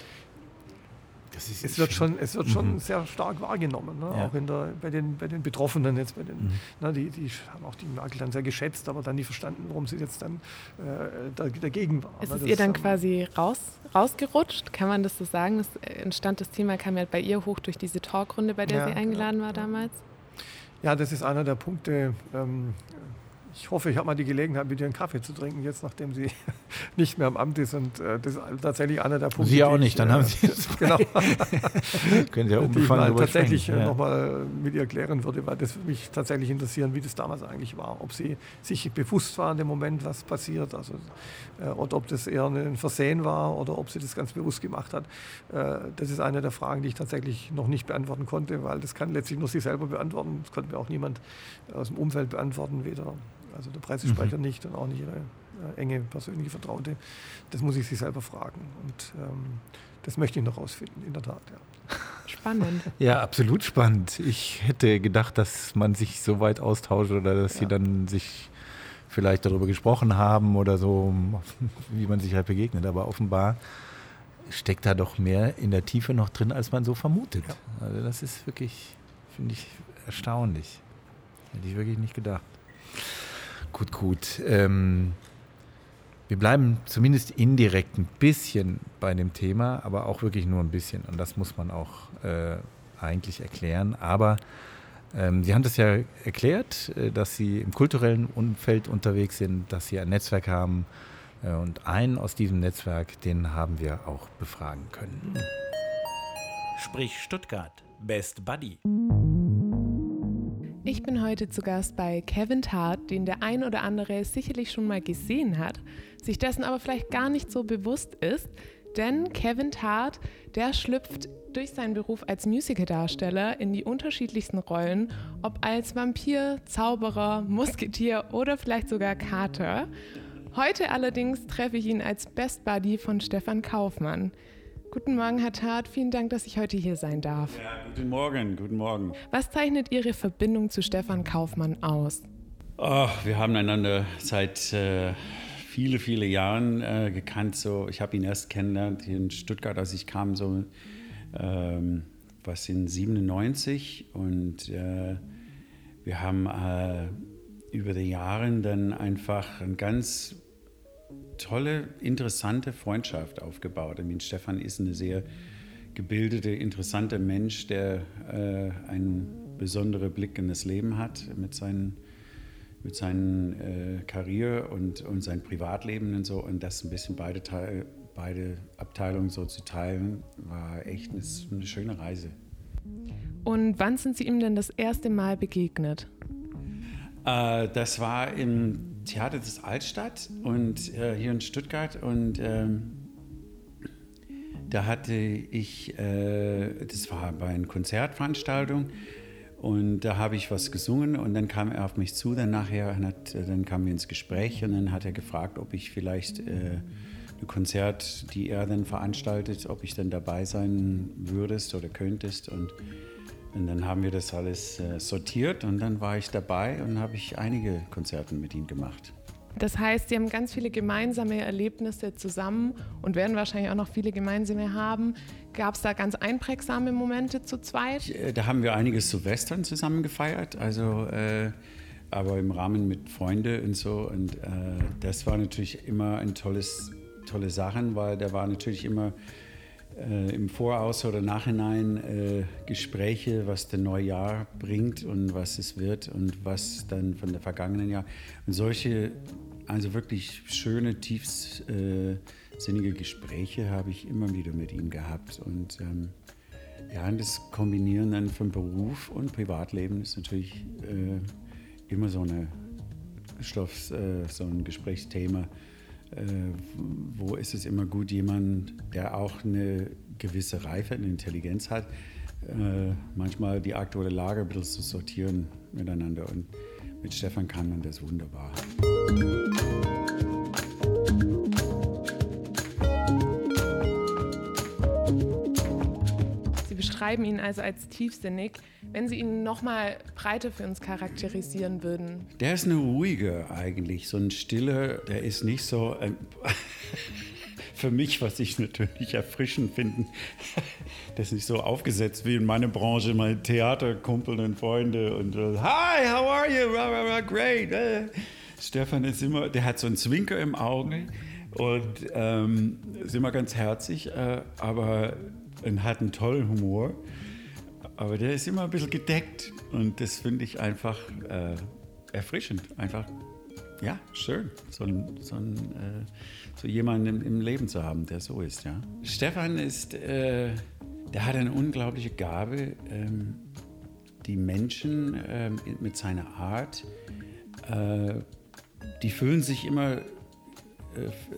es wird schon, es wird schon mhm. sehr stark wahrgenommen, ne? ja. auch in der, bei, den, bei den Betroffenen jetzt, bei den, mhm. na, die, die haben auch die Merkel dann sehr geschätzt, aber dann nie verstanden, warum sie jetzt dann äh, dagegen war. Ist ne? es ihr dann quasi raus, rausgerutscht? Kann man das so sagen? Es entstand das Thema, kam ja bei ihr hoch durch diese Talkrunde, bei der ja, sie eingeladen ja, war damals? Ja, das ist einer der Punkte, ähm, ich hoffe, ich habe mal die Gelegenheit, mit ihr einen Kaffee zu trinken, jetzt nachdem sie nicht mehr am Amt ist. Und äh, das ist tatsächlich einer der Punkte. Sie auch nicht, dann äh, haben Sie es. genau. Können Sie ja unbefangen die tatsächlich äh, ja. nochmal mit ihr klären würde, weil das würde mich tatsächlich interessieren, wie das damals eigentlich war. Ob sie sich bewusst war in dem Moment, was passiert, also, äh, oder ob das eher ein Versehen war oder ob sie das ganz bewusst gemacht hat. Äh, das ist eine der Fragen, die ich tatsächlich noch nicht beantworten konnte, weil das kann letztlich nur sie selber beantworten. Das konnte mir auch niemand aus dem Umfeld beantworten, weder also der Pressesprecher mhm. nicht und auch nicht ihre äh, enge persönliche Vertraute. Das muss ich sie selber fragen. Und ähm, das möchte ich noch rausfinden, in der Tat. Ja. Spannend. Ja, absolut spannend. Ich hätte gedacht, dass man sich so weit austauscht oder dass ja. sie dann sich vielleicht darüber gesprochen haben oder so, wie man sich halt begegnet. Aber offenbar steckt da doch mehr in der Tiefe noch drin, als man so vermutet. Ja. Also das ist wirklich, finde ich, erstaunlich. Hätte ich wirklich nicht gedacht. Gut, gut. Ähm, wir bleiben zumindest indirekt ein bisschen bei dem Thema, aber auch wirklich nur ein bisschen. Und das muss man auch äh, eigentlich erklären. Aber ähm, Sie haben das ja erklärt, äh, dass Sie im kulturellen Umfeld unterwegs sind, dass Sie ein Netzwerk haben. Äh, und einen aus diesem Netzwerk, den haben wir auch befragen können. Sprich Stuttgart, Best Buddy. Ich bin heute zu Gast bei Kevin Tart, den der ein oder andere sicherlich schon mal gesehen hat, sich dessen aber vielleicht gar nicht so bewusst ist. Denn Kevin Tart, der schlüpft durch seinen Beruf als Musicaldarsteller in die unterschiedlichsten Rollen, ob als Vampir, Zauberer, Musketier oder vielleicht sogar Kater. Heute allerdings treffe ich ihn als Best Buddy von Stefan Kaufmann. Guten Morgen, Herr Tat. Vielen Dank, dass ich heute hier sein darf. Ja, guten Morgen, guten Morgen. Was zeichnet Ihre Verbindung zu Stefan Kaufmann aus? Oh, wir haben einander seit äh, viele, viele Jahren äh, gekannt. So, ich habe ihn erst kennengelernt in Stuttgart, als ich kam, so ähm, was in 97 und äh, wir haben äh, über die Jahre dann einfach ein ganz tolle, interessante Freundschaft aufgebaut. Ich meine, Stefan ist eine sehr gebildete, interessante Mensch, der äh, einen besonderen Blick in das Leben hat mit seinen mit seinen äh, Karriere und, und sein Privatleben und so und das ein bisschen beide, Teil, beide Abteilungen so zu teilen, war echt eine, eine schöne Reise. Und wann sind Sie ihm denn das erste Mal begegnet? Äh, das war im Theater des Altstadt und äh, hier in Stuttgart und ähm, da hatte ich, äh, das war bei einer Konzertveranstaltung und da habe ich was gesungen und dann kam er auf mich zu, dann nachher, hat, dann kamen wir ins Gespräch und dann hat er gefragt, ob ich vielleicht äh, ein Konzert, die er dann veranstaltet, ob ich dann dabei sein würdest oder könntest und und dann haben wir das alles äh, sortiert und dann war ich dabei und habe ich einige Konzerte mit ihm gemacht. Das heißt, Sie haben ganz viele gemeinsame Erlebnisse zusammen und werden wahrscheinlich auch noch viele gemeinsame haben. Gab es da ganz einprägsame Momente zu zweit? Äh, da haben wir einiges zu Western zusammen gefeiert, also äh, aber im Rahmen mit Freunden und so. Und äh, das war natürlich immer ein tolles, tolle Sachen, weil da war natürlich immer äh, im Voraus oder Nachhinein äh, Gespräche, was das neue Jahr bringt und was es wird und was dann von der vergangenen Jahr. Und solche, also wirklich schöne, tiefsinnige Gespräche habe ich immer wieder mit ihm gehabt. Und ähm, ja, und das Kombinieren dann von Beruf und Privatleben ist natürlich äh, immer so, eine Stoff, äh, so ein Gesprächsthema äh, wo ist es immer gut, jemand, der auch eine gewisse Reife, eine Intelligenz hat, äh, manchmal die aktuelle Lage ein bisschen zu sortieren miteinander. Und mit Stefan kann man das wunderbar. Sie beschreiben ihn also als tiefsinnig. Wenn Sie ihn noch mal breiter für uns charakterisieren würden. Der ist eine ruhige eigentlich, so ein stiller, der ist nicht so... Ähm, für mich, was ich natürlich erfrischend finde, das nicht so aufgesetzt wie in meiner Branche, meine Theaterkumpel und Freunde und uh, Hi, how are you? Great. Uh. Stefan ist immer, der hat so einen Zwinker im Auge und ähm, ist immer ganz herzig, äh, aber und hat einen tollen Humor. Aber der ist immer ein bisschen gedeckt und das finde ich einfach äh, erfrischend. Einfach, ja, schön, so, so, äh, so jemanden im, im, Leben zu haben, der so ist. Ja. Stefan ist, äh, der hat eine unglaubliche Gabe, ähm, die Menschen ähm, mit seiner Art, äh, die fühlen sich immer äh,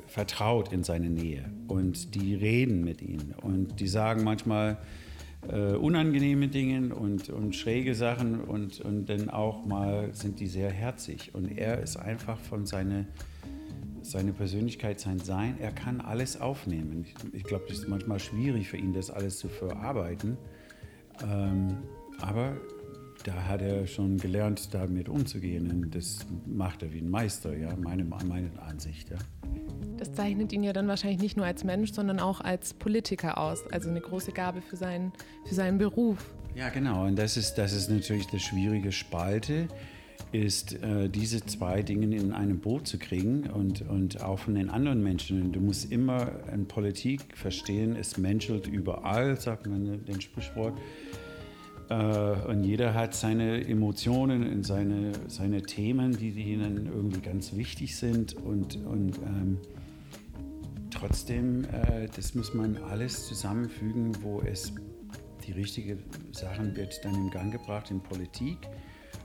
vertraut in seine Nähe und die reden mit ihm und die sagen manchmal äh, unangenehme Dinge und, und schräge Sachen und, und dann auch mal sind die sehr herzig und er ist einfach von seiner seine Persönlichkeit, sein Sein, er kann alles aufnehmen. Ich, ich glaube, es ist manchmal schwierig für ihn, das alles zu verarbeiten. Ähm, aber da hat er schon gelernt, damit umzugehen. Und das macht er wie ein Meister, ja, meine, meine Ansicht. Ja. Das zeichnet ihn ja dann wahrscheinlich nicht nur als Mensch, sondern auch als Politiker aus. Also eine große Gabe für seinen, für seinen Beruf. Ja, genau. Und das ist, das ist natürlich die schwierige Spalte, ist äh, diese zwei Dinge in einem Boot zu kriegen und, und auch von den anderen Menschen. Du musst immer in Politik verstehen, es menschelt überall, sagt man den Sprichwort. Äh, und jeder hat seine Emotionen und seine, seine Themen, die ihnen irgendwie ganz wichtig sind. Und, und ähm, trotzdem, äh, das muss man alles zusammenfügen, wo es die richtigen Sachen wird dann in Gang gebracht in Politik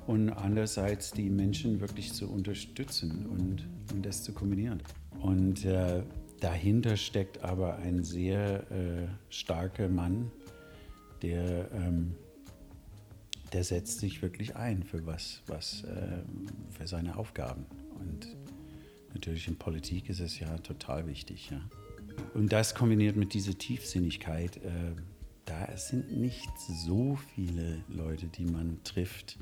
und andererseits die Menschen wirklich zu unterstützen und, und das zu kombinieren. Und äh, dahinter steckt aber ein sehr äh, starker Mann, der ähm, der setzt sich wirklich ein für was, was äh, für seine Aufgaben. Und natürlich in Politik ist es ja total wichtig. Ja. Und das kombiniert mit dieser Tiefsinnigkeit, äh, da sind nicht so viele Leute, die man trifft,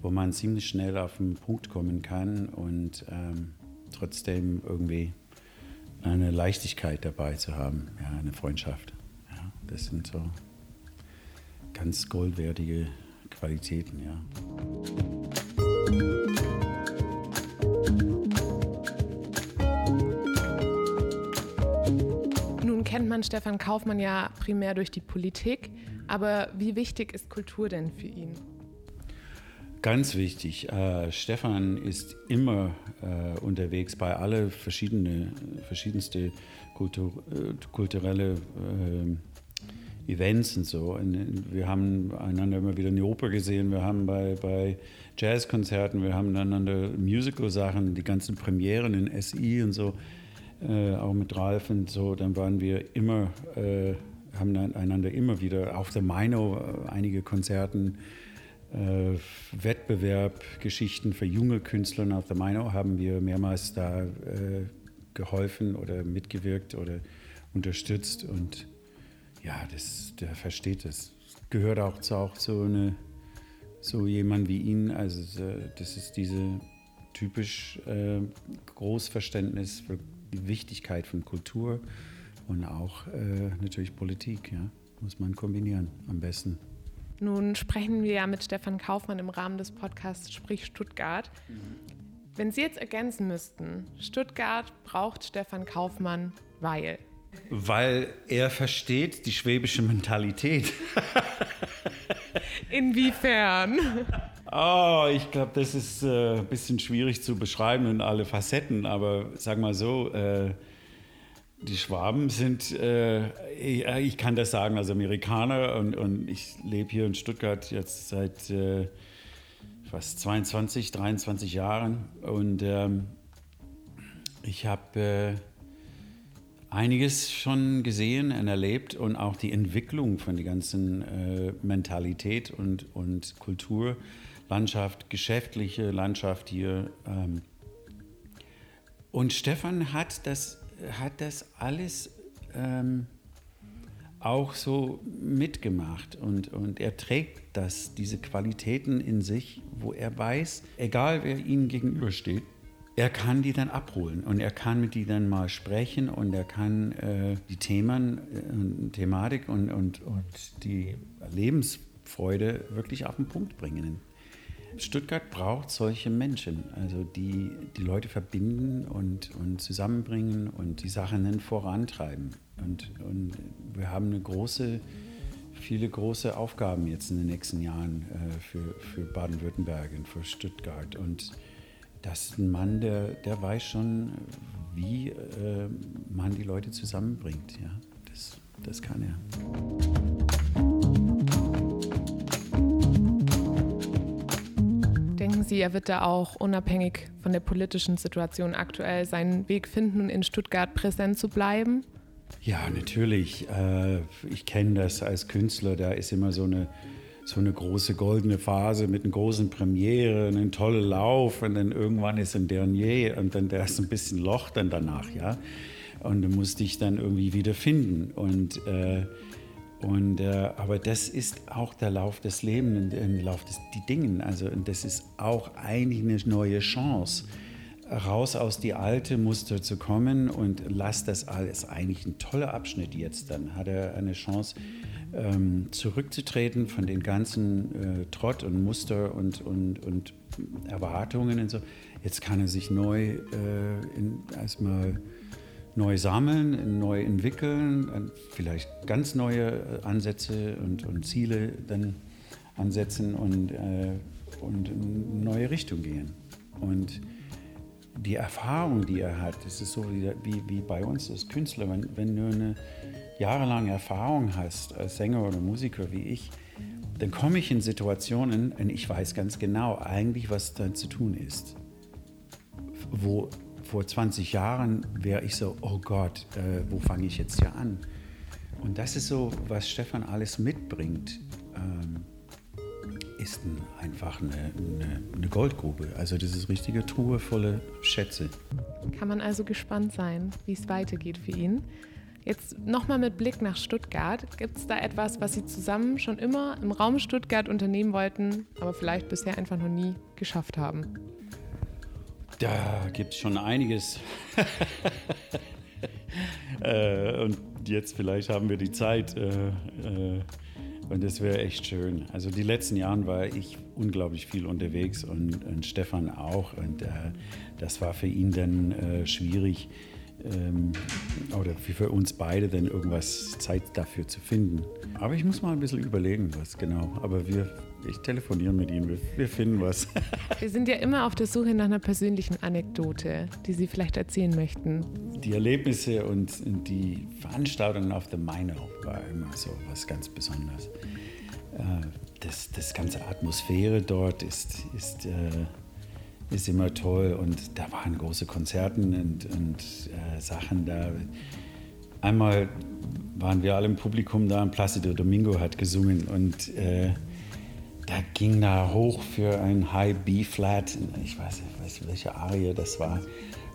wo man ziemlich schnell auf den Punkt kommen kann und ähm, trotzdem irgendwie eine Leichtigkeit dabei zu haben, ja, eine Freundschaft. Ja, das sind so ganz goldwertige Qualitäten, ja. Nun kennt man Stefan Kaufmann ja primär durch die Politik, aber wie wichtig ist Kultur denn für ihn? Ganz wichtig. Äh, Stefan ist immer äh, unterwegs bei alle verschiedene, verschiedenste Kultur, äh, kulturelle äh, Events und so. Und wir haben einander immer wieder in die Oper gesehen, wir haben bei, bei Jazzkonzerten, wir haben einander Musical-Sachen, die ganzen Premieren in SI und so, äh, auch mit Ralf und so, dann waren wir immer, äh, haben einander immer wieder auf der Maino äh, einige Konzerten, äh, Wettbewerb, Geschichten für junge Künstler auf der Maino haben wir mehrmals da äh, geholfen oder mitgewirkt oder unterstützt. Und ja, das, der versteht das. Gehört auch zu, auch zu eine, so jemand wie ihn. Also das ist diese typisch äh, Großverständnis für die Wichtigkeit von Kultur und auch äh, natürlich Politik. Ja, muss man kombinieren am besten. Nun sprechen wir ja mit Stefan Kaufmann im Rahmen des Podcasts Sprich Stuttgart. Mhm. Wenn Sie jetzt ergänzen müssten, Stuttgart braucht Stefan Kaufmann, weil. Weil er versteht die schwäbische Mentalität. Inwiefern? Oh, ich glaube, das ist äh, ein bisschen schwierig zu beschreiben in alle Facetten, aber sag mal so, äh, die Schwaben sind, äh, ich, ich, kann das sagen als Amerikaner und, und ich lebe hier in Stuttgart jetzt seit äh, fast 22, 23 Jahren und ähm, Ich habe äh, einiges schon gesehen und erlebt und auch die Entwicklung von der ganzen äh, Mentalität und, und Kulturlandschaft, geschäftliche Landschaft hier. Ähm. Und Stefan hat das, hat das alles ähm, auch so mitgemacht und, und er trägt das, diese Qualitäten in sich, wo er weiß, egal wer ihm gegenübersteht, er kann die dann abholen und er kann mit die dann mal sprechen und er kann äh, die Themen, äh, Thematik und, und, und die Lebensfreude wirklich auf den Punkt bringen. Stuttgart braucht solche Menschen, also die die Leute verbinden und, und zusammenbringen und die Sachen dann vorantreiben. Und, und wir haben eine große, viele große Aufgaben jetzt in den nächsten Jahren äh, für, für Baden-Württemberg und für Stuttgart. Und das ist ein Mann, der, der weiß schon, wie äh, man die Leute zusammenbringt. Ja, das, das kann er. Denken Sie, er wird da auch unabhängig von der politischen Situation aktuell seinen Weg finden, in Stuttgart präsent zu bleiben? Ja, natürlich. Äh, ich kenne das als Künstler. Da ist immer so eine so eine große goldene Phase mit einer großen Premiere, einen tollen Lauf und dann irgendwann ist ein Dernier und dann da ist ein bisschen Loch dann danach, ja. Und du musst dich dann irgendwie wieder finden. Und, äh, und, äh, aber das ist auch der Lauf des Lebens, der Lauf des die Dingen. Also und das ist auch eigentlich eine neue Chance, raus aus die alte Muster zu kommen und lass das alles eigentlich ein toller Abschnitt jetzt. Dann hat er eine Chance ähm, zurückzutreten von den ganzen äh, Trott und Muster und, und, und Erwartungen und so. Jetzt kann er sich neu äh, in, erstmal neu sammeln, neu entwickeln, vielleicht ganz neue äh, Ansätze und, und Ziele dann ansetzen und, äh, und in neue Richtung gehen. Und die Erfahrung, die er hat, das ist so wie, wie, wie bei uns als Künstler, wenn, wenn du eine jahrelange Erfahrung hast als Sänger oder Musiker wie ich, dann komme ich in Situationen und ich weiß ganz genau eigentlich, was dann zu tun ist. Wo vor 20 Jahren wäre ich so, oh Gott, äh, wo fange ich jetzt hier an? Und das ist so, was Stefan alles mitbringt, ähm, ist ein, einfach eine, eine, eine, Goldgrube. Also das ist richtige Truhe volle Schätze. Kann man also gespannt sein, wie es weitergeht für ihn. Jetzt nochmal mit Blick nach Stuttgart. Gibt es da etwas, was Sie zusammen schon immer im Raum Stuttgart unternehmen wollten, aber vielleicht bisher einfach noch nie geschafft haben? Da gibt es schon einiges. äh, und jetzt vielleicht haben wir die Zeit. Äh, äh, und das wäre echt schön. Also die letzten Jahre war ich unglaublich viel unterwegs und, und Stefan auch. Und äh, das war für ihn dann äh, schwierig ähm, oder für uns beide dann irgendwas Zeit dafür zu finden. Aber ich muss mal ein bisschen überlegen, was genau. Aber wir, ich telefoniere mit Ihnen, wir, wir finden was. Wir sind ja immer auf der Suche nach einer persönlichen Anekdote, die Sie vielleicht erzählen möchten. Die Erlebnisse und die Veranstaltungen auf der Mainau war immer so was ganz Besonderes. Äh, das, das ganze Atmosphäre dort ist, ist äh, ist immer toll. Und da waren große Konzerte und, und äh, Sachen da. Einmal waren wir alle im Publikum da und Placido Domingo hat gesungen und äh, da ging da hoch für ein High B-Flat, ich weiß nicht, welche Arie das war.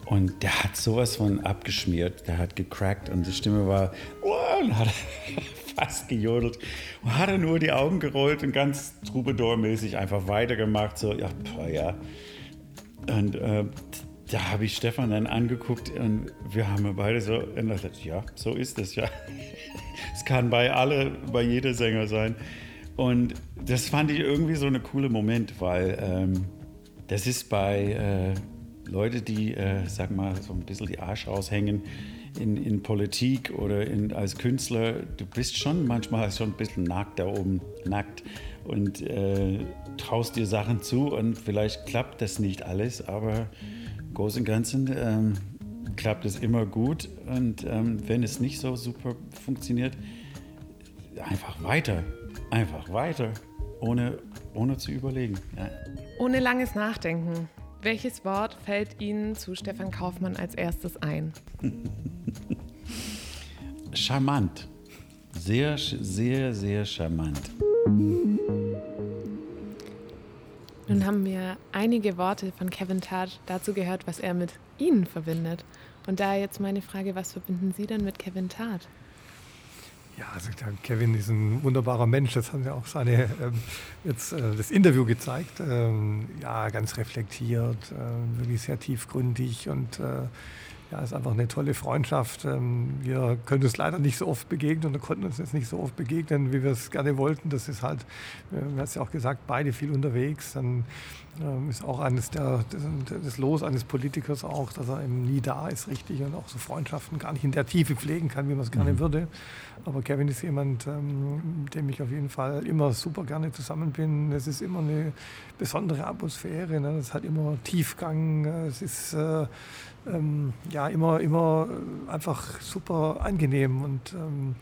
Und der hat sowas von abgeschmiert, der hat gecrackt und die Stimme war, oh, und hat fast gejodelt. Und hat er nur die Augen gerollt und ganz Troubadour-mäßig einfach weitergemacht, so, ja, boah, ja. Und äh, da habe ich Stefan dann angeguckt und wir haben beide so, gesagt, ja, so ist es ja. Es kann bei alle, bei jeder Sänger sein. Und das fand ich irgendwie so ein cooler Moment, weil ähm, das ist bei äh, Leuten, die, äh, sag mal, so ein bisschen die Arsch raushängen in, in Politik oder in, als Künstler, du bist schon manchmal schon ein bisschen nackt da oben, nackt und äh, traust dir Sachen zu und vielleicht klappt das nicht alles, aber im Großen und Ganzen ähm, klappt es immer gut und ähm, wenn es nicht so super funktioniert, einfach weiter, einfach weiter, ohne, ohne zu überlegen. Ja. Ohne langes Nachdenken. Welches Wort fällt Ihnen zu Stefan Kaufmann als erstes ein? Charmant. Sehr, sehr, sehr charmant. Nun haben wir einige Worte von Kevin Tart dazu gehört, was er mit Ihnen verbindet. Und da jetzt meine Frage, was verbinden Sie denn mit Kevin Tart? Ja, also Kevin ist ein wunderbarer Mensch. Das haben ja auch seine ähm, jetzt äh, das Interview gezeigt. Ähm, ja, ganz reflektiert, äh, wirklich sehr tiefgründig und äh, ja, ist einfach eine tolle Freundschaft. Ähm, wir können uns leider nicht so oft begegnen und konnten uns jetzt nicht so oft begegnen, wie wir es gerne wollten. Das ist halt, äh, du hast ja auch gesagt, beide viel unterwegs. Dann ähm, ist auch eines der, das Los eines Politikers auch, dass er eben nie da ist, richtig, und auch so Freundschaften gar nicht in der Tiefe pflegen kann, wie man es gerne mhm. würde. Aber Kevin ist jemand, ähm, mit dem ich auf jeden Fall immer super gerne zusammen bin. Es ist immer eine besondere Atmosphäre. Ne? Es hat immer Tiefgang. Es ist äh, ähm, ja immer, immer einfach super angenehm und ähm,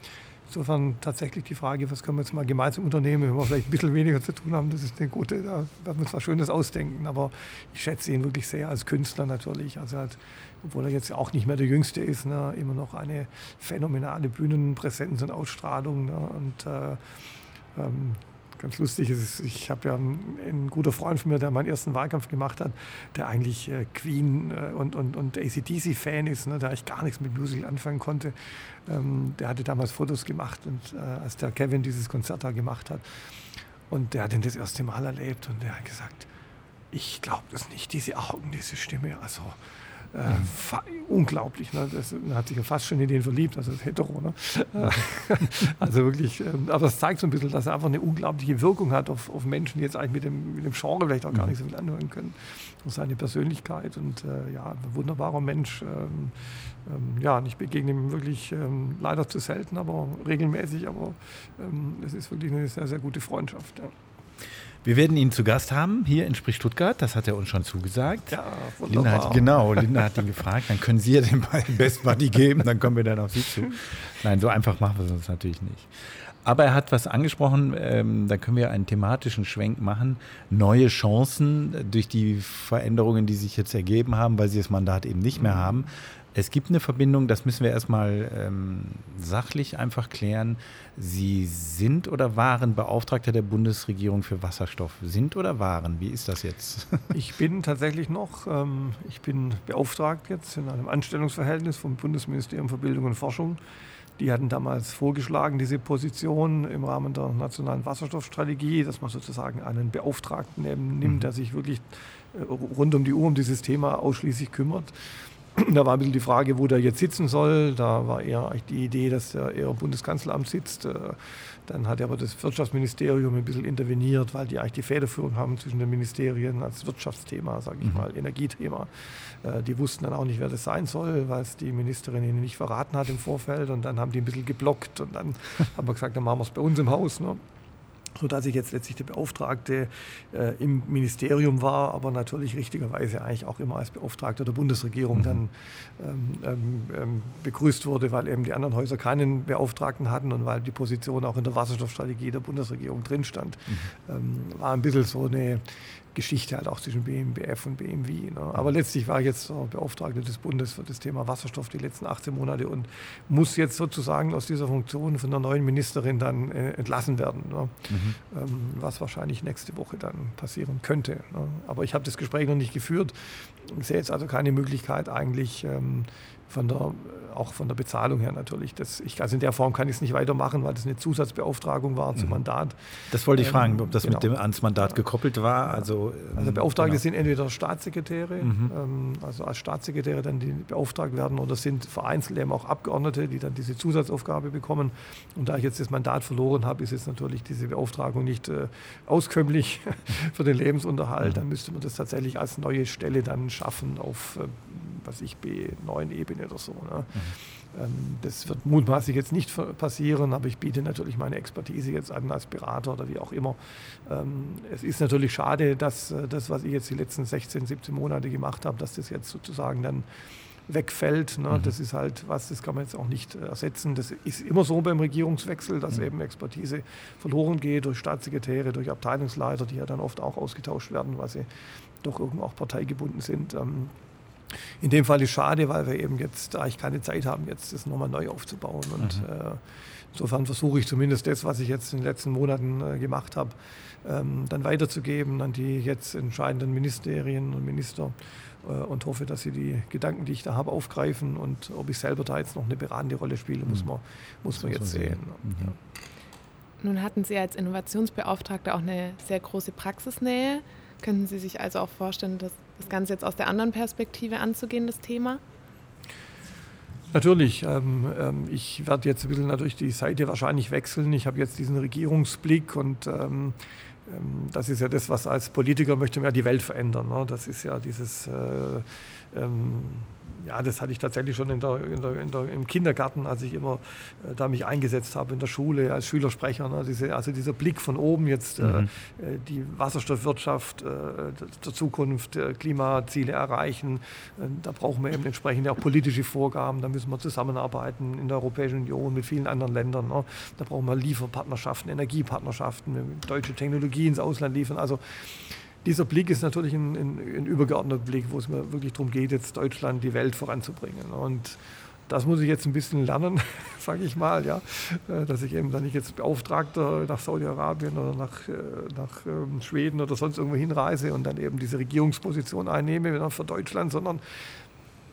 Insofern tatsächlich die Frage, was können wir jetzt mal gemeinsam unternehmen, wenn wir vielleicht ein bisschen weniger zu tun haben, das ist eine gute, da werden wir uns was Schönes ausdenken. Aber ich schätze ihn wirklich sehr als Künstler natürlich. Also halt, obwohl er jetzt auch nicht mehr der Jüngste ist, ne, immer noch eine phänomenale Bühnenpräsenz und Ausstrahlung. Ne, und äh, ähm, ganz lustig ist, ich habe ja einen, einen guter Freund von mir, der meinen ersten Wahlkampf gemacht hat, der eigentlich äh, Queen äh, und, und, und ACDC-Fan ist, ne, der eigentlich gar nichts mit Musical anfangen konnte. Ähm, der hatte damals Fotos gemacht, und, äh, als der Kevin dieses Konzert da gemacht hat. Und der hat ihn das erste Mal erlebt und der hat gesagt, ich glaube das nicht, diese Augen, diese Stimme, also äh, unglaublich. Ne? Das hat sich ja fast schon in den verliebt, also das hetero. Ne? also wirklich, ähm, aber das zeigt so ein bisschen, dass er einfach eine unglaubliche Wirkung hat auf, auf Menschen, die jetzt eigentlich mit dem, mit dem Genre vielleicht auch gar mhm. nicht so viel anhören können. Und seine Persönlichkeit und äh, ja, ein wunderbarer Mensch. Ähm, ähm, ja, ich begegne ihm wirklich ähm, leider zu selten, aber regelmäßig. Aber ähm, es ist wirklich eine sehr, sehr gute Freundschaft. Ja. Wir werden ihn zu Gast haben hier in Sprich Stuttgart. Das hat er uns schon zugesagt. Ja, wunderbar. Linda hat, genau, Linda hat ihn gefragt. Dann können Sie ja den Best Buddy geben, dann kommen wir dann auf Sie zu. Nein, so einfach machen wir es uns natürlich nicht. Aber er hat was angesprochen, ähm, da können wir einen thematischen Schwenk machen. Neue Chancen durch die Veränderungen, die sich jetzt ergeben haben, weil sie das Mandat eben nicht mehr haben. Es gibt eine Verbindung, das müssen wir erstmal ähm, sachlich einfach klären. Sie sind oder waren Beauftragter der Bundesregierung für Wasserstoff? Sind oder waren? Wie ist das jetzt? ich bin tatsächlich noch, ähm, ich bin beauftragt jetzt in einem Anstellungsverhältnis vom Bundesministerium für Bildung und Forschung. Die hatten damals vorgeschlagen, diese Position im Rahmen der nationalen Wasserstoffstrategie, dass man sozusagen einen Beauftragten nimmt, mhm. der sich wirklich äh, rund um die Uhr um dieses Thema ausschließlich kümmert. Da war ein bisschen die Frage, wo der jetzt sitzen soll. Da war eher die Idee, dass er eher im Bundeskanzleramt sitzt. Äh, dann hat aber das Wirtschaftsministerium ein bisschen interveniert, weil die eigentlich die Federführung haben zwischen den Ministerien als Wirtschaftsthema, sage ich mhm. mal, Energiethema. Äh, die wussten dann auch nicht, wer das sein soll, weil es die Ministerin ihnen nicht verraten hat im Vorfeld. Und dann haben die ein bisschen geblockt. Und dann haben wir gesagt, dann machen wir es bei uns im Haus. Ne? Sodass ich jetzt letztlich der Beauftragte äh, im Ministerium war, aber natürlich richtigerweise eigentlich auch immer als Beauftragter der Bundesregierung mhm. dann ähm, ähm, ähm, begrüßt wurde, weil eben die anderen Häuser keinen Beauftragten hatten und weil die Position auch in der Wasserstoffstrategie der Bundesregierung drin stand. Mhm. Ähm, war ein bisschen so eine Geschichte halt auch zwischen BMBF und BMW. Ne? Aber letztlich war ich jetzt Beauftragter des Bundes für das Thema Wasserstoff die letzten 18 Monate und muss jetzt sozusagen aus dieser Funktion von der neuen Ministerin dann äh, entlassen werden. Ne? Mhm. Ähm, was wahrscheinlich nächste Woche dann passieren könnte. Ne? Aber ich habe das Gespräch noch nicht geführt. Ich sehe jetzt also keine Möglichkeit eigentlich ähm, von der auch von der Bezahlung her natürlich. Das, ich, also in der Form kann ich es nicht weitermachen, weil das eine Zusatzbeauftragung war zum mhm. Mandat. Das wollte ich ähm, fragen, ob das genau. mit dem ans Mandat gekoppelt war. Also, also Beauftragte genau. sind entweder Staatssekretäre, mhm. ähm, also als Staatssekretäre dann die beauftragt werden, oder sind vereinzelt eben auch Abgeordnete, die dann diese Zusatzaufgabe bekommen. Und da ich jetzt das Mandat verloren habe, ist jetzt natürlich diese Beauftragung nicht äh, auskömmlich für den Lebensunterhalt. Mhm. Dann müsste man das tatsächlich als neue Stelle dann schaffen auf äh, was ich, B9-Ebene oder so. Ne? Mhm. Ähm, das wird mutmaßlich jetzt nicht passieren, aber ich biete natürlich meine Expertise jetzt an als Berater oder wie auch immer. Ähm, es ist natürlich schade, dass äh, das, was ich jetzt die letzten 16, 17 Monate gemacht habe, dass das jetzt sozusagen dann wegfällt. Ne? Mhm. Das ist halt was, das kann man jetzt auch nicht äh, ersetzen. Das ist immer so beim Regierungswechsel, dass mhm. eben Expertise verloren geht durch Staatssekretäre, durch Abteilungsleiter, die ja dann oft auch ausgetauscht werden, weil sie doch irgendwo auch parteigebunden sind. Ähm, in dem Fall ist schade, weil wir eben jetzt eigentlich keine Zeit haben, jetzt das nochmal neu aufzubauen. Und mhm. äh, insofern versuche ich zumindest das, was ich jetzt in den letzten Monaten äh, gemacht habe, ähm, dann weiterzugeben an die jetzt entscheidenden Ministerien und Minister äh, und hoffe, dass sie die Gedanken, die ich da habe, aufgreifen. Und ob ich selber da jetzt noch eine beratende Rolle spiele, muss mhm. man, muss man jetzt sehen. Mhm. Ja. Nun hatten Sie als Innovationsbeauftragter auch eine sehr große Praxisnähe. Könnten Sie sich also auch vorstellen, das, das Ganze jetzt aus der anderen Perspektive anzugehen, das Thema? Natürlich. Ähm, ähm, ich werde jetzt ein bisschen natürlich die Seite wahrscheinlich wechseln. Ich habe jetzt diesen Regierungsblick und ähm, ähm das ist ja das, was als Politiker möchte man ja die Welt verändern. Ne? Das ist ja dieses äh, ähm, ja, das hatte ich tatsächlich schon in der, in der, in der, im Kindergarten, als ich immer äh, da mich eingesetzt habe in der Schule als Schülersprecher. Ne, diese, also dieser Blick von oben jetzt, äh, mhm. äh, die Wasserstoffwirtschaft äh, der Zukunft, äh, Klimaziele erreichen. Äh, da brauchen wir eben entsprechende auch politische Vorgaben. Da müssen wir zusammenarbeiten in der Europäischen Union mit vielen anderen Ländern. Ne. Da brauchen wir Lieferpartnerschaften, Energiepartnerschaften, deutsche Technologie ins Ausland liefern. Also dieser Blick ist natürlich ein, ein, ein übergeordneter Blick, wo es mir wirklich darum geht, jetzt Deutschland, die Welt voranzubringen. Und das muss ich jetzt ein bisschen lernen, sage ich mal, ja, äh, dass ich eben dann nicht jetzt Beauftragter nach Saudi-Arabien oder nach, äh, nach ähm, Schweden oder sonst irgendwo hinreise und dann eben diese Regierungsposition einnehme für Deutschland, sondern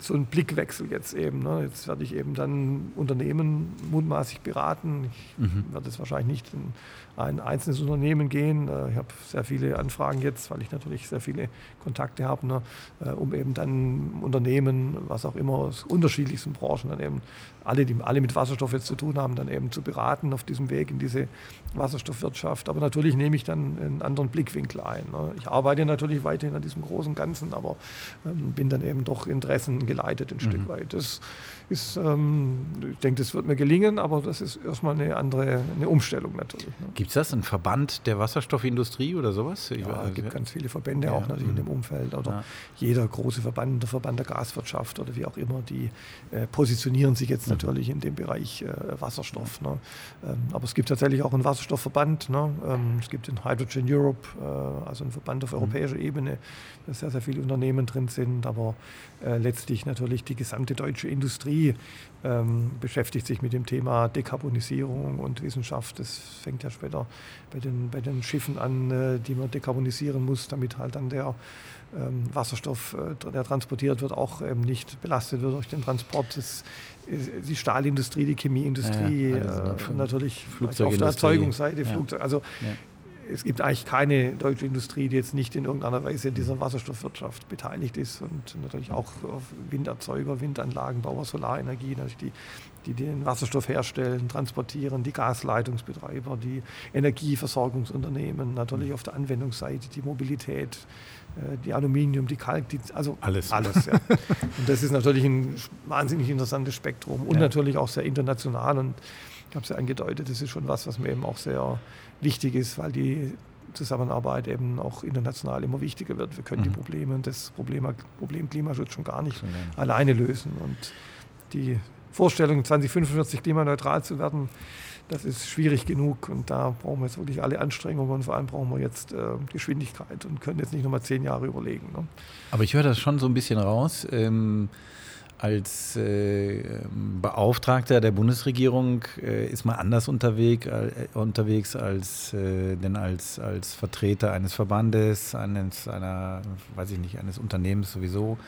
so ein Blickwechsel jetzt eben. Ne? Jetzt werde ich eben dann Unternehmen mutmaßlich beraten. Ich mhm. werde es wahrscheinlich nicht in ein einzelnes Unternehmen gehen. Äh, ich habe sehr viele Anfragen jetzt, weil ich natürlich sehr viele Kontakte habe, ne? Äh, um eben dann Unternehmen, was auch immer aus unterschiedlichsten Branchen, dann eben alle, die alle mit Wasserstoff jetzt zu tun haben, dann eben zu beraten auf diesem Weg in diese Wasserstoffwirtschaft. Aber natürlich nehme ich dann einen anderen Blickwinkel ein. Ne? Ich arbeite natürlich weiterhin an diesem großen Ganzen, aber ähm, bin dann eben doch interessengeleitet ein mhm. Stück weit. Das ist, ähm, ich denke, das wird mir gelingen, aber das ist erstmal eine andere eine Umstellung natürlich. Ne? Gibt es das, einen Verband der Wasserstoffindustrie oder sowas? ja, es gibt ganz viele Verbände ja. auch natürlich in dem mhm. Umfeld oder ja. jeder große Verband, der Verband der Gaswirtschaft oder wie auch immer, die äh, positionieren sich jetzt mhm. natürlich in dem Bereich äh, Wasserstoff. Ne? Ähm, aber es gibt tatsächlich auch einen Wasserstoffverband. Ne? Ähm, es gibt den Hydrogen Europe, äh, also einen Verband auf mhm. europäischer Ebene, wo sehr, sehr viele Unternehmen drin sind, aber äh, letztlich natürlich die gesamte deutsche Industrie ähm, beschäftigt sich mit dem Thema Dekarbonisierung und Wissenschaft. Das fängt ja später bei den, bei den Schiffen an, äh, die man dekarbonisieren muss, damit halt dann der ähm, Wasserstoff, äh, der transportiert wird, auch ähm, nicht belastet wird durch den Transport. Das, die Stahlindustrie, die Chemieindustrie, ja, also äh, natürlich auf der Erzeugungsseite, ja. Flugzeug. Also ja es gibt eigentlich keine deutsche Industrie, die jetzt nicht in irgendeiner Weise in dieser Wasserstoffwirtschaft beteiligt ist und natürlich auch Winderzeuger, Windanlagenbauer, Solarenergie, die, die den Wasserstoff herstellen, transportieren, die Gasleitungsbetreiber, die Energieversorgungsunternehmen, natürlich auf der Anwendungsseite die Mobilität, äh, die Aluminium, die Kalk, die, also alles. alles ja. Und das ist natürlich ein wahnsinnig interessantes Spektrum und ja. natürlich auch sehr international und ich habe es ja angedeutet, das ist schon was, was mir eben auch sehr wichtig ist, weil die Zusammenarbeit eben auch international immer wichtiger wird. Wir können mhm. die Probleme und das Problem, Problem Klimaschutz schon gar nicht ja. alleine lösen. Und die Vorstellung, 2045 klimaneutral zu werden, das ist schwierig genug und da brauchen wir jetzt wirklich alle Anstrengungen und vor allem brauchen wir jetzt äh, Geschwindigkeit und können jetzt nicht nochmal zehn Jahre überlegen. Ne? Aber ich höre das schon so ein bisschen raus. Ähm als äh, Beauftragter der Bundesregierung äh, ist man anders unterwegs, äh, unterwegs als äh, denn als, als Vertreter eines Verbandes, eines einer, weiß ich nicht, eines Unternehmens sowieso.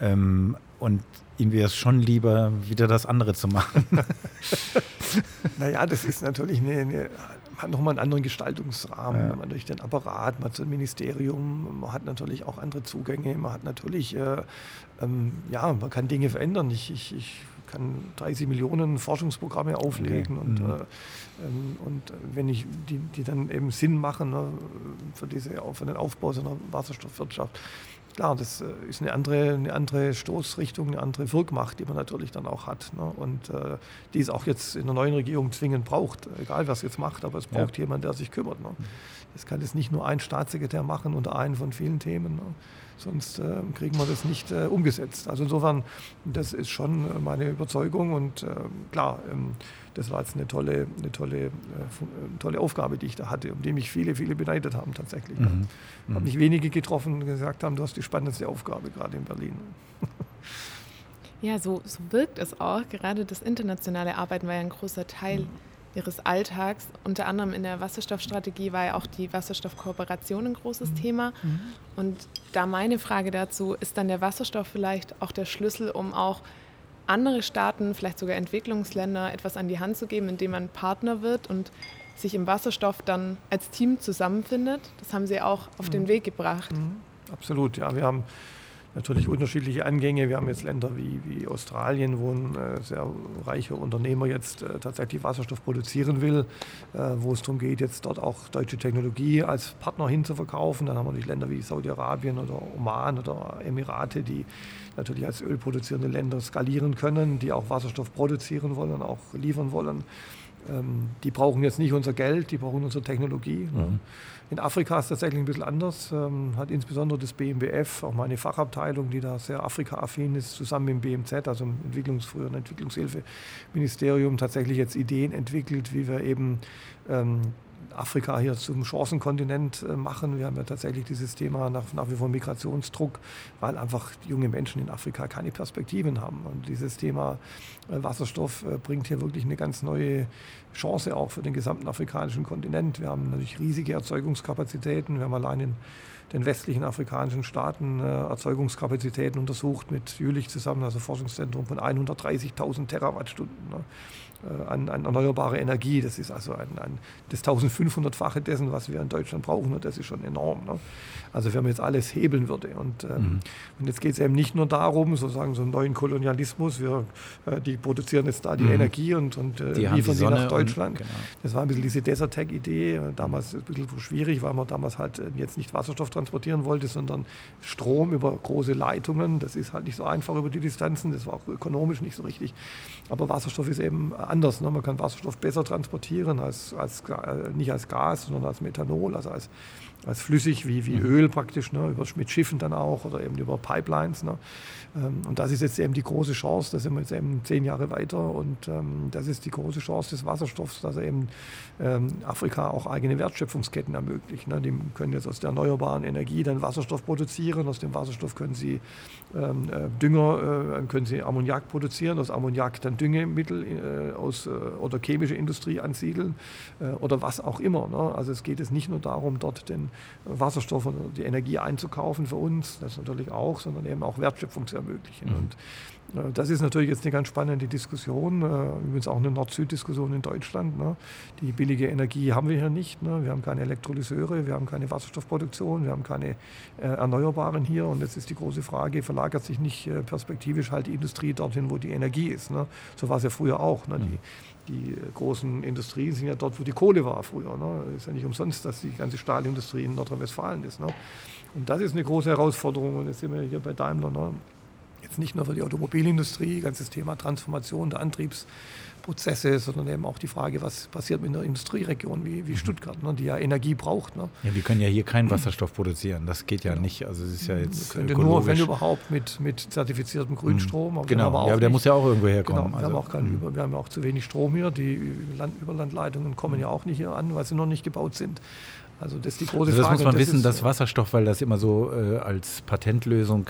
Ähm, und ihm wäre es schon lieber, wieder das andere zu machen. naja, das ist natürlich eine, eine hat nochmal einen anderen Gestaltungsrahmen. Ja. Man durch den Apparat, man hat so ein Ministerium, man hat natürlich auch andere Zugänge, man hat natürlich, äh, ähm, ja, man kann Dinge verändern. Ich, ich, ich kann 30 Millionen Forschungsprogramme auflegen okay. und, mhm. äh, ähm, und wenn ich die, die dann eben Sinn machen ne, für, diese, für den Aufbau so einer Wasserstoffwirtschaft, klar, das äh, ist eine andere, eine andere Stoßrichtung, eine andere Wirkmacht, die man natürlich dann auch hat. Ne? Und äh, die es auch jetzt in der neuen Regierung zwingend braucht, egal was jetzt macht, aber es braucht ja. jemanden, der sich kümmert. Ne? Das kann jetzt nicht nur ein Staatssekretär machen unter einen von vielen Themen. Ne? sonst äh, kriegen wir das nicht äh, umgesetzt. Also insofern, das ist schon meine Überzeugung und äh, klar, ähm, das war jetzt eine tolle, eine tolle, äh, tolle Aufgabe, die ich da hatte, um die mich viele, viele beneidet haben tatsächlich. Mhm. Ich habe mich wenige getroffen und gesagt haben, du hast die spannendste Aufgabe gerade in Berlin. Ja, so, so wirkt es auch. Gerade das internationale Arbeiten war ja ein großer Teil mhm. ihres Alltags. Unter anderem in der Wasserstoffstrategie war ja auch die Wasserstoffkooperation ein großes mhm. Thema. Mhm. Und da meine Frage dazu, ist dann der Wasserstoff vielleicht auch der Schlüssel, um auch andere Staaten, vielleicht sogar Entwicklungsländer, etwas an die Hand zu geben, indem man Partner wird und sich im Wasserstoff dann als Team zusammenfindet? Das haben Sie auch auf den mhm. Weg gebracht. Mhm. Absolut, ja. Wir haben natürlich unterschiedliche Angänge. Wir haben jetzt Länder wie, wie Australien, wo ein äh, sehr reicher Unternehmer jetzt äh, tatsächlich Wasserstoff produzieren will, äh, wo es darum geht, jetzt dort auch deutsche Technologie als Partner hinzuverkaufen. Dann haben wir natürlich Länder wie Saudi-Arabien oder Oman oder Emirate, die natürlich als ölproduzierende Länder skalieren können, die auch Wasserstoff produzieren wollen, auch liefern wollen. Ähm, die brauchen jetzt nicht unser Geld, die brauchen unsere Technologie. Mhm. In Afrika ist es tatsächlich ein bisschen anders, ähm, hat insbesondere das BMBF, auch meine Fachabteilung, die da sehr Afrika-affin ist, zusammen mit dem BMZ, also dem Entwicklungs-, früheren Entwicklungshilfeministerium, tatsächlich jetzt Ideen entwickelt, wie wir eben ähm, Afrika hier zum Chancenkontinent äh, machen. Wir haben ja tatsächlich dieses Thema nach, nach wie vor Migrationsdruck, weil einfach junge Menschen in Afrika keine Perspektiven haben. Und dieses Thema äh, Wasserstoff äh, bringt hier wirklich eine ganz neue Chance auch für den gesamten afrikanischen Kontinent. Wir haben natürlich riesige Erzeugungskapazitäten. Wir haben allein in den westlichen afrikanischen Staaten Erzeugungskapazitäten untersucht mit Jülich zusammen, also Forschungszentrum von 130.000 Terawattstunden. Äh, an, an, erneuerbare Energie. Das ist also ein, ein, das 1500-fache dessen, was wir in Deutschland brauchen. Und das ist schon enorm. Ne? Also wenn man jetzt alles hebeln würde. Und, ähm, mhm. und jetzt geht es eben nicht nur darum, sozusagen so einen neuen Kolonialismus. Wir, äh, die produzieren jetzt da die mhm. Energie und, und äh, die liefern sie nach Deutschland. Und, genau. Das war ein bisschen diese Desertec-Idee. Damals ein bisschen schwierig, weil man damals halt äh, jetzt nicht Wasserstoff transportieren wollte, sondern Strom über große Leitungen. Das ist halt nicht so einfach über die Distanzen. Das war auch ökonomisch nicht so richtig. Aber Wasserstoff ist eben anders. Ne? Man kann Wasserstoff besser transportieren, als, als, äh, nicht als Gas, sondern als Methanol, also als als flüssig wie, wie mhm. Öl praktisch, ne, über, mit Schiffen dann auch oder eben über Pipelines. Ne. Ähm, und das ist jetzt eben die große Chance, da sind wir jetzt eben zehn Jahre weiter und ähm, das ist die große Chance des Wasserstoffs, dass er eben ähm, Afrika auch eigene Wertschöpfungsketten ermöglicht. Ne. Die können jetzt aus der erneuerbaren Energie dann Wasserstoff produzieren, aus dem Wasserstoff können sie ähm, äh, Dünger, äh, können sie Ammoniak produzieren, aus Ammoniak dann Düngemittel äh, aus, äh, oder chemische Industrie ansiedeln äh, oder was auch immer. Ne. Also es geht jetzt nicht nur darum, dort den Wasserstoff und die Energie einzukaufen für uns, das natürlich auch, sondern eben auch Wertschöpfung zu ermöglichen. Mhm. Und äh, das ist natürlich jetzt eine ganz spannende Diskussion, äh, übrigens auch eine Nord-Süd-Diskussion in Deutschland. Ne? Die billige Energie haben wir hier nicht. Ne? Wir haben keine Elektrolyseure, wir haben keine Wasserstoffproduktion, wir haben keine äh, Erneuerbaren hier. Und jetzt ist die große Frage, verlagert sich nicht perspektivisch halt die Industrie dorthin, wo die Energie ist? Ne? So war es ja früher auch. Die, mhm die großen Industrien sind ja dort, wo die Kohle war früher. Ne? Ist ja nicht umsonst, dass die ganze Stahlindustrie in Nordrhein-Westfalen ist. Ne? Und das ist eine große Herausforderung. Und jetzt sind wir hier bei Daimler. Ne? Jetzt nicht nur für die Automobilindustrie, ganzes Thema Transformation der Antriebs. Prozesse, sondern eben auch die Frage, was passiert mit einer Industrieregion wie, wie mhm. Stuttgart, ne, die ja Energie braucht. Ne. Ja, wir können ja hier keinen Wasserstoff produzieren, das geht ja genau. nicht. Also es ist ja jetzt könnte nur, wenn überhaupt, mit, mit zertifiziertem Grünstrom. Aber genau, aber ja, aber der muss ja auch irgendwo herkommen. Genau, wir, also, haben auch kein, mhm. wir haben auch zu wenig Strom hier, die Land, Überlandleitungen kommen ja auch nicht hier an, weil sie noch nicht gebaut sind. Also das ist die große also das Frage. muss man das wissen, dass Wasserstoff, weil das immer so äh, als Patentlösung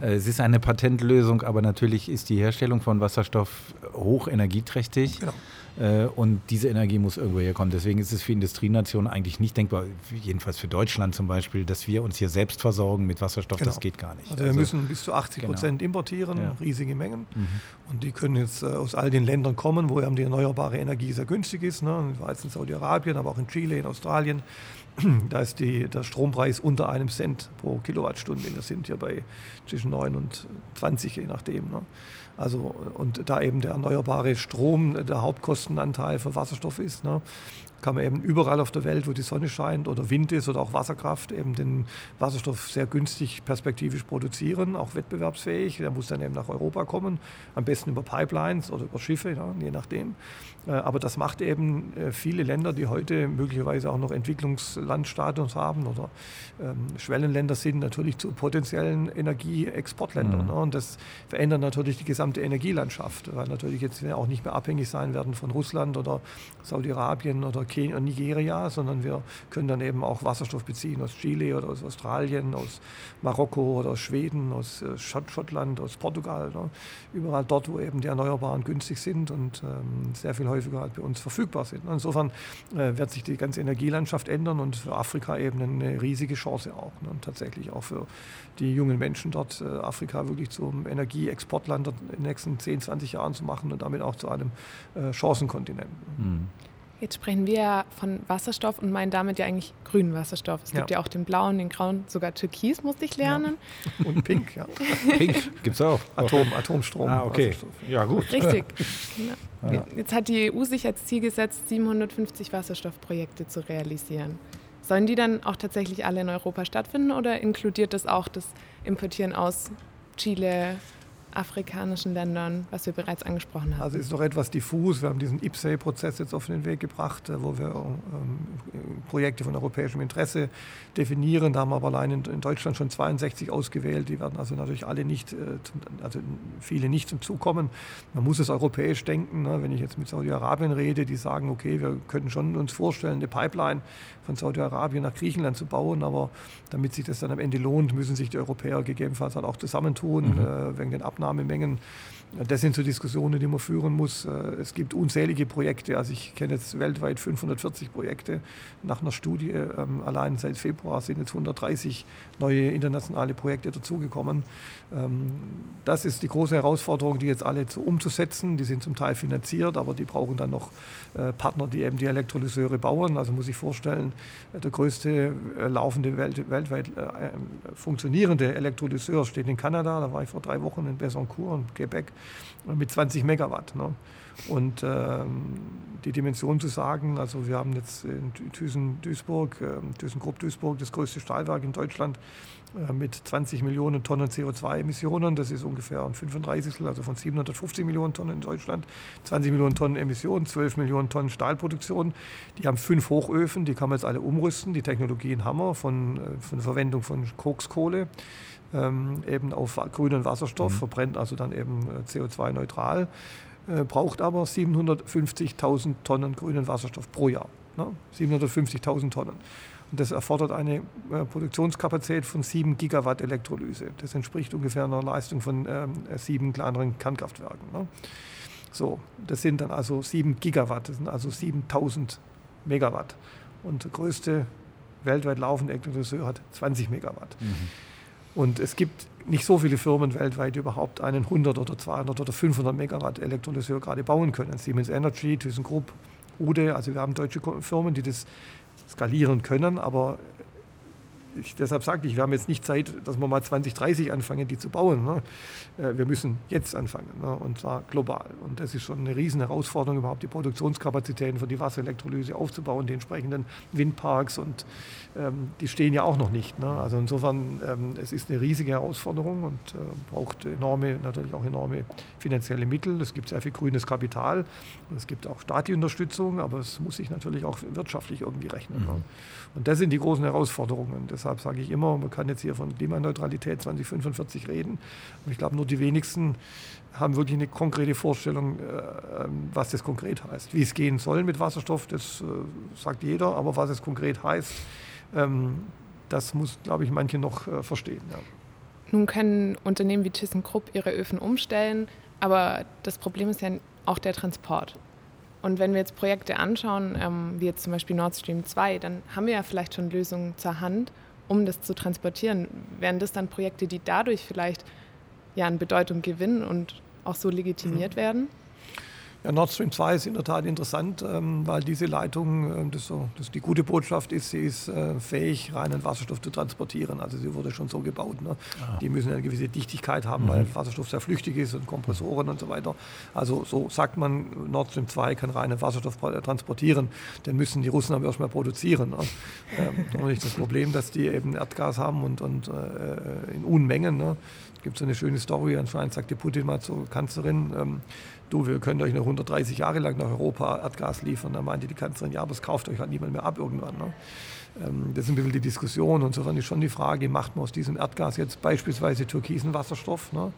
es ist eine Patentlösung, aber natürlich ist die Herstellung von Wasserstoff hoch energieträchtig. Genau. Äh, und diese Energie muss irgendwo herkommen. Deswegen ist es für Industrienationen eigentlich nicht denkbar, jedenfalls für Deutschland zum Beispiel, dass wir uns hier selbst versorgen mit Wasserstoff. Genau. Das geht gar nicht. Also wir also, müssen bis zu 80 genau. Prozent importieren, ja. riesige Mengen. Mhm. Und die können jetzt äh, aus all den Ländern kommen, wo die erneuerbare Energie sehr günstig ist. Ne? Ich war jetzt in Saudi-Arabien, aber auch in Chile, in Australien. Da ist die, der Strompreis unter einem Cent pro Kilowattstunde. Wir sind ja bei zwischen 9 und 20, je nachdem. Ne? Also, und da eben der erneuerbare Strom der Hauptkostenanteil für Wasserstoff ist, ne, kann man eben überall auf der Welt, wo die Sonne scheint oder Wind ist oder auch Wasserkraft, eben den Wasserstoff sehr günstig perspektivisch produzieren, auch wettbewerbsfähig. Der muss dann eben nach Europa kommen, am besten über Pipelines oder über Schiffe, ja, je nachdem. Äh, aber das macht eben äh, viele Länder, die heute möglicherweise auch noch Entwicklungs-, Entwicklungslandstaaten haben oder ähm, Schwellenländer sind natürlich zu potenziellen Energieexportländern. Mhm. Ne? Und das verändert natürlich die gesamte Energielandschaft, weil natürlich jetzt wir auch nicht mehr abhängig sein werden von Russland oder Saudi-Arabien oder Kenia, Nigeria, sondern wir können dann eben auch Wasserstoff beziehen aus Chile oder aus Australien, aus Marokko oder aus Schweden, aus äh, Schottland, aus Portugal. Ne? Überall dort, wo eben die Erneuerbaren günstig sind und ähm, sehr viel häufiger halt bei uns verfügbar sind. Insofern äh, wird sich die ganze Energielandschaft ändern und für Afrika eben eine riesige Chance auch. Ne? Und tatsächlich auch für die jungen Menschen dort, äh, Afrika wirklich zum Energieexportland in den nächsten 10, 20 Jahren zu machen und damit auch zu einem äh, Chancenkontinent. Mhm. Jetzt sprechen wir von Wasserstoff und meinen damit ja eigentlich grünen Wasserstoff. Es gibt ja, ja auch den blauen, den grauen, sogar Türkis musste ich lernen. Ja. Und Pink, ja. Pink gibt es auch. Atom, Atomstrom. Ah, okay. Ja, gut. Richtig. Genau. Jetzt hat die EU sich als Ziel gesetzt, 750 Wasserstoffprojekte zu realisieren. Sollen die dann auch tatsächlich alle in Europa stattfinden oder inkludiert das auch das Importieren aus Chile, afrikanischen Ländern, was wir bereits angesprochen haben? Also ist noch etwas diffus. Wir haben diesen IPSAE-Prozess jetzt auf den Weg gebracht, äh, wo wir ähm, Projekte von europäischem Interesse definieren. Da haben wir aber allein in, in, Deutschland schon 62 ausgewählt. Die werden also natürlich alle nicht, äh, zum, also viele nicht zum Zug kommen. Man muss es europäisch denken. Ne? Wenn ich jetzt mit Saudi-Arabien rede, die sagen, okay, wir können schon uns vorstellen, eine Pipeline von Saudi-Arabien nach Griechenland zu bauen, aber damit sich das dann am Ende lohnt, müssen sich die Europäer gegebenenfalls halt auch zusammentun mhm. äh, wegen den Abnahmen Aufnahmemengen. Das sind so Diskussionen, die man führen muss. Äh, es gibt unzählige Projekte. Also ich kenne jetzt weltweit 540 Projekte. Nach einer Studie ähm, allein seit Februar sind jetzt 130 neue internationale Projekte dazugekommen. Ähm, das ist die große Herausforderung, die jetzt alle umzusetzen. Die sind zum Teil finanziert, aber die brauchen dann noch äh, Partner, die eben die Elektrolyseure bauen. Also muss ich vorstellen, der größte äh, laufende weltweit funktionierende Elektrolyseur steht in Kanada. Da war ich vor drei Wochen in Besancourt und Quebec mit 20 Megawatt. Ne? Und ähm, die Dimension zu sagen, also wir haben jetzt in Thyssen-Duisburg, äh, ThyssenKrupp-Duisburg, das größte Stahlwerk in Deutschland äh, mit 20 Millionen Tonnen CO2-Emissionen. Das ist ungefähr ein 35, also von 750 Millionen Tonnen in Deutschland. 20 Millionen Tonnen Emissionen, 12 Millionen Tonnen Stahlproduktion. Die haben fünf Hochöfen, die kann man jetzt alle umrüsten. Die Technologien haben wir von, äh, von Verwendung von Kokskohle ähm, eben auf grünen Wasserstoff, mhm. verbrennt also dann eben äh, CO2-neutral, äh, braucht aber 750.000 Tonnen grünen Wasserstoff pro Jahr. Ne? 750.000 Tonnen. Und das erfordert eine äh, Produktionskapazität von 7 Gigawatt Elektrolyse. Das entspricht ungefähr einer Leistung von ähm, sieben kleineren Kernkraftwerken. Ne? So, das sind dann also 7 Gigawatt, das sind also 7000 Megawatt. Und der größte weltweit laufende Elektrolyseur hat 20 Megawatt. Mhm. Und es gibt nicht so viele Firmen weltweit, die überhaupt einen 100 oder 200 oder 500 Megawatt Elektrolyseur gerade bauen können. Siemens Energy, ThyssenKrupp, Ude, also wir haben deutsche Firmen, die das skalieren können, aber ich, deshalb sagte ich, wir haben jetzt nicht Zeit, dass wir mal 2030 anfangen, die zu bauen. Ne? Äh, wir müssen jetzt anfangen ne? und zwar global. Und das ist schon eine riesen Herausforderung, überhaupt die Produktionskapazitäten für die Wasserelektrolyse aufzubauen, die entsprechenden Windparks und ähm, die stehen ja auch noch nicht. Ne? Also insofern, ähm, es ist eine riesige Herausforderung und äh, braucht enorme, natürlich auch enorme finanzielle Mittel. Es gibt sehr viel grünes Kapital, es gibt auch staatliche Unterstützung, aber es muss sich natürlich auch wirtschaftlich irgendwie rechnen. Ne? Mhm. Und das sind die großen Herausforderungen. Deshalb sage ich immer, man kann jetzt hier von Klimaneutralität 2045 reden. Und ich glaube, nur die wenigsten haben wirklich eine konkrete Vorstellung, äh, ähm, was das konkret heißt. Wie es gehen soll mit Wasserstoff, das äh, sagt jeder, aber was es konkret heißt, ähm, das muss, glaube ich, manche noch äh, verstehen. Ja. Nun können Unternehmen wie ThyssenKrupp ihre Öfen umstellen, aber das Problem ist ja auch der Transport. Und wenn wir jetzt Projekte anschauen, ähm, wie jetzt zum Beispiel Nord Stream 2, dann haben wir ja vielleicht schon Lösungen zur Hand, um das zu transportieren. Wären das dann Projekte, die dadurch vielleicht ja an Bedeutung gewinnen und auch so legitimiert mhm. werden? Ja, Nord Stream 2 ist in der Tat interessant, ähm, weil diese Leitung, ähm, das, so, das die gute Botschaft ist, sie ist äh, fähig, reinen Wasserstoff zu transportieren. Also sie wurde schon so gebaut. Ne? Ah. Die müssen eine gewisse Dichtigkeit haben, mhm. weil Wasserstoff sehr flüchtig ist und Kompressoren und so weiter. Also so sagt man, Nord Stream 2 kann reinen Wasserstoff transportieren. Den müssen die Russen aber erstmal produzieren. Ne? ähm, nicht das Problem, dass die eben Erdgas haben und, und äh, in Unmengen. Ne? gibt so eine schöne Story, anscheinend sagte Putin mal zur Kanzlerin, ähm, du, wir können euch noch 130 Jahre lang nach Europa Erdgas liefern. Da meinte die Kanzlerin, ja, aber es kauft euch halt niemand mehr ab irgendwann. Ne? Ähm, das ist ein bisschen die Diskussion. Und insofern ist schon die Frage, macht man aus diesem Erdgas jetzt beispielsweise türkisen Wasserstoff? Ne?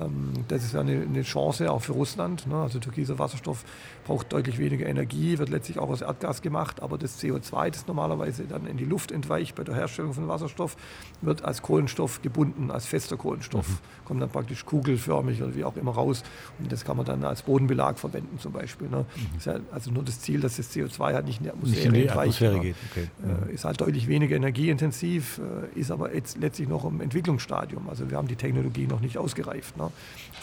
Ähm, das ist ja eine, eine, Chance auch für Russland. Ne? Also türkiser Wasserstoff braucht deutlich weniger Energie, wird letztlich auch aus Erdgas gemacht, aber das CO2, das normalerweise dann in die Luft entweicht bei der Herstellung von Wasserstoff, wird als Kohlenstoff gebunden, als fester Kohlenstoff. Mhm. Kommt dann praktisch kugelförmig oder wie auch immer raus. Und das kann man dann als Bodenbelag verwenden zum Beispiel. Ne? Mhm. Ist ja also nur das Ziel, dass das CO2 halt nicht in die Atmosphäre, nicht in die Atmosphäre geht. Okay. Mhm. Ist halt deutlich weniger energieintensiv, äh, ist aber jetzt letztlich noch im Entwicklungsstadium. Also wir haben die Technologie noch nicht ausgereift ne?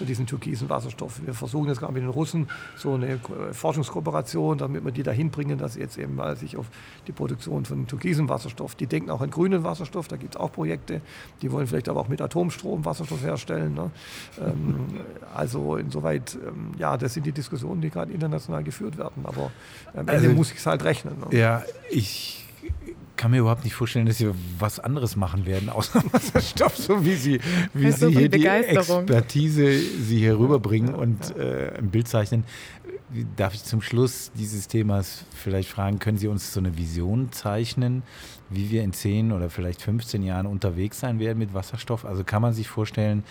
Für diesen türkisen Wasserstoff. Wir versuchen jetzt gerade mit den Russen so eine Forschungskooperation, damit wir die dahin bringen, dass jetzt eben mal sich auf die Produktion von türkisem Wasserstoff, die denken auch an grünen Wasserstoff, da gibt es auch Projekte, die wollen vielleicht aber auch mit Atomstrom Wasserstoff herstellen. Ne? Ähm, also insoweit, ähm, ja, das sind die Diskussionen, die gerade international geführt werden, aber am Ende also, muss ich es halt rechnen. Ne? Ja, ich kann mir überhaupt nicht vorstellen, dass sie was anderes machen werden, außer Wasserstoff, so wie sie, wie sie hier die Expertise sie hier rüberbringen und äh, ein Bild zeichnen. Darf ich zum Schluss dieses Themas vielleicht fragen, können Sie uns so eine Vision zeichnen, wie wir in 10 oder vielleicht 15 Jahren unterwegs sein werden mit Wasserstoff? Also kann man sich vorstellen,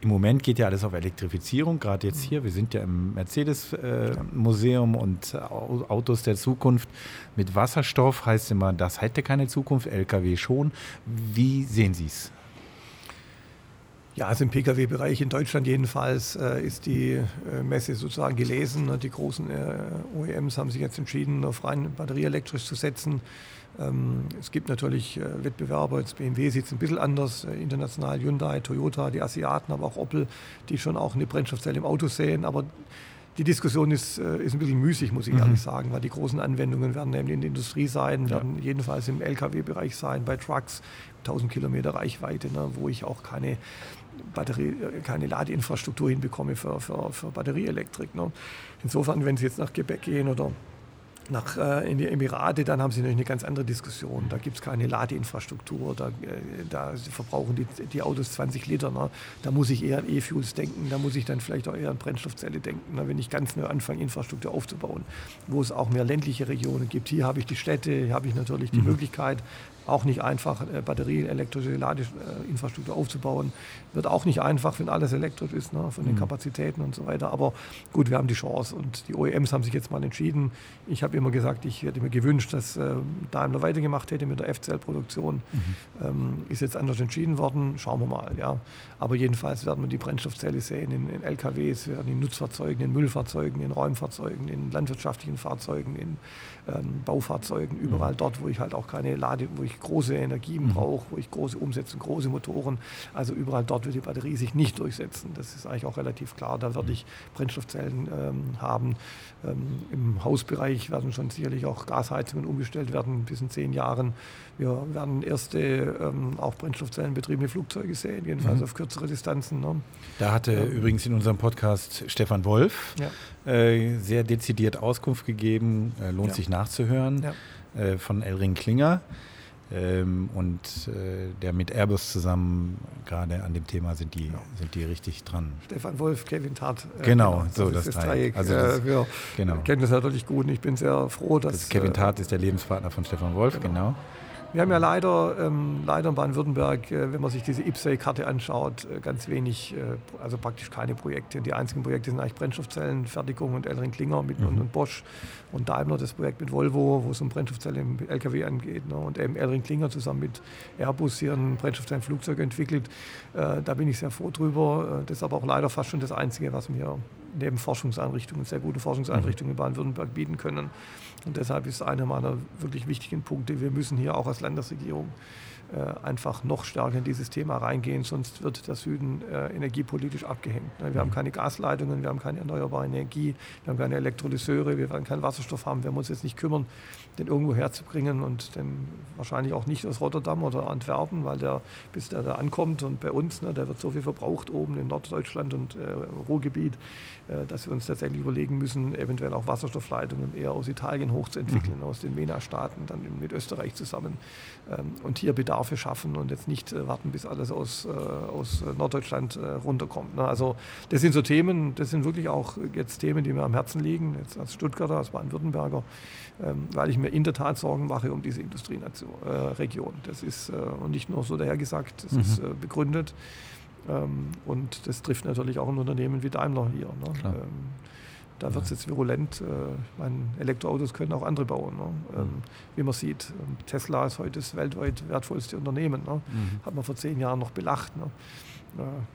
im Moment geht ja alles auf Elektrifizierung, gerade jetzt hier. Wir sind ja im Mercedes-Museum äh, und Autos der Zukunft mit Wasserstoff heißt immer, das hätte keine Zukunft, LKW schon. Wie sehen Sie es? Ja, also im Pkw-Bereich in Deutschland jedenfalls äh, ist die äh, Messe sozusagen gelesen. Die großen äh, OEMs haben sich jetzt entschieden, auf rein batterieelektrisch zu setzen. Ähm, es gibt natürlich äh, Wettbewerber, jetzt BMW sieht es ein bisschen anders, äh, international Hyundai, Toyota, die Asiaten, aber auch Opel, die schon auch eine Brennstoffzelle im Auto sehen. Aber die Diskussion ist, äh, ist ein bisschen müßig, muss ich mhm. ehrlich sagen, weil die großen Anwendungen werden nämlich in der Industrie sein, ja. werden jedenfalls im Lkw-Bereich sein, bei Trucks, 1000 Kilometer Reichweite, ne, wo ich auch keine Batterie, keine Ladeinfrastruktur hinbekomme für, für, für Batterieelektrik. Ne. Insofern, wenn Sie jetzt nach Quebec gehen oder nach, äh, in die Emirate, dann haben sie natürlich eine ganz andere Diskussion. Da gibt es keine Ladeinfrastruktur, da, äh, da verbrauchen die, die, Autos 20 Liter. Ne? Da muss ich eher an E-Fuels denken, da muss ich dann vielleicht auch eher an Brennstoffzelle denken, ne? wenn ich ganz neu anfange, Infrastruktur aufzubauen, wo es auch mehr ländliche Regionen gibt. Hier habe ich die Städte, hier habe ich natürlich die mhm. Möglichkeit, auch nicht einfach, äh, batterieelektrische Ladeinfrastruktur aufzubauen. Wird auch nicht einfach, wenn alles elektrisch ist, ne, von den mhm. Kapazitäten und so weiter. Aber gut, wir haben die Chance und die OEMs haben sich jetzt mal entschieden. Ich habe immer gesagt, ich hätte mir gewünscht, dass äh, Daimler weitergemacht hätte mit der F-Zell-Produktion. Mhm. Ähm, ist jetzt anders entschieden worden. Schauen wir mal. Ja. Aber jedenfalls werden wir die Brennstoffzelle sehen in, in LKWs, werden in Nutzfahrzeugen, in Müllfahrzeugen, in Räumfahrzeugen, in landwirtschaftlichen Fahrzeugen, in ähm, Baufahrzeugen, überall mhm. dort, wo ich halt auch keine Lade, wo ich große Energien mhm. brauche, wo ich große Umsetzung, große Motoren, also überall dort wird die Batterie sich nicht durchsetzen. Das ist eigentlich auch relativ klar. Da werde mhm. ich Brennstoffzellen ähm, haben. Ähm, Im Hausbereich werden schon sicherlich auch Gasheizungen umgestellt werden bis in zehn Jahren. Wir werden erste ähm, auch Brennstoffzellenbetriebene Flugzeuge sehen, jedenfalls mhm. auf kürzere Distanzen. Ne? Da hatte ähm, übrigens in unserem Podcast Stefan Wolf ja. äh, sehr dezidiert Auskunft gegeben, äh, lohnt ja. sich nachzuhören, ja. äh, von Elring Klinger. Ähm, und äh, der mit Airbus zusammen gerade an dem Thema sind die, genau. sind die richtig dran. Stefan Wolf, Kevin Tart. Äh, genau, genau, so das, das Dreieck. Also das, äh, wir genau. kennen das natürlich gut und ich bin sehr froh, dass. Das Kevin Tart ist der Lebenspartner von Stefan Wolf, genau. genau. Wir haben ja leider, ähm, leider in Baden-Württemberg, äh, wenn man sich diese IPSEI-Karte anschaut, äh, ganz wenig, äh, also praktisch keine Projekte. Die einzigen Projekte sind eigentlich Brennstoffzellenfertigung und Elring Klinger mit, mhm. und, und, Bosch und Daimler, das Projekt mit Volvo, wo es um Brennstoffzellen im LKW angeht. Ne? Und eben Elring Klinger zusammen mit Airbus hier ein Brennstoffzellenflugzeug entwickelt. Äh, da bin ich sehr froh drüber. Äh, das ist aber auch leider fast schon das Einzige, was mir neben Forschungseinrichtungen, sehr gute Forschungseinrichtungen in Baden-Württemberg bieten können. Und deshalb ist einer meiner wirklich wichtigen Punkte, wir müssen hier auch als Landesregierung äh, einfach noch stärker in dieses Thema reingehen, sonst wird der Süden äh, energiepolitisch abgehängt. Ne? Wir haben keine Gasleitungen, wir haben keine erneuerbare Energie, wir haben keine Elektrolyseure, wir werden keinen Wasserstoff haben, wir uns jetzt nicht kümmern, den irgendwo herzubringen und den wahrscheinlich auch nicht aus Rotterdam oder Antwerpen, weil der, bis der da ankommt und bei uns, ne, der wird so viel verbraucht oben in Norddeutschland und äh, Ruhrgebiet, äh, dass wir uns tatsächlich überlegen müssen, eventuell auch Wasserstoffleitungen eher aus Italien hochzuentwickeln, mhm. aus den MENA-Staaten, dann mit Österreich zusammen ähm, und hier Bedarfe schaffen und jetzt nicht äh, warten, bis alles aus, äh, aus Norddeutschland runterkommt. Ne? Also das sind so Themen, das sind wirklich auch jetzt Themen, die mir am Herzen liegen, jetzt als Stuttgarter, als Baden-Württemberger, weil ich mir in der Tat Sorgen mache um diese Industrieregion. Das ist nicht nur so dahergesagt, das mhm. ist begründet. Ähm, und das trifft natürlich auch ein Unternehmen wie Daimler hier. Ne? Ähm, da wird es jetzt virulent. Äh, meine, Elektroautos können auch andere bauen. Ne? Ähm, mhm. Wie man sieht, Tesla ist heute das weltweit wertvollste Unternehmen. Ne? Mhm. Hat man vor zehn Jahren noch belacht. Ne?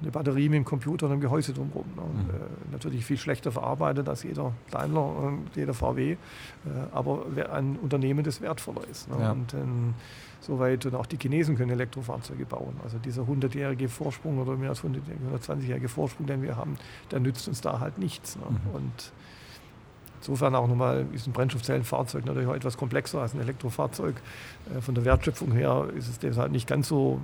Eine Batterie mit dem Computer und einem Gehäuse drumherum. Ne? Mhm. Äh, natürlich viel schlechter verarbeitet als jeder Daimler und jeder VW, äh, aber ein Unternehmen, das wertvoller ist. Ne? Ja. Und ähm, soweit und auch die Chinesen können Elektrofahrzeuge bauen. Also dieser 100-jährige Vorsprung oder mehr als 120-jährige Vorsprung, den wir haben, der nützt uns da halt nichts. Ne? Mhm. Und Insofern auch nochmal ist ein Brennstoffzellenfahrzeug natürlich auch etwas komplexer als ein Elektrofahrzeug. Äh, von der Wertschöpfung her ist es deshalb nicht ganz so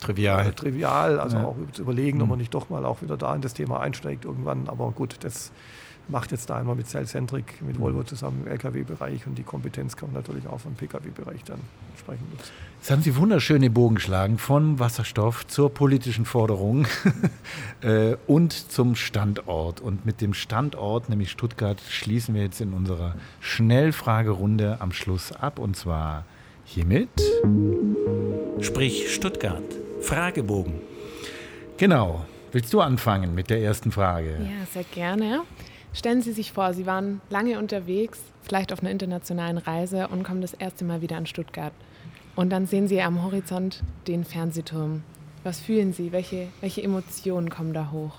trivial. Äh, trivial, also ja. auch zu überlegen, mhm. ob man nicht doch mal auch wieder da in das Thema einsteigt irgendwann. Aber gut, das macht jetzt da einmal mit Cellcentric, mit mhm. Volvo zusammen im Lkw-Bereich und die Kompetenz kann man natürlich auch vom Pkw-Bereich dann entsprechend nutzen. Jetzt haben Sie wunderschöne Bogen geschlagen von Wasserstoff zur politischen Forderung äh, und zum Standort. Und mit dem Standort, nämlich Stuttgart, schließen wir jetzt in unserer Schnellfragerunde am Schluss ab und zwar hiermit. Sprich Stuttgart. Fragebogen. Genau. Willst du anfangen mit der ersten Frage? Ja, sehr gerne. Stellen Sie sich vor, Sie waren lange unterwegs, vielleicht auf einer internationalen Reise und kommen das erste Mal wieder an Stuttgart. Und dann sehen Sie am Horizont den Fernsehturm. Was fühlen Sie? Welche, welche Emotionen kommen da hoch?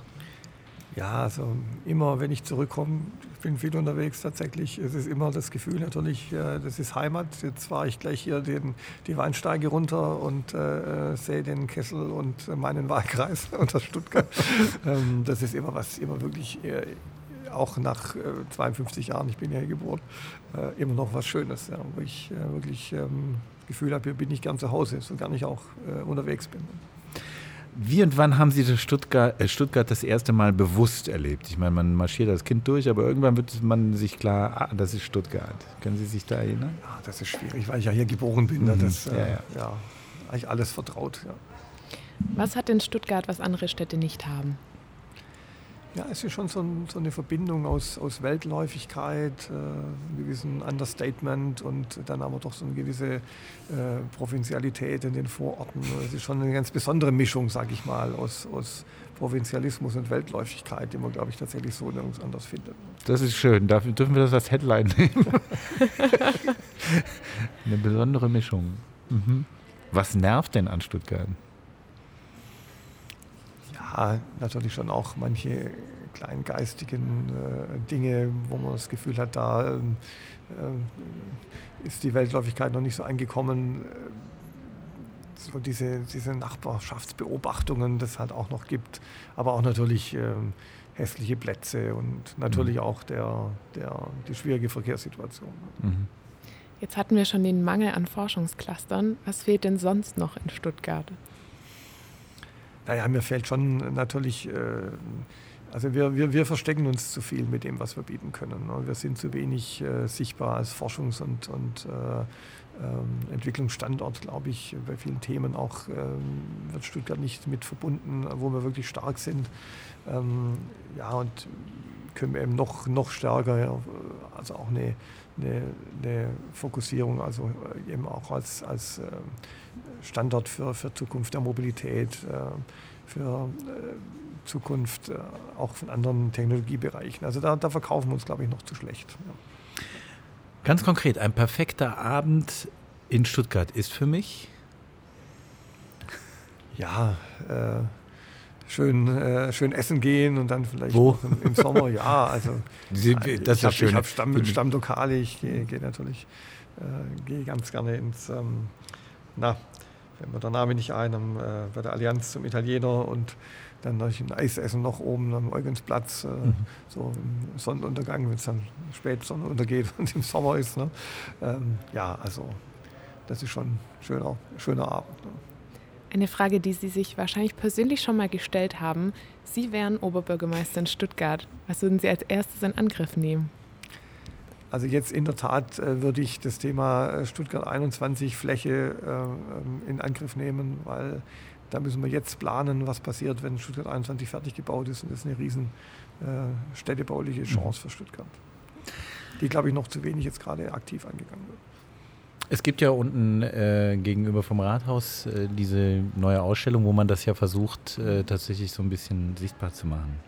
Ja, also immer, wenn ich zurückkomme, ich bin viel unterwegs tatsächlich, es ist immer das Gefühl natürlich, äh, das ist Heimat. Jetzt fahre ich gleich hier den, die Weinsteige runter und äh, sehe den Kessel und meinen Wahlkreis unter Stuttgart. ähm, das ist immer was, immer wirklich äh, auch nach äh, 52 Jahren, ich bin ja hier geboren, äh, immer noch was Schönes, ja, wo ich äh, wirklich ähm, Gefühl habe, hier bin ich gern zu Hause, so gar nicht auch äh, unterwegs bin. Wie und wann haben Sie das Stuttgart, äh, Stuttgart das erste Mal bewusst erlebt? Ich meine, man marschiert als Kind durch, aber irgendwann wird man sich klar, ah, das ist Stuttgart. Können Sie sich da erinnern? Ja, das ist schwierig, weil ich ja hier geboren bin. Ne? Mhm. Das, äh, ja, ja. ja, eigentlich alles vertraut. Ja. Was hat denn Stuttgart, was andere Städte nicht haben? Ja, es ist schon so, ein, so eine Verbindung aus, aus Weltläufigkeit, äh, einem gewissen Understatement und dann aber doch so eine gewisse äh, Provinzialität in den Vororten. Es ist schon eine ganz besondere Mischung, sage ich mal, aus, aus Provinzialismus und Weltläufigkeit, die man, glaube ich, tatsächlich so nirgends anders findet. Das ist schön. Dafür dürfen wir das als Headline nehmen. eine besondere Mischung. Mhm. Was nervt denn an Stuttgart? Ja, natürlich schon auch manche kleingeistigen äh, Dinge, wo man das Gefühl hat, da ähm, äh, ist die Weltläufigkeit noch nicht so angekommen. So diese, diese Nachbarschaftsbeobachtungen, das halt auch noch gibt, aber auch natürlich ähm, hässliche Plätze und natürlich mhm. auch der, der, die schwierige Verkehrssituation. Mhm. Jetzt hatten wir schon den Mangel an Forschungsclustern. Was fehlt denn sonst noch in Stuttgart? Naja, mir fällt schon natürlich, äh, also wir, wir, wir verstecken uns zu viel mit dem, was wir bieten können. Ne? Wir sind zu wenig äh, sichtbar als Forschungs- und, und äh, ähm, Entwicklungsstandort, glaube ich, bei vielen Themen auch ähm, wird Stuttgart nicht mit verbunden, wo wir wirklich stark sind. Ähm, ja, und können wir eben noch, noch stärker, also auch eine, eine, eine Fokussierung, also eben auch als, als Standort für, für Zukunft der Mobilität, äh, für äh, Zukunft äh, auch von anderen Technologiebereichen. Also da, da verkaufen wir uns, glaube ich, noch zu schlecht. Ja. Ganz konkret, ein perfekter Abend in Stuttgart ist für mich? Ja, äh, schön, äh, schön essen gehen und dann vielleicht Wo? Im, im, Sommer, ja, also Sie, das ich habe hab Stamm, Stammlokale, ich gehe geh natürlich äh, gehe ganz gerne ins ähm, na, fällt mir der Name nicht ein, am, äh, bei der Allianz zum Italiener und dann noch ein Eis essen noch oben am Eugensplatz, äh, mhm. so im Sonnenuntergang, wenn es dann spät Sonne untergeht und im Sommer ist. Ne? Ähm, ja, also das ist schon ein schöner, schöner Abend. Ne? Eine Frage, die Sie sich wahrscheinlich persönlich schon mal gestellt haben. Sie wären Oberbürgermeister in Stuttgart. Was würden Sie als erstes in Angriff nehmen? Also jetzt in der Tat äh, würde ich das Thema äh, Stuttgart 21 Fläche äh, in Angriff nehmen, weil da müssen wir jetzt planen, was passiert, wenn Stuttgart 21 fertig gebaut ist. Und das ist eine riesen äh, städtebauliche Chance mhm. für Stuttgart, die, glaube ich, noch zu wenig jetzt gerade aktiv angegangen wird. Es gibt ja unten äh, gegenüber vom Rathaus äh, diese neue Ausstellung, wo man das ja versucht, äh, tatsächlich so ein bisschen sichtbar zu machen.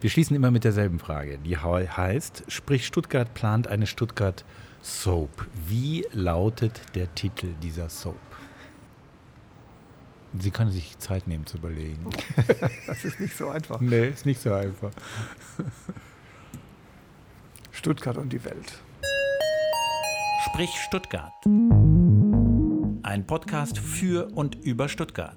Wir schließen immer mit derselben Frage. Die heißt, sprich Stuttgart plant eine Stuttgart Soap. Wie lautet der Titel dieser Soap? Sie können sich Zeit nehmen zu überlegen. das ist nicht so einfach. Nee, ist nicht so einfach. Stuttgart und die Welt. Sprich Stuttgart. Ein Podcast für und über Stuttgart.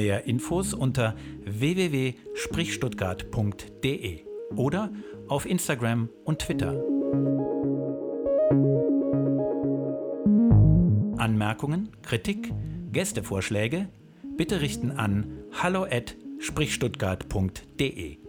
Mehr Infos unter www.sprichstuttgart.de oder auf Instagram und Twitter. Anmerkungen, Kritik, Gästevorschläge bitte richten an hallo@sprichstuttgart.de.